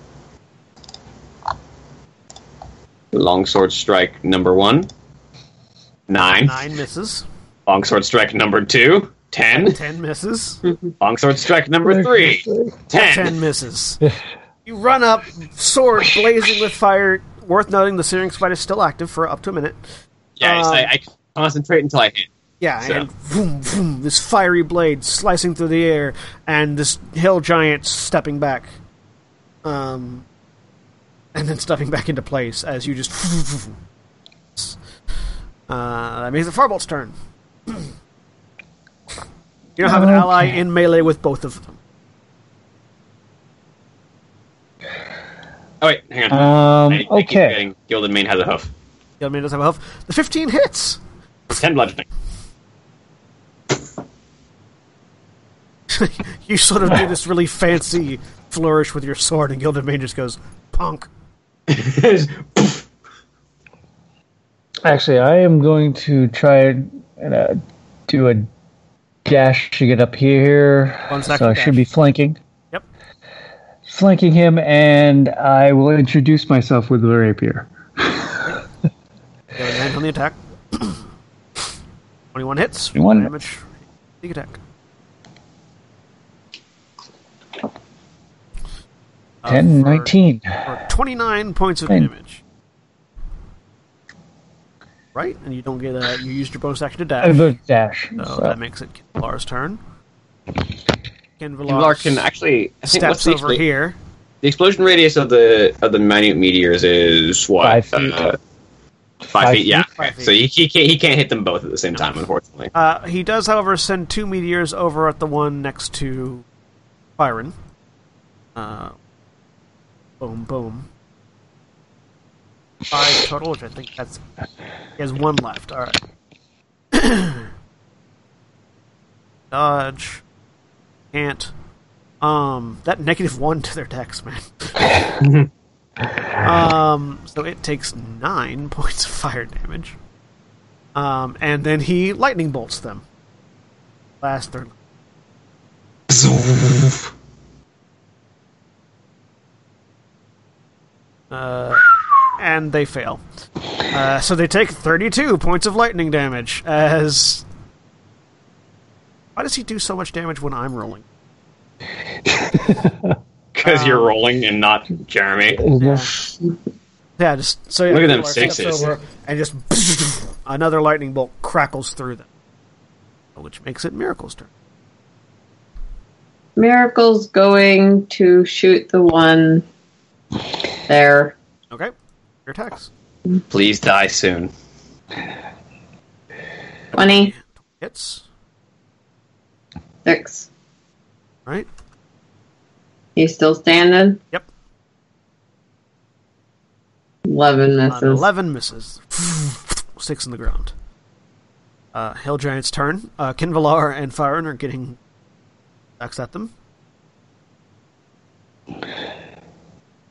longsword strike number one, nine. Nine misses. Longsword strike number two, ten. Ten misses. Longsword strike number three, ten. Ten misses. you run up, sword blazing with fire. Worth noting, the searing smite is still active for up to a minute. Yes, Um, I, I concentrate until I hit. Yeah, So- and boom, boom, this fiery blade slicing through the air, and this hill giant stepping back, um, and then stepping back into place as you just. Uh, that means the Farbolt's turn. you don't have an ally in melee with both of them. Oh wait, hang on. Um, I, I okay. Gilded Mane has a hoof. Gilded other man does have a hoof. The 15 hits! Ten bludgeoning. you sort of do this really fancy flourish with your sword, and Gilded Mane just goes, punk. Actually, I am going to try and uh, do a dash to get up here. One so second I should be flanking. Yep. Flanking him, and I will introduce myself with the rapier. Mane on the attack. 21 hits. 21. Damage. Sneak attack. 10, for- 19. For 29 points of Nine. damage. Right? And you don't get a. You used your bonus action to Uh, dash. the dash. So so- that makes it Qinvylar's turn. Qinvylar Qinvylar can actually. I think what's steps the over here. The explosion radius of the of the minute meteors is what Five feet. Uh, five, Five feet, yeah. Five feet. So he, he can't he can't hit them both at the same time, unfortunately. Uh, he does, however, send two meteors over at the one next to Firen. Uh, boom, boom. Five total, which I think that's. He has one left. All right. Dodge. Can't. Um, that negative one to their dex, man. um, so it takes nine points of fire damage. Um, and then he lightning bolts them. Last third. Uh, and they fail. Uh, so they take 32 points of lightning damage as Why does he do so much damage when I'm rolling? Because you're rolling and not Jeremy. Yeah. Yeah, just so yeah, Look at them Kevlar sixes. and just another lightning bolt crackles through them, which makes it Miracle's turn. Miracle's going to shoot the one there. Okay, your attacks Please die soon. 20, hits. 6. Right. He's still standing. Yep. 11 An misses. Eleven misses. Six in the ground. Uh, Hill Giant's turn. Uh, Qinvylar and Firen are getting attacks at them.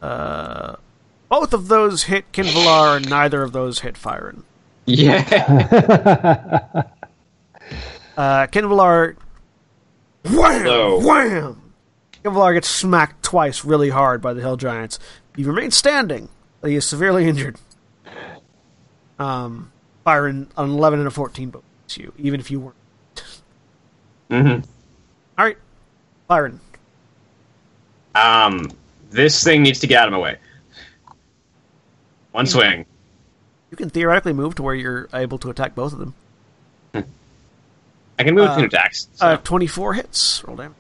Uh, both of those hit Qinvylar, and neither of those hit Firen. Yeah. Uh, Qinvylar, wham, Hello. wham. Qinvylar gets smacked twice really hard by the Hill Giants. He remains standing, but he is severely injured. Um, Firen, an 11 and a 14 both hits you, even if you weren't. Mm-hmm. All right, Firen. Um, this thing needs to get out of my way. One swing. You can theoretically move to where you're able to attack both of them. I can move Uh, between attacks. So Uh, 24 hits. Roll damage.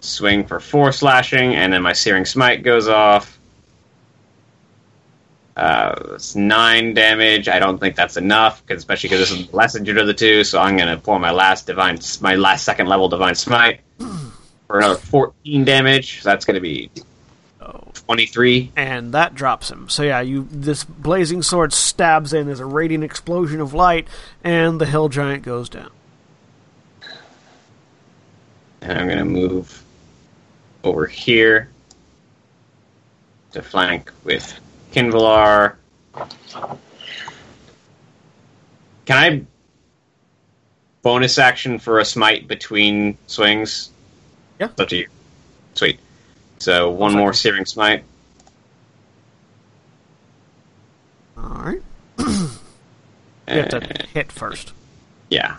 swing for four slashing, and then my searing smite goes off. Uh, it's nine damage. I don't think that's enough, 'cause- especially because this is less injured of the two. So I'm gonna pour my last divine, my last second level divine smite for another 14 damage. So that's gonna be Oh. 23. and that drops him. So yeah, you this blazing sword stabs in as a radiant explosion of light, and the hill giant goes down. And I'm gonna move over here to flank with Qinvylar. Can I bonus action for a smite between swings? Yeah. It's up to you. Sweet. So one more searing smite. All right, you have to hit first. yeah.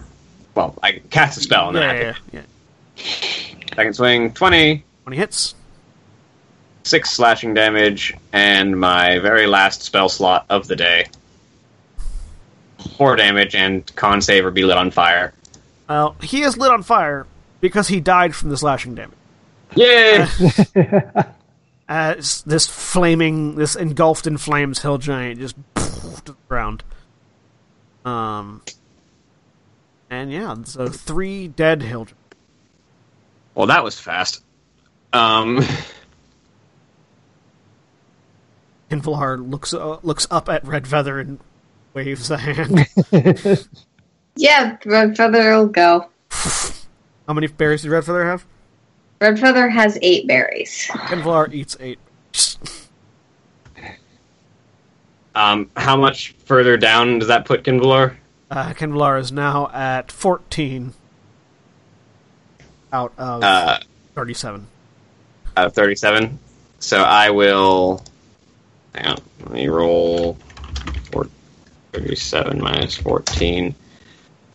Well, I cast a spell and then Yeah, I hit. yeah, yeah. Second swing, 20. When he hits, six slashing damage, and my very last spell slot of the day. Four damage and con save or be lit on fire. well, he is lit on fire because he died from the slashing damage. Yay! As this flaming, this engulfed in flames hill giant just to the ground. Um, and yeah, so three dead hill. Gi- well, that was fast. Um, Invalar looks uh, looks up at Red Feather and waves a hand. Yeah, Red Feather will go. How many berries did Redfeather have? Redfeather has eight berries. Invalar eats eight. um, how much further down does that put Qinvylar? Uh, Qinvylar is now at fourteen out of Uh, thirty-seven. out of 37. So I will. Hang on. Let me roll. Four, 37 minus 14.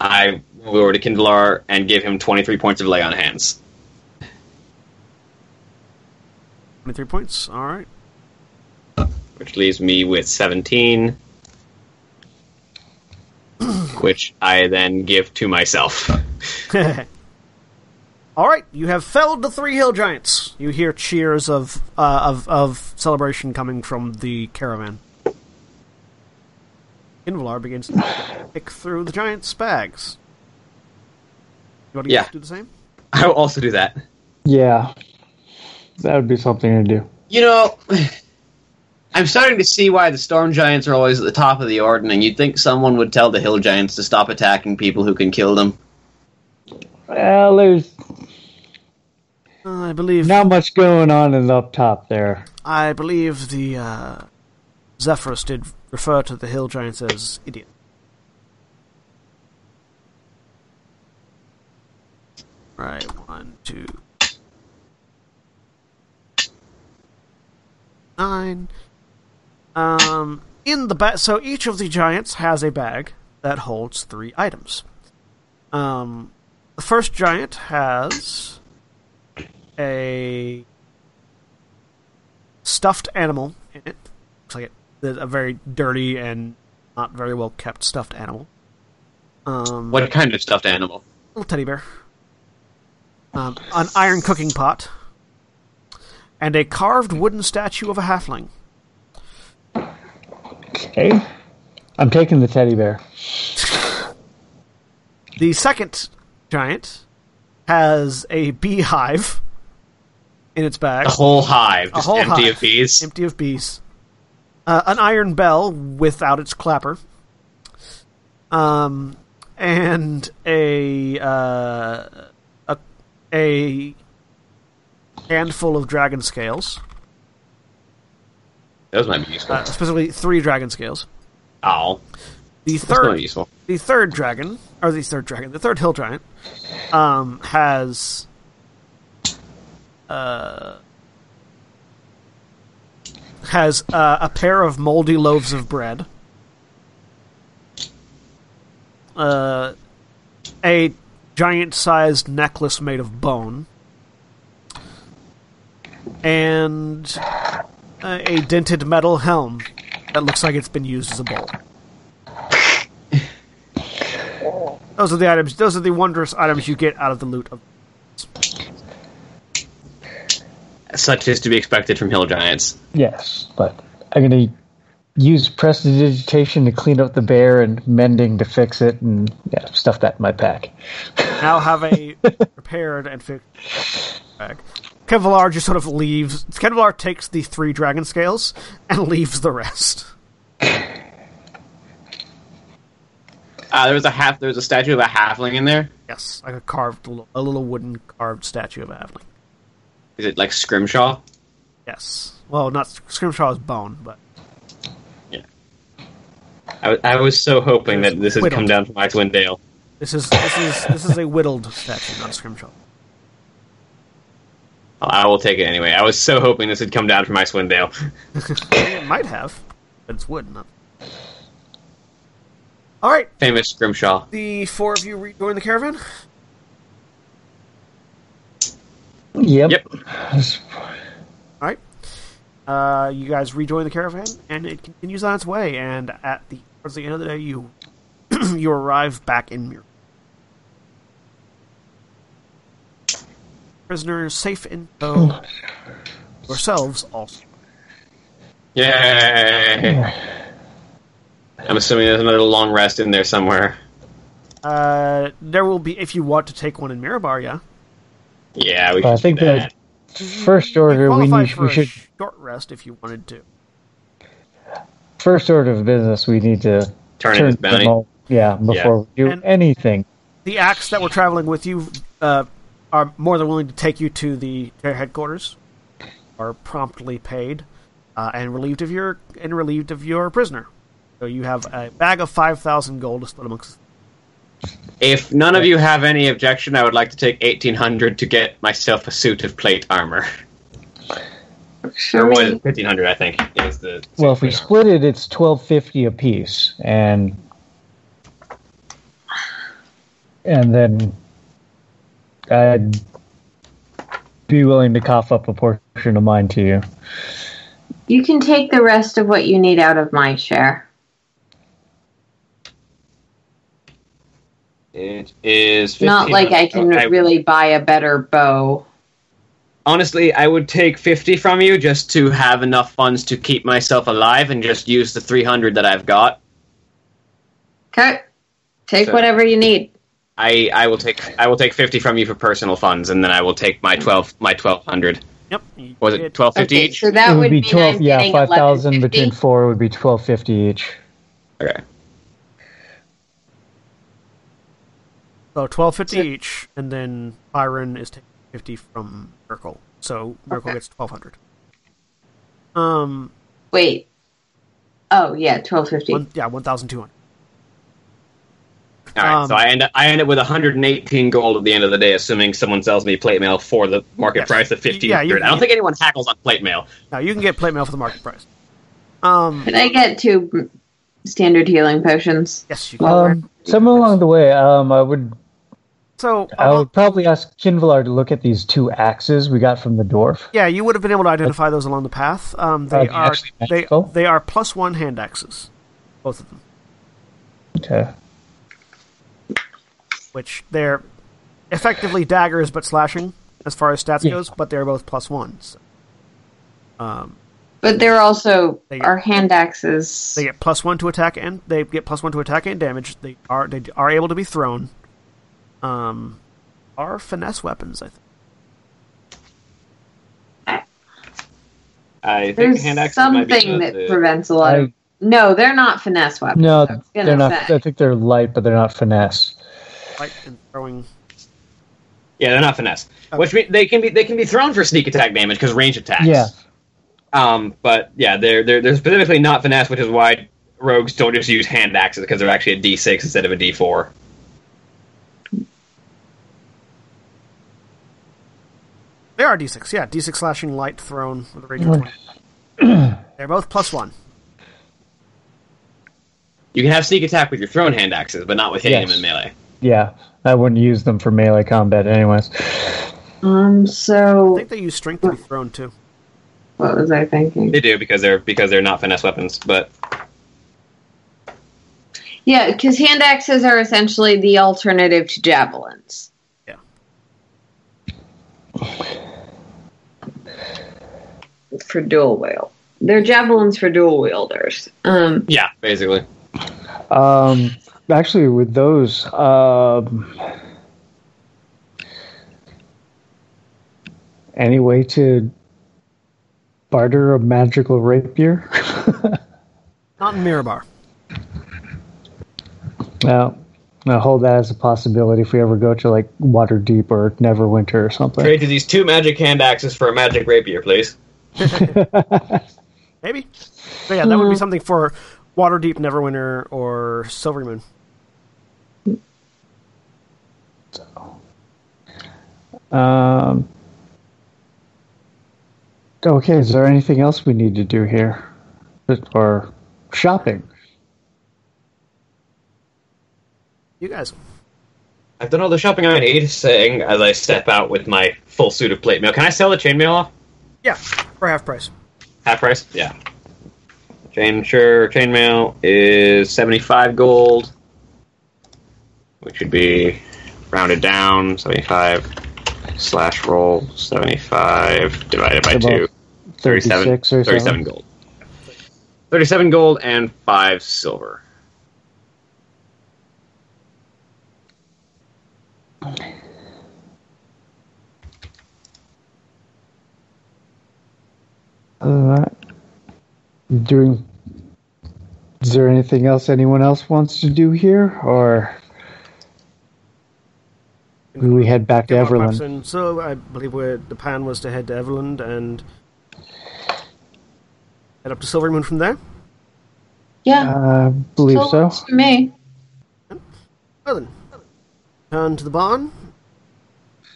I will go over to Qinvylar and give him 23 points of lay on hands. Twenty-three points. All right. which leaves me with 17, which I then give to myself. All right, you have felled the three hill giants. You hear cheers of uh, of of celebration coming from the caravan. Invalar begins to pick through the giants' bags. You want to Yeah. do the same? I will also do that. Yeah, that would be something to do. You know, I'm starting to see why the storm giants are always at the top of the order, and you'd think someone would tell the hill giants to stop attacking people who can kill them. Well, there's Uh, I believe. not much going on in the up top there. I believe the uh, Zephyros did refer to the hill giants as idiot. Right, one, two, nine. Um, in the bag, so each of the giants has a bag that holds three items. Um, the first giant has a stuffed animal in it. Looks like it, a very dirty and not very well kept stuffed animal. Um, What kind of stuffed animal? little teddy bear, um, an iron cooking pot, and a carved wooden statue of a halfling. Okay. I'm taking the teddy bear. The second giant has a beehive in its bag, A whole hive, A just whole empty hive, of bees. empty of bees. Uh, an iron bell without its clapper. Um, and a uh, a handful of dragon scales, Those might be useful. uh, specifically three dragon scales. oh, The that's not third useful. the third dragon, or the third dragon, the third hill giant, um, has uh, has uh, a pair of moldy loaves of bread, uh, a giant-sized necklace made of bone, and a, a dented metal helm that looks like it's been used as a bowl. Those are the items. Those are the wondrous items you get out of the loot. Of, Such is to be expected from hill giants. Yes, but I'm going to use prestidigitation to clean up the bear and mending to fix it and yeah, stuff that in my pack. now have a repaired and fixed bag. Kevlar just sort of leaves. Kevlar takes the three dragon scales and leaves the rest. Uh, there was a half. There was a statue of a halfling in there. Yes, like a carved, little, a little wooden carved statue of a halfling. Is it like Scrimshaw? Yes. Well, not Scrimshaw's bone, but I, w- I was so hoping that this had Whittled. come down from Icewind Dale. this is this is this is a whittled statue, not a Scrimshaw. I will take it anyway. I was so hoping this had come down from Icewind Dale. It might have, but it's wood, not. All right, Famous Scrimshaw. the four of you rejoin the caravan. Yep. Yep. All right. Uh, you guys rejoin the caravan, and it continues on its way. And at the towards the end of the day, you you arrive back in Mir. Prisoners safe in tow. Yourselves also. Yay! I'm assuming there's another long rest in there somewhere. Uh, there will be if you want to take one in Mirabar. Yeah. Yeah, we But I think do that that. first order we need for we a should short rest if you wanted to. First order of business we need to Turn in his them bounty. all- yeah, before we do And- anything. The Axe that were traveling with you uh, are more than willing to take you to the their headquarters. Are promptly paid uh, and relieved of your and relieved of your prisoner. So you have a bag of five thousand gold to split amongst. If none of you have any objection, I would like to take 1800 to get myself a suit of plate armor. Sure. Or was it 1500, I think, is the. Well, if we split it, it's twelve fifty a piece, and and then I'd be willing to cough up a portion of mine to you. You can take the rest of what you need out of my share. It is. Not like I can 1500. really buy a better bow. Honestly, I would take 50 from you just to have enough funds to keep myself alive and just use the 300 that I've got. Okay. Take So- whatever you need. I, I will take I will take 50 from you for personal funds and then I will take my 12 my 1200. Yep. Was it get- 1250 Okay, each? so that it would would be mean twelve. I'm Yeah, getting five thousand between four would be twelve fifty each. Okay. So twelve fifty each, and then Firen is taking fifty from Miracle. So Miracle Okay. gets twelve hundred. Um, Wait. Oh yeah, twelve fifty. yeah, one thousand two hundred. All right, Um, so I end up, I end up with 118 gold at the end of the day, assuming someone sells me plate mail for the market Yes. price of Yeah, 1500. you- I don't think anyone hackles on plate mail. Now you can get plate mail for the market price. Um, Can I get two standard healing potions? yes, you can. Um, somewhere along the way, um, I would So I uh, would probably ask Qinvylar to look at these two axes we got from the dwarf. yeah, you would have been able to identify those along the path. Um, they they are they they are plus one hand axes, both of them. Okay. Which they're effectively daggers but slashing as far as stats Yeah. goes, but they're both plus ones. Um, But they're also They- our hand axes. They get plus one to attack and they get plus one to attack and damage. They are they are able to be thrown. Um, are finesse weapons, I think. I think There's hand axes might be something that the- prevents a lot of. I- No, they're not finesse weapons. No, I was gonna they're not. say. I think they're light, but they're not finesse. Light and throwing. Yeah, they're not finesse. Which mean they can be they can be thrown for sneak attack damage because range attacks. Yeah. Um, but yeah, they're they're they're specifically not finesse, which is why rogues don't just use hand axes because they're actually a D6 instead of a D4. They are d6, yeah, d6 slashing light thrown with a range of twenty. They're both plus one. You can have sneak attack with your thrown hand axes, but not with hitting Yes. them in melee. Yeah, I wouldn't use them for melee combat, anyways. Um. So I think they use strength to be thrown too. what was I thinking? They do because they're because they're not finesse weapons, but Yeah, because hand axes are essentially the alternative to javelins. Yeah. For dual wield. They're javelins for dual wielders. Um, yeah, basically. Um, actually, with those, um, any way to barter a magical rapier? Not in Mirabar. no, I'll hold that as a possibility if we ever go to like Waterdeep or Neverwinter or something. Trade to these two magic hand axes for a magic rapier, please. Maybe. But yeah, that would be something for Waterdeep, Neverwinter, or Silverymoon. Um, okay, is there anything else we need to do here? Or shopping? You guys. I've done all the shopping I need, saying as I step out with my full suit of plate mail. Can I sell the chainmail off? Yeah, for half price. Half price? Yeah. Chain sure chainmail is seventy five gold. Which would be rounded down, seventy five slash roll seventy five divided by two. 37, 37 gold. 37 gold and 5 silver. Other than that, doing. Is there anything else anyone else wants to do here, or do we head back to Get Everlund? person. So I believe we're, the plan was to head to Everlund and head up to Silverymoon from there. yeah. I believe so so. for me. Well then, turn to the barn.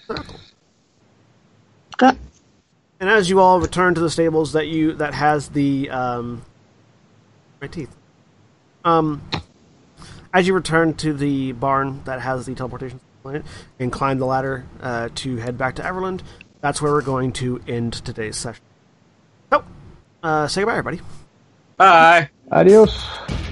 Circle. Go- And as you all return to the stables that you that has the um, my teeth. Um, as you return to the barn that has the teleportation on it and climb the ladder uh, to head back to Everlund, that's where we're going to end today's session. So, uh, say goodbye, everybody. Bye! Adios.